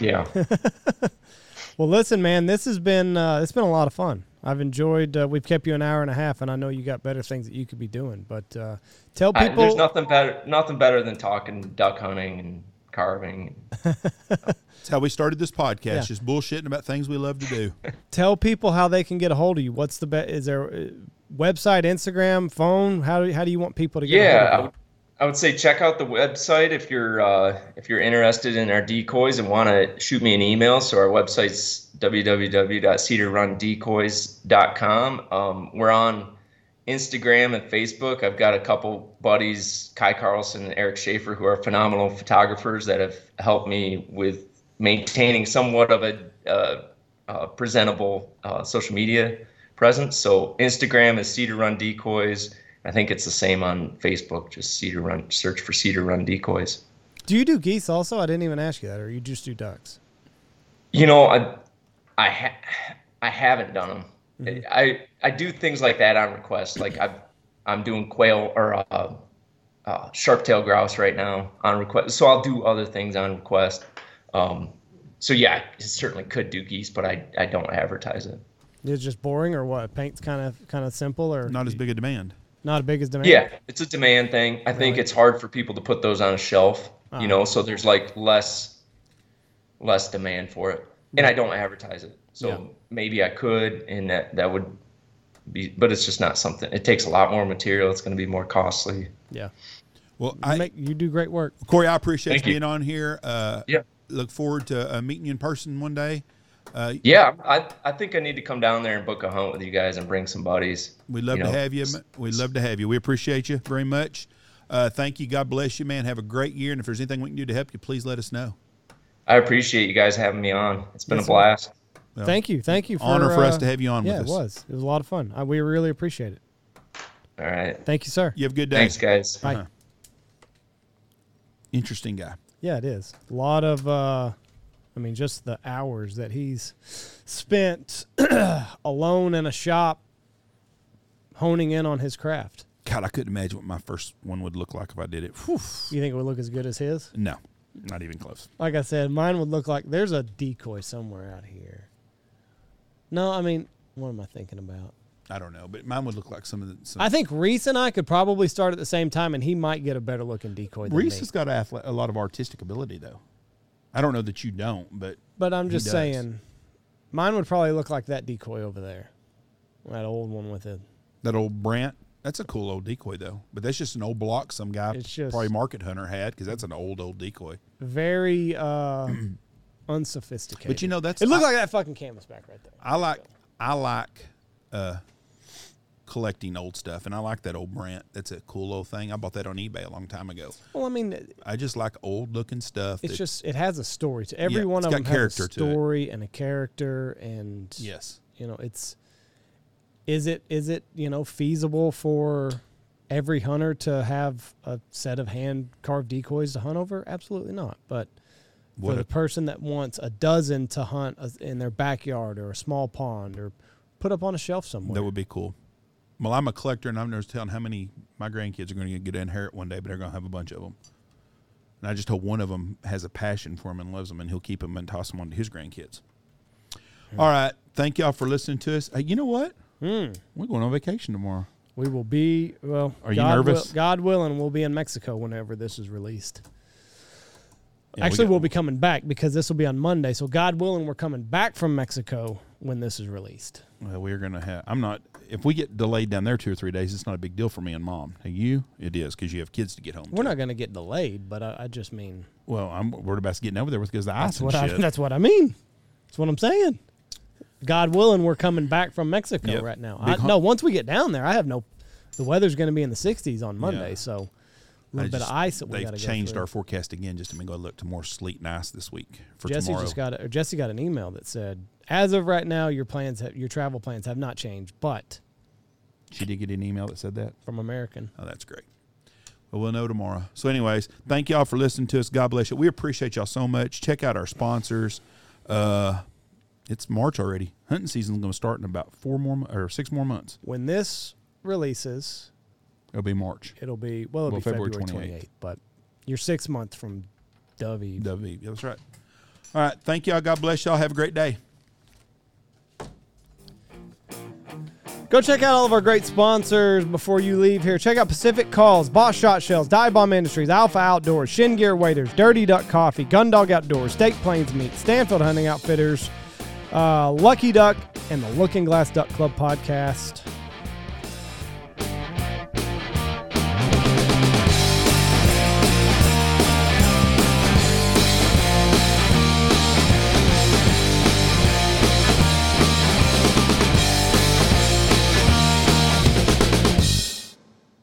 Yeah. *laughs* well, listen, man, this has been uh, it's been a lot of fun. I've enjoyed. Uh, we've kept you an hour and a half, and I know you got better things that you could be doing. But uh, tell people I, there's nothing better nothing better than talking duck hunting and carving. That's how we started this podcast, yeah. just bullshitting about things we love to do. *laughs* tell people how they can get a hold of you. What's the best? Is there uh, website, Instagram, phone? How do how do you want people to get? Yeah, I would, I would say check out the website if you're uh, if you're interested in our decoys and want to shoot me an email. So our website's www.cedarrundecoys.com. Um, we're on Instagram and Facebook. I've got a couple buddies, Kai Carlson and Eric Schaefer, who are phenomenal photographers that have helped me with maintaining somewhat of a uh, uh, presentable uh, social media presence. So Instagram is Cedar Run Decoys. I think it's the same on Facebook. Just Cedar Run, search for Cedar Run Decoys. Do you do geese also? I didn't even ask you that, or you just do ducks? You know, I, I, ha- I haven't done them. Mm-hmm. I, I do things like that on request. Like i I'm doing quail or uh, uh, sharp-tailed grouse right now on request. So I'll do other things on request. Um, so yeah, I certainly could do geese, but I, I don't advertise it. It's just boring, or what? Paint's kind of kind of simple, or not as big a demand. Not as big as demand. Yeah, it's a demand thing. I really? think it's hard for people to put those on a shelf. Uh-huh. You know, so there's like less less demand for it, and I don't advertise it. So yeah. maybe I could, and that that would be, but it's just not something. It takes a lot more material. It's going to be more costly. Yeah. Well, You I, make you do great work. Corey, I appreciate Thank you you. being on here. Uh, Yeah. Look forward to uh, meeting you in person one day. Uh, Yeah, I, I think I need to come down there and book a hunt with you guys and bring some buddies. We'd love you to know. have you. We'd love to have you. We appreciate you very much. Uh, thank you. God bless you, man. Have a great year. And if there's anything we can do to help you, please let us know. I appreciate you guys having me on. It's been Yes, a sir. blast. Well, Thank you, thank you. For, Honor for us uh, to have you on Yeah, with it was. It was a lot of fun. I, we really appreciate it. All right. Thank you, sir. You have a good day. Thanks, guys. Bye. Uh-huh. Interesting guy. Yeah, it is. A lot of, uh, I mean, just the hours that he's spent *clears throat* alone in a shop honing in on his craft. God, I couldn't imagine what my first one would look like if I did it. Whew. You think it would look as good as his? No, not even close. Like I said, mine would look like there's a decoy somewhere out here. No, I mean, what am I thinking about? I don't know, but mine would look like some of the. Some, I think Reese and I could probably start at the same time, and he might get a better looking decoy than Reese me. has got a, a lot of artistic ability, though. I don't know that you don't, but But I'm just saying, mine would probably look like that decoy over there, that old one with it. that old Brant, that's a cool old decoy, though. But that's just an old block some guy, It's just- probably market hunter had, because that's an old old decoy. Very uh, *clears throat* unsophisticated. But you know, that's it looked I- like that fucking canvasback right there. I like I like uh, collecting old stuff, and I like that old Brant. That's a cool old thing. I bought that on eBay a long time ago. Well, I mean, I just like old looking stuff. it's that- just it has a story to every Yeah, one of them has character a to it. story and a character, and yes, you know, it's is it is it you know feasible for every hunter to have a set of hand carved decoys to hunt over? Absolutely not. But what for the a, person that wants a dozen to hunt in their backyard or a small pond or put up on a shelf somewhere. that would be cool. Well, I'm a collector, and I'm just telling how many my grandkids are going to get to inherit one day, but they're going to have a bunch of them. And I just hope one of them has a passion for them and loves them, and he'll keep them and toss them on to his grandkids. All right, thank y'all for listening to us. Hey, you know what? Hmm. We're going on vacation tomorrow. We will be well. Are you God nervous? Will, God willing, we'll be in Mexico whenever this is released. Yeah, Actually, got- we'll be coming back because this will be on Monday. So God willing, we're coming back from Mexico when this is released. Well, we're gonna have. I'm not. If we get delayed down there two or three days, it's not a big deal for me and mom. Hey, you, it is because you have kids to get home. We're to. not going to get delayed, but I, I just mean Well, I'm worried about getting over there because the ice that's and what I *laughs* that's what I mean. That's what I'm saying. God willing, we're coming back from Mexico Yep. right now. I, no, once we get down there, I have no. The weather's going to be in the 60s on Monday, Yeah. so little bit just- of ice that we They've changed our forecast again just to make go look to more sleet and ice this week for Jesse tomorrow. just got a, Jesse got an email that said, as of right now, your plans, have, your travel plans have not changed, but she did get an email that said that. from American. Oh, that's great. Well, we'll know tomorrow. So, anyways, thank y'all for listening to us. God bless you. We appreciate y'all so much. Check out our sponsors. Uh, it's March already. Hunting season's going to start in about four more mo- or six more months. When this releases, It'll be March. it'll be well, it'll Well, be February, February 28th, but you're six months from Dove Eve. Dovey. Yeah, that's right. All right. Thank y'all. God bless y'all. Have a great day. Go check out all of our great sponsors before you leave here. Check out Pacific Calls, Boss Shot Shells, Dive Bomb Industries, Alpha Outdoors, Shin Gear Waders, Dirty Duck Coffee, Gundog Outdoors, State Plains Meat, Stanfield Hunting Outfitters, uh, Lucky Duck, and the Looking Glass Duck Club podcast.